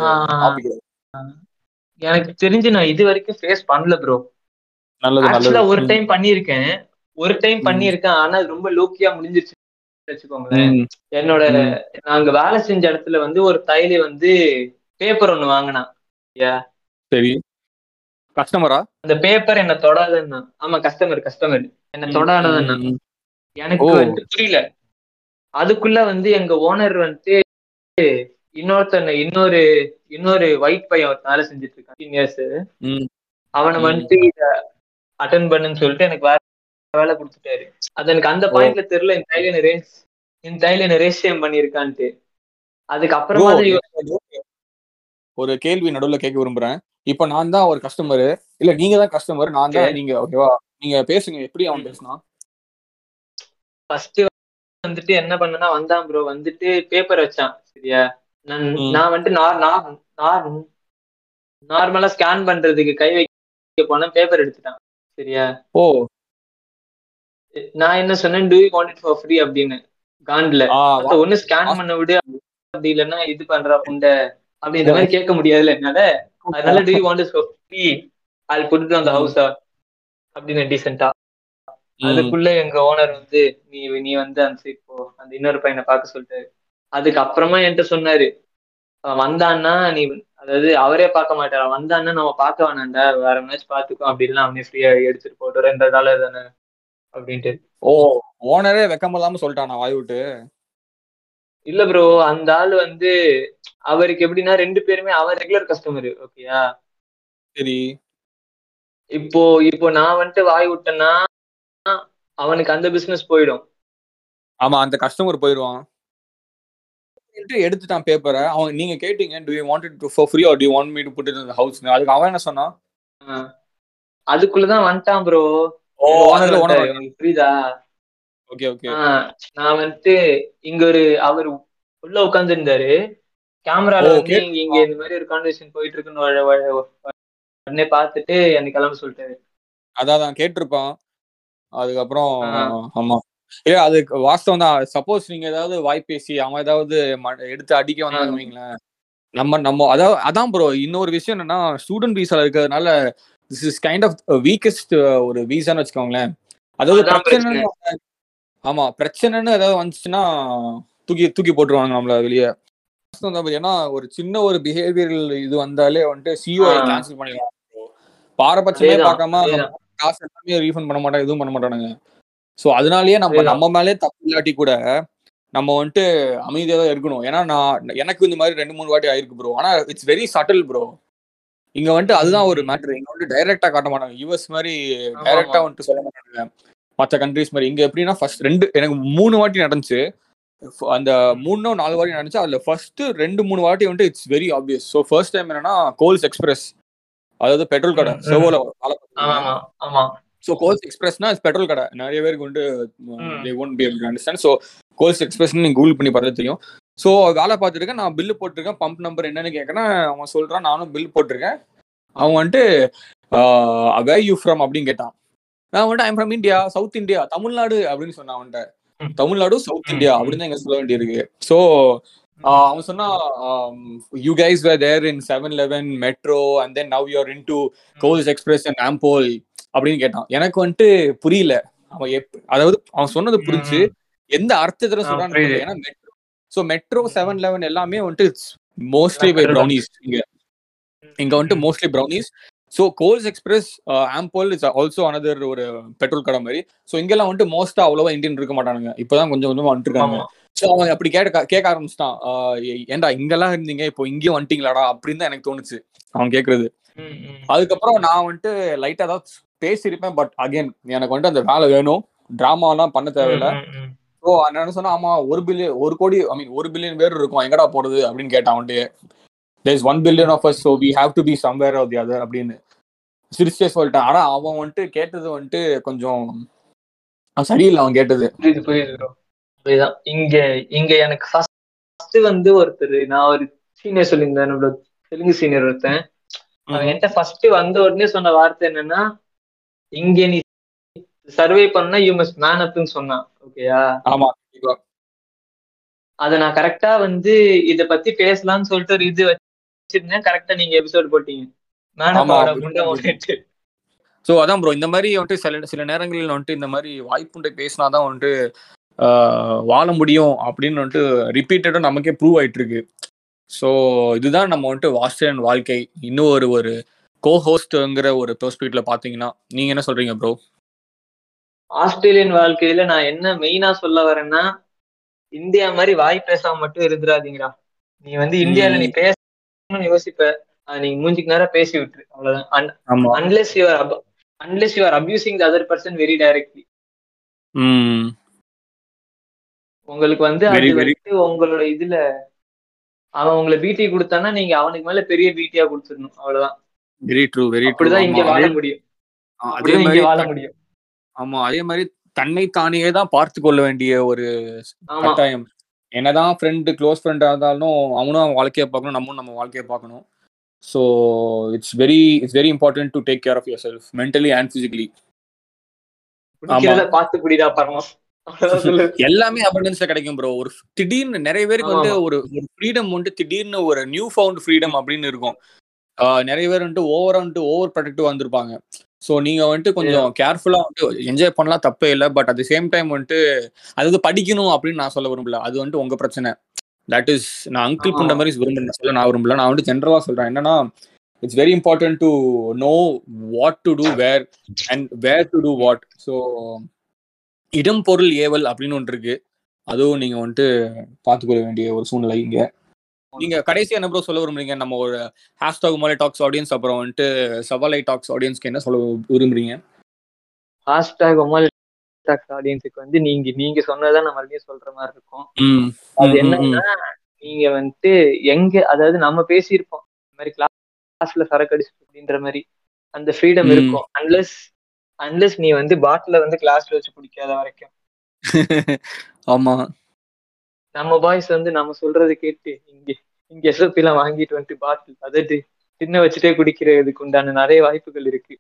எனக்கு தெரிஞ்சு நான் இது வரைக்கும் ஃபேஸ் பண்ணல ப்ரோ ஆக்சுவலா ஒரு டைம் பண்ணியிருக்கேன். ஒரு டைம். பண்ணியிருக்கேன். ஆனா அது ரொம்ப லோக்கியா முடிஞ்சிருச்சு. வச்சுக்கோங்களேன். என்னோட. நாங்க வேலை செஞ்ச இடத்துல வந்து ஒரு தைலி வந்து பேப்பர் ஒண்ணு வாங்கினான். சரி. கஸ்டமரா அந்த பேப்பர் என்ன தொடாதுன்னா. ஆமா கஸ்டமர் கஸ்டமர் என்ன தொடாததுன்னா எனக்கு புரியல. அதுக்குள்ள வந்து எங்க ஓனர் வந்துட்டு இன்னொருத்தன் இன்னொரு இன்னொரு ஒயிட் பையன் ஒருத்தன் வேலை செஞ்சுட்டு இருக்கான் சீனியர்ஸ். அவனை. வந்துட்டு இத அட்டன் பண்ணுன்னு சொல்லிட்டு எனக்கு வேற வேலை கொடுத்துட்டாரு அது எனக்கு அந்த. பாயிண்ட்ல தெரியல இந்த தைல என்ன ரேஸ் இந்த தைல என்ன ரேசியம் பண்ணிருக்கான்ட்டு அதுக்கு Bro, அப்புறமா தான் யோ- ஒரு கேள்வி நடுவுல கேட்க விரும்புறேன் இப்ப நான் தான் ஒரு கஸ்டமர் இல்ல நீங்க தான் கஸ்டமர் நான் தான். நீங்க ஓகேவா நீங்க பேசுங்க எப்படி அவன். பேசினா ஃபர்ஸ்ட் வந்துட்டு என்ன பண்ணனா வந்தான் ப்ரோ வந்துட்டு பேப்பர் வச்சான் சரியா நான் வந்துட்டு நார் நார் நார் நார்மலா ஸ்கேன் பண்றதுக்கு கை வைக்க போனேன் பேப்பர் எடுத்துட்டான். சரியா? ஓ. நான் என்ன சொன்னேன் do you want it for free அப்படின்னு. காண்ட்ல ஒண்ணு ஸ்கேன் பண்ண விடு. அப்படி இல்லைன்னா இது பண்றா புண்டை அப்படின்ற மாதிரி கேட்க முடியாதுல்ல என்னால. அதனால do you want it for free அது புட்டு அந்த. ஹவுஸா அப்படின்னு டீசெண்டா அதுக்குள்ள எங்க ஓனர் வந்து நீ நீ வந்து அந்த சைட் போ அந்த இன்னொரு பையனை பார்க்க சொல்லிட்டாரு. அதுக்கு அப்புறமா என்கிட்ட சொன்னாரு வந்தான்னா நீ அதாவது அவரே பார்க்க மாட்டாரு. வந்தான்னா நம்ம பார்க்க வேணாம்டா வேற மேட்ச் பார்த்துக்கோ அப்படி இல்லைன்னா அவனே ஃப்ரீயா எடுத்துட்டு போட்டு ரெண்டு டாலர் தானே அப்படின்ட்டு. ஓ ஓனரே வெக்கம் இல்லாம சொல்லிட்டானா வாய் விட்டு இல்ல ப்ரோ அந்த ஆள் வந்து அவருக்கு எப்படின்னா ரெண்டு பேருமே அவர் ரெகுலர் கஸ்டமர் ஓகேயா சரி. இப்போ இப்போ நான் வந்துட்டு வாய் விட்டேன்னா அவனுக்கு அந்த பிசினஸ் போயிடும். ஆமா அந்த கஸ்டமர் போயிடுவான் எடுத்துட்டான் பேப்பரை அவன் நீங்க கேட்டீங்க do you want to for free or do want me to put in house அதுக்கு அவன் என்ன சொன்னான்? ஆஹ். அதுக்குள்ளதான் வந்துட்டான் ப்ரோ ஓ ஓனர் ஓனர் புரியுதா? ஓகே ஓகே நான் வந்துட்டு இங்க ஒரு அவர் உள்ள உட்கார்ந்து இருந்தாரு கேமரால வந்து இங்க இங்க இந்த மாதிரி ஒரு கான்வர்சேஷன் போயிட்டு இருக்குன்னு வ- வ- வ- உடனே பார்த்துட்டு எனக்கு கிளம்ப சொல்லிட்டாரு. அதான் தான் கேட்டிருப்பான். அதுக்கப்புறம். ஆமா. ஏ அது வாஸ்தவம் தான் சப்போஸ் நீங்க ஏதாவது வாய் பேசி அவன் ஏதாவது எடுத்து அடிக்க வந்தாங்க ஆ. வைங்களேன் நம்ம நம்ம அதாவது அதான் ப்ரோ இன்னொரு விஷயம் என்னன்னா ஸ்டூடெண்ட் வீசால இருக்கிறதுனால this is kind of weakest ஒரு வீசான்னு வச்சுக்கோங்களேன் அதாவது பிரச்சனை ஆமா பிரச்சனைன்னு ஏதாவது வந்துச்சுன்னா தூக்கி தூக்கி போட்டுருவாங்க நம்மள வெளியே. ஏன்னா ஒரு சின்ன ஒரு பிஹேவியரல் இது வந்தாலே வந்துட்டு சிஓ. கேன்சல் பண்ணிடுவாங்க bro. பாரபட்சமே பார்க்காம. காசு எல்லாமே ரீஃபண்ட் பண்ண மாட்டாங்க எதுவும் பண்ண மாட்டானுங்க சோ அதனாலயே நம்ம. நம்ம மேலே தப்பு இல்லாட்டி கூட நம்ம வந்துட்டு அமைதியா தான் இருக்கணும். ஏன்னா நான் எனக்கு இந்த மாதிரி ரெண்டு மூணு வாட்டி ஆயிருக்கு ப்ரோ ஆனா இட்ஸ் வெரி சட்டில் ப்ரோ இங்க வந்துட்டு அதுதான் ஒரு மேட்ரு இங்க வந்துட்டு டைரக்டா காட்ட மாட்டாங்க. யூஎஸ் மாதிரி டைரக்டா. வந்துட்டு சொல்ல மாட்டாங்க. மற்ற கண்ட்ரிஸ் மாதிரி. இங்க எப்படின்னா ஃபர்ஸ்ட் ரெண்டு எனக்கு மூணு வாட்டி நடந்துச்சு. அந்த மூணோ நாலு வாட்டி நடந்துச்சு. அதுல ஃபர்ஸ்ட் ரெண்டு மூணு வாட்டி வந்துட்டு it's very obvious so first time என்னன்னா கோல்ஸ் எக்ஸ்பிரஸ் அதாவது பெட்ரோல் கடை. செவோல ஆமா ஆமா ஆமா. ஸோ கோல்ஸ் எக்ஸ்பிரஸ்னா பெட்ரோல் கடை. நிறைய பேருக்கு வந்து. They won't be able to understand so Coles Express நீங்க கூகுள் பண்ணி பார்த்தா தெரியும். ஸோ வேலை பார்த்துருக்கேன் நான் பில்லு போட்டிருக்கேன். பம்ப் நம்பர் என்னன்னு கேட்கறேன் அவன் சொல்றான். நானும் பில் போட்டிருக்கேன். அவன் வந்துட்டு வே யூ ஃப்ரம் அப்படின்னு கேட்டான். நான் வந்துட்டு I'm from India South India Tamil Nadu அப்படின்னு சொன்னான் அவன்கிட்ட. Tamil Nadu South India. அப்படின்னு தான் எங்க சொல்ல வேண்டியிருக்கு. ஸோ அவன் சொன்னா you guys were there in Seven Eleven Metro and then now you're in to Coles Express and Ampol அப்படின்னு கேட்டான். எனக்கு வந்துட்டு புரியல. அவன் எப் அதாவது அவன் சொன்னது புரிஞ்சு எந்த அர்த்தத்துல சொல்றான்னு ஏன்னா Metro so Metro Seven Eleven எல்லாமே வந்துட்டு மோஸ்ட்லி பை. ப்ரௌனிஸ் இங்க. இங்க வந்துட்டு mostly brownies so Coles Express Ampol is also another ஒரு பெட்ரோல் கடை மாதிரி. ஸோ இங்கெல்லாம் வந்துட்டு மோஸ்டா அவ்வளவா இந்தியன் இருக்க மாட்டானுங்க. இப்போதான் கொஞ்சம் கொஞ்சமா வந்துட்டு இருக்காங்க ஆமா. ஸோ அவன் அப்படி கேட்க கேட்க ஆரம்பிச்சிட்டான். ஏன்டா இங்கெல்லாம் இருந்தீங்க? இப்போ இங்கேயும் வந்துட்டீங்களாடா? அப்படின்னு தான் எனக்கு தோணுச்சு. அவன் கேட்கறது. அதுக்கப்புறம் நான் வந்துட்டு லைட்டா தான் பேசியிருப்பேன் பட் அகைன் எனக்கு வந்துட்டு அந்த வேலை வேணும். டிராமாலாம் பண்ண தேவையில்ல. ஸோ என்ன சொன்னா ஆமா ஒரு பில்லியன் ஒரு கோடி ஐ மீன் ஒரு பில்லியன் பேர் இருக்கும். எங்கடா போறது? அப்படின்னு கேட்டான் வந்துட்டு there's one billion of us so we have to be somewhere of the other அப்படின்னு சிரிச்சே சொல்லிட்டான். ஆனா அவன் வந்துட்டு கேட்டது வந்துட்டு கொஞ்சம் சரியில்லை அவன் கேட்டது. புரியுது புரியுது ப்ரோ அதுதான் இங்க இங்க எனக்கு ஃபர்ஸ்ட் வந்து ஒருத்தர் நான் ஒரு சீனியர் சொல்லியிருந்தேன் என்னோட தெலுங்கு சீனியர் ஒருத்தன். அவன் என்கிட்ட ஃபர்ஸ்ட் வந்த உடனே சொன்ன வார்த்தை என்னன்னா இங்க நீ சர்வே பண்ணா யூ மஸ்ட் மேன் அப்னு சொன்னான். ஓகேயா ஆமா. அத நான் கரெக்டா வந்து இத பத்தி பேசலாம்னு சொல்லிட்டு ஒரு இது வச்சிருந்தேன். கரெக்டா நீங்க எபிசோட் போட்டீங்க. ஸோ அதான் ப்ரோ இந்த மாதிரி வந்துட்டு சில சில நேரங்களில் வந்துட்டு இந்த மாதிரி வாய்ப்புண்டை பேசினாதான் வந்துட்டு வாழ முடியும் அப்படின்னு வந்துட்டு ரிப்பீட்டடாக நமக்கே ப்ரூவ் ஆயிட்டு இருக்கு ஸோ இதுதான் நம்ம வந்துட்டு வாஸ்டன் வாழ்க்கை. இன்னும் ஒரு ஒரு கோ ஹோஸ்ட்ங்கிற ஒரு பெர்ஸ்பெக்டிவ்ல பார்த்தீங்கன்னா நீங்க என்ன சொல்றீங்க ப்ரோ ஆஸ்திரேலியன் வாழ்க்கையில நான் என்ன மெயினா சொல்ல வரேன்னா இந்தியா மாதிரி வாய் பேசாம மட்டும் இருந்துடாதீங்கடா நீ வந்து இந்தியால நீ பேசணும்னு யோசிப்ப. நீங்க மூஞ்சிக்கு நேரம் பேசி விட்டுரு. அவ்வளவுதான். Unless you're unless you are abusing the other person very directly உங்களுக்கு வந்து அது வந்து உங்களோட இதுல அவன் உங்களை பிடி கொடுத்தானா நீங்க அவனுக்கு மேல பெரிய பிடியா கொடுத்துடணும். அவ்வளவுதான். வெரி ட்ரூ வெரி ட்ரூ அப்படிதான் இங்க வாழ முடியும். அதே மாதிரி வாழ முடியும். ஆமா அதே மாதிரி தன்னை தானே தான் பார்த்து கொள்ள வேண்டிய ஒரு கட்டாயம். என்னதான் ஃப்ரெண்டு க்ளோஸ் ஃப்ரெண்டா இருந்தாலும் அவனும் அவன் வாழ்க்கையை பார்க்கணும் நம்மளும் நம்ம வாழ்க்கையை பார்க்கணும். So it's very it's very important to take care of your self mentally and physically பார்த்து எல்லாமே அபண்டன்ஸ்ல கிடைக்கும் ப்ரோ ஒரு திடீர்னு நிறைய பேருக்கு வந்து. ஒரு ஒரு ஃப்ரீடம் வந்து திடீர்னு ஒரு நியூ ஃபவுண்ட் ஃப்ரீடம் அப்படின்னு இருக்கும். நிறைய பேர் வந்துட்டு ஓவர் வந்துட்டு ஓவர் ப்ரொடக்டிவ் வந்திருப்பாங்க. ஸோ நீங்க வந்துட்டு கொஞ்சம் கேர்ஃபுல்லா வந்துட்டு என்ஜாய் பண்ணலாம் தப்பே இல்லை. பட் அட் சேம் டைம் வந்துட்டு அதாவது படிக்கணும் அப்படின்னு நான் சொல்ல விரும்பல. அது வந்துட்டு உங்க பிரச்சனை. தட் இஸ் நான் அங்கிள் பண்ற மாதிரி விரும்புறேன் சொல்ல நான் விரும்பல. நான் வந்துட்டு ஜென்ரலா சொல்றேன். என்னன்னா it's very important to know what to do where and where to do what so இடம் பொருள் ஏவல் அப்படின்னு ஒன்று இருக்கு. அதுவும் நீங்க வந்துட்டு பார்த்துக்கொள்ள வேண்டிய ஒரு சூழ்நிலை இங்க. நீங்க கடைசியா என்ன ப்ரோ சொல்ல விரும்புறீங்க? நம்ம ஒரு ஹேஷ்டாக் மலை டாக்ஸ் ஆடியன்ஸ் அப்புறம் வந்துட்டு சவாலை டாக்ஸ் ஆடியன்ஸ்க்கு என்ன சொல்ல விரும்புறீங்க? ஹாஷ்டாக் ஒமால் டாக்ஸ் ஆடியன்ஸுக்கு வந்து நீங்க நீங்க சொன்னதான் நான் மறுபடியும் சொல்ற மாதிரி இருக்கும். அது என்னன்னா நீங்க வந்துட்டு எங்க அதாவது நம்ம பேசியிருப்போம். இந்த மாதிரி கிளாஸ்ல சரக்கு அடிச்சு அப்படின்ற மாதிரி அந்த ஃப்ரீடம். இருக்கும். அன்லெஸ் அன்லெஸ் நீ வந்து பாட்டில வந்து கிளாஸ்ல வச்சு குடிக்காத வரைக்கும். *laughs* ஆமா. நம்ம பாய்ஸ் வந்து நம்ம சொல்றதை கேட்டு இங்க இங்க எஸ்ஓபி எல்லாம் வாங்கிட்டு வந்துட்டு பாட்டில் அதாவது சின்ன வச்சுட்டே குடிக்கிறதுக்கு உண்டான நிறைய வாய்ப்புகள் இருக்கு.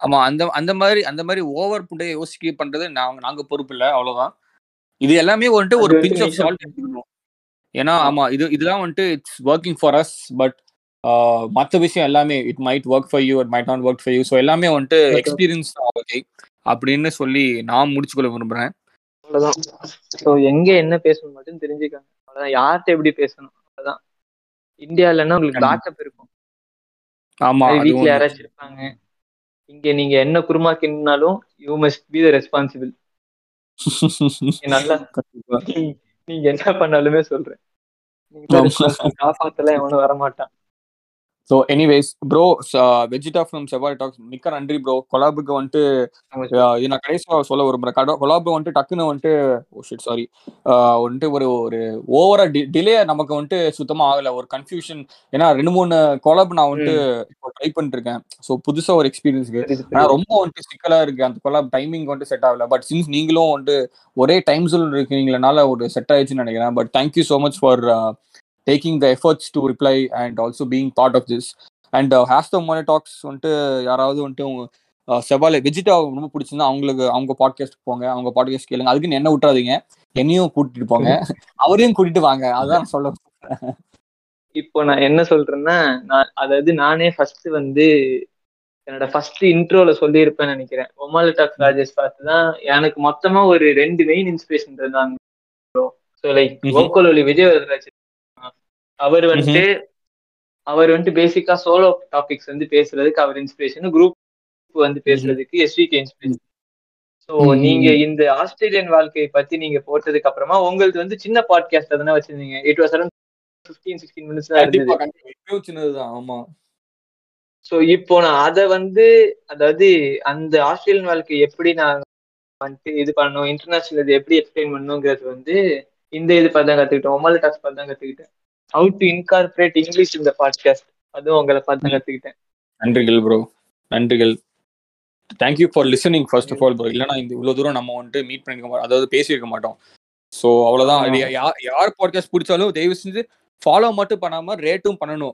ஆமா அந்த அந்த மாதிரி அந்த மாதிரி ஓவர் புட்டை யோசிக்க பண்றது நாங்க நாங்க பொறுப்பு இல்ல அவ்வளவுதான். இது எல்லாமே வந்துட்டு ஒரு பிஞ்ச் ஆஃப் சால்ட் எடுத்துக்கணும். ஏன்னா ஆமா இது இதெல்லாம் வந்துட்டு it's working for us but மற்ற விஷயம் எல்லாமே it might work for you it might not work for you so எல்லாமே வந்துட்டு. எக்ஸ்பீரியன்ஸ் ஓகே அப்படின்னு சொல்லி நான் முடிச்சுக்கொள்ள விரும்புறேன். அவ்வளவுதான். ஸோ எங்க என்ன பேசணும் மட்டும் தெரிஞ்சுக்காங்க. அவ்வளவுதான். யார்கிட்ட எப்படி பேசணும்? அவ்வளவுதான். இந்தியாலன்னா உங்களுக்கு. பேக்கப் இருக்கும். ஆமா வீட்ல யாராச்சும் இருப்பாங்க. இங்க நீங்க என்ன குருமா கிண்டினாலும் you must be the responsible நல்லா. *laughs* நீங்க என்ன பண்ணாலுமே சொல்றேன். காப்பாத்தலாம் எவனும் வரமாட்டான். So anyways bro Vegeta from Sevvai talks மிக்க நன்றி ப்ரோ கொலாபுக்கு வந்துட்டு இது நான் கடைசியாக சொல்ல விரும்புறேன். கடை கொலாபு வந்துட்டு டக்குன்னு வந்துட்டு ஓ ஷிட் சாரி வந்துட்டு ஒரு ஒரு ஓவரா டிலே நமக்கு வந்துட்டு சுத்தமா ஆகல. ஒரு கன்ஃபியூஷன் ஏன்னா ரெண்டு மூணு கொலாப் நான் வந்துட்டு இப்போ ட்ரை பண்ணிட்டு இருக்கேன் ஸோ புதுசா ஒரு எக்ஸ்பீரியன்ஸ்க்கு புரியுது, ஆனா புரியுது. ரொம்ப வந்துட்டு சிக்கலா இருக்கு. அந்த கொலாப் டைமிங் வந்துட்டு செட் ஆகல. பட் சின்ஸ் நீங்களும் வந்துட்டு ஒரே டைம் ஜோன் இருக்கீங்களனால ஒரு செட் ஆயிடுச்சுன்னு நினைக்கிறேன். But thank you so much for taking the efforts to reply and also being part of this and ஹேஷ்டோ மோனி டாக்ஸ் வந்துட்டு யாராவது வந்துட்டு அஹ், செவ்வாழை வெஜிடா ரொம்ப பிடிச்சிருந்தா அவங்களுக்கு அவங்க பாட்காஸ்ட் போங்க அவங்க பாட்காஸ்ட் கேளுங்க. அதுக்குன்னு என்ன விட்டுறாதீங்க என்னையும் கூட்டிட்டு போங்க. அவரையும் கூட்டிட்டு வாங்க. அதான் சொல்ல இப்போ நான் என்ன சொல்றேன்னா நான் அதாவது நானே ஃபர்ஸ்ட் வந்து என்னோட ஃபர்ஸ்ட் இன்ட்ரோல சொல்லியிருப்பேன்னு நினைக்கிறேன். ஒமாலி டாக்ஸ் ராஜேஷ் பார்த்து தான் எனக்கு மொத்தமா ஒரு ரெண்டு மெயின் இன்ஸ்பிரேஷன் இருந்தாங்க ஸோ லைக். வோக்கல் ஒலி விஜய் வரதராஜ் அவர் வந்துட்டு அவர் வந்துட்டு பேசிக்கா சோலோ டாபிக்ஸ் வந்து பேசுறதுக்கு அவர் இன்ஸ்பிரேஷன் குரூப் வந்து பேசுறதுக்கு எஸ்விகே இன்ஸ்பிரேஷன் ஸோ. நீங்க இந்த ஆஸ்திரேலியன் வாழ்க்கையை பத்தி நீங்க போட்டதுக்கு அப்புறமா உங்களுக்கு வந்து சின்ன பாட்காஸ்ட் தானே வச்சிருந்தீங்க. It was around fifteen sixteen minutes தான் இருந்தது. சின்னதுதான் ஆமா. சோ இப்போ நான் அத வந்து அதாவது அந்த ஆஸ்திரேலியன் வாழ்க்கை எப்படி நான் வந்துட்டு இது பண்ணணும் இன்டர்நேஷனல் இது எப்படி எக்ஸ்பிளைன் பண்ணணுங்கிறது வந்து இந்த இது பார்த்து தான் கத்துக்கிட்டேன் ஒமாலி டாக்ஸ் பார்த்து தான் கத்துக்கிட்டேன். ஹவு டு இன்கார்பரேட் இங்கிலீஷ் இந்த பாட்காஸ்ட் அதுவும் உங்களை பார்த்து கத்துக்கிட்டேன். நன்றிகள் ப்ரோ நன்றிகள். Thank you for listening first of all bro இல்லைன்னா இந்த இவ்வளவு தூரம் நம்ம வந்துட்டு மீட் பண்ணிருக்க மாட்டோம் அதாவது பேசியிருக்க மாட்டோம். ஸோ அவ்வளவுதான். ஆமா. இது யா- யார் பாட்காஸ்ட் பிடிச்சாலும் தயவு செஞ்சு ஃபாலோ மட்டும் பண்ணாம ரேட்டும் பண்ணணும்.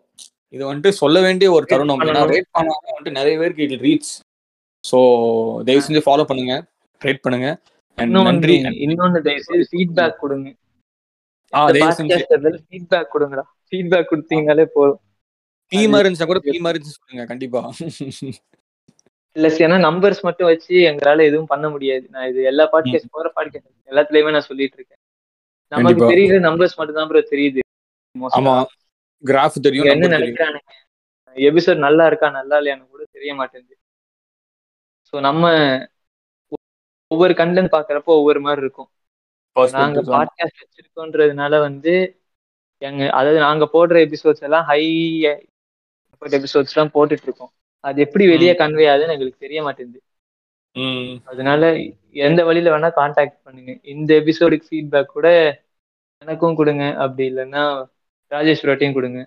இது வந்துட்டு சொல்ல வேண்டிய ஒரு Rate தருணம். ஏன்னா. ரேட் பண்ணாம வந்துட்டு நிறைய பேருக்கு இட் ரீச் ஸோ தயவு செஞ்சு ஃபாலோ பண்ணுங்க. ரேட் பண்ணுங்க. நன்றி. இன்னொன்னு தயவு செய்து ஃபீட்பேக் கொடுங்க ஆ தயவு செஞ்சு பாட்காஸ்ட் ஃபீட்பேக் கொடுங்கடா. ஃபீட்பேக் கொடுத்தீங்கனாலே போதும். டீமா இருந்துச்சா கூட இருந்துச்சு சொல்லுங்க கண்டிப்பா. பிளஸ் ஏன்னா நம்பர்ஸ் மட்டும் வச்சு எங்களால எதுவும் பண்ண முடியாது. நான் இது எல்லா பாட்காஸ்ட் போற பாட்காஸ்ட் எல்லாத்துலயுமே நான் சொல்லிட்டு இருக்கேன். நமக்கு. தெரியுற நம்பர்ஸ் மட்டும் தான் ப்ரோ தெரியுது. ஆமா. கிராஃப் தெரியும் என்ன நினைக்கிறானுங்க? எபிசோட் நல்லா இருக்கா நல்லா இல்லையான்னு கூட தெரிய மாட்டேங்குது. ஸோ நம்ம ஒவ்வொரு கண்டென்ட் பாக்குறப்போ ஒவ்வொரு மாதிரி இருக்கும். நாங்க. பாட்காஸ்ட் வச்சிருக்கோன்றதுனால வந்து எங்க அதாவது நாங்க போடுற எபிசோட்ஸ் எல்லாம் ஹை எபிசோட்ஸ் எல்லாம் போட்டுட்டு இருக்கோம் அது எப்படி வெளியே கன்வே ஆகுதுன்னு எங்களுக்கு தெரிய மாட்டேங்குது. அதனால எந்த வழியில வேணா காண்டாக்ட் பண்ணுங்க. இந்த எபிசோடுக்கு ஃபீட்பேக் கூட எனக்கும் கொடுங்க. அப்படி இல்லைன்னா ராஜேஷ் ரோட்டையும் கொடுங்க.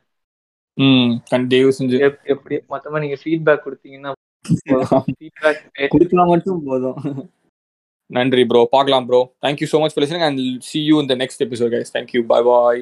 எப்படி மொத்தமா நீங்க ஃபீட்பேக் கொடுத்தீங்கன்னா ஃபீட்பேக் *laughs* கொடுக்கலாம் மட்டும் போதும். நன்றி ப்ரோ பார்க்கலாம் bro thank you so much for listening and see you இந்த next episode guys thank you bye bye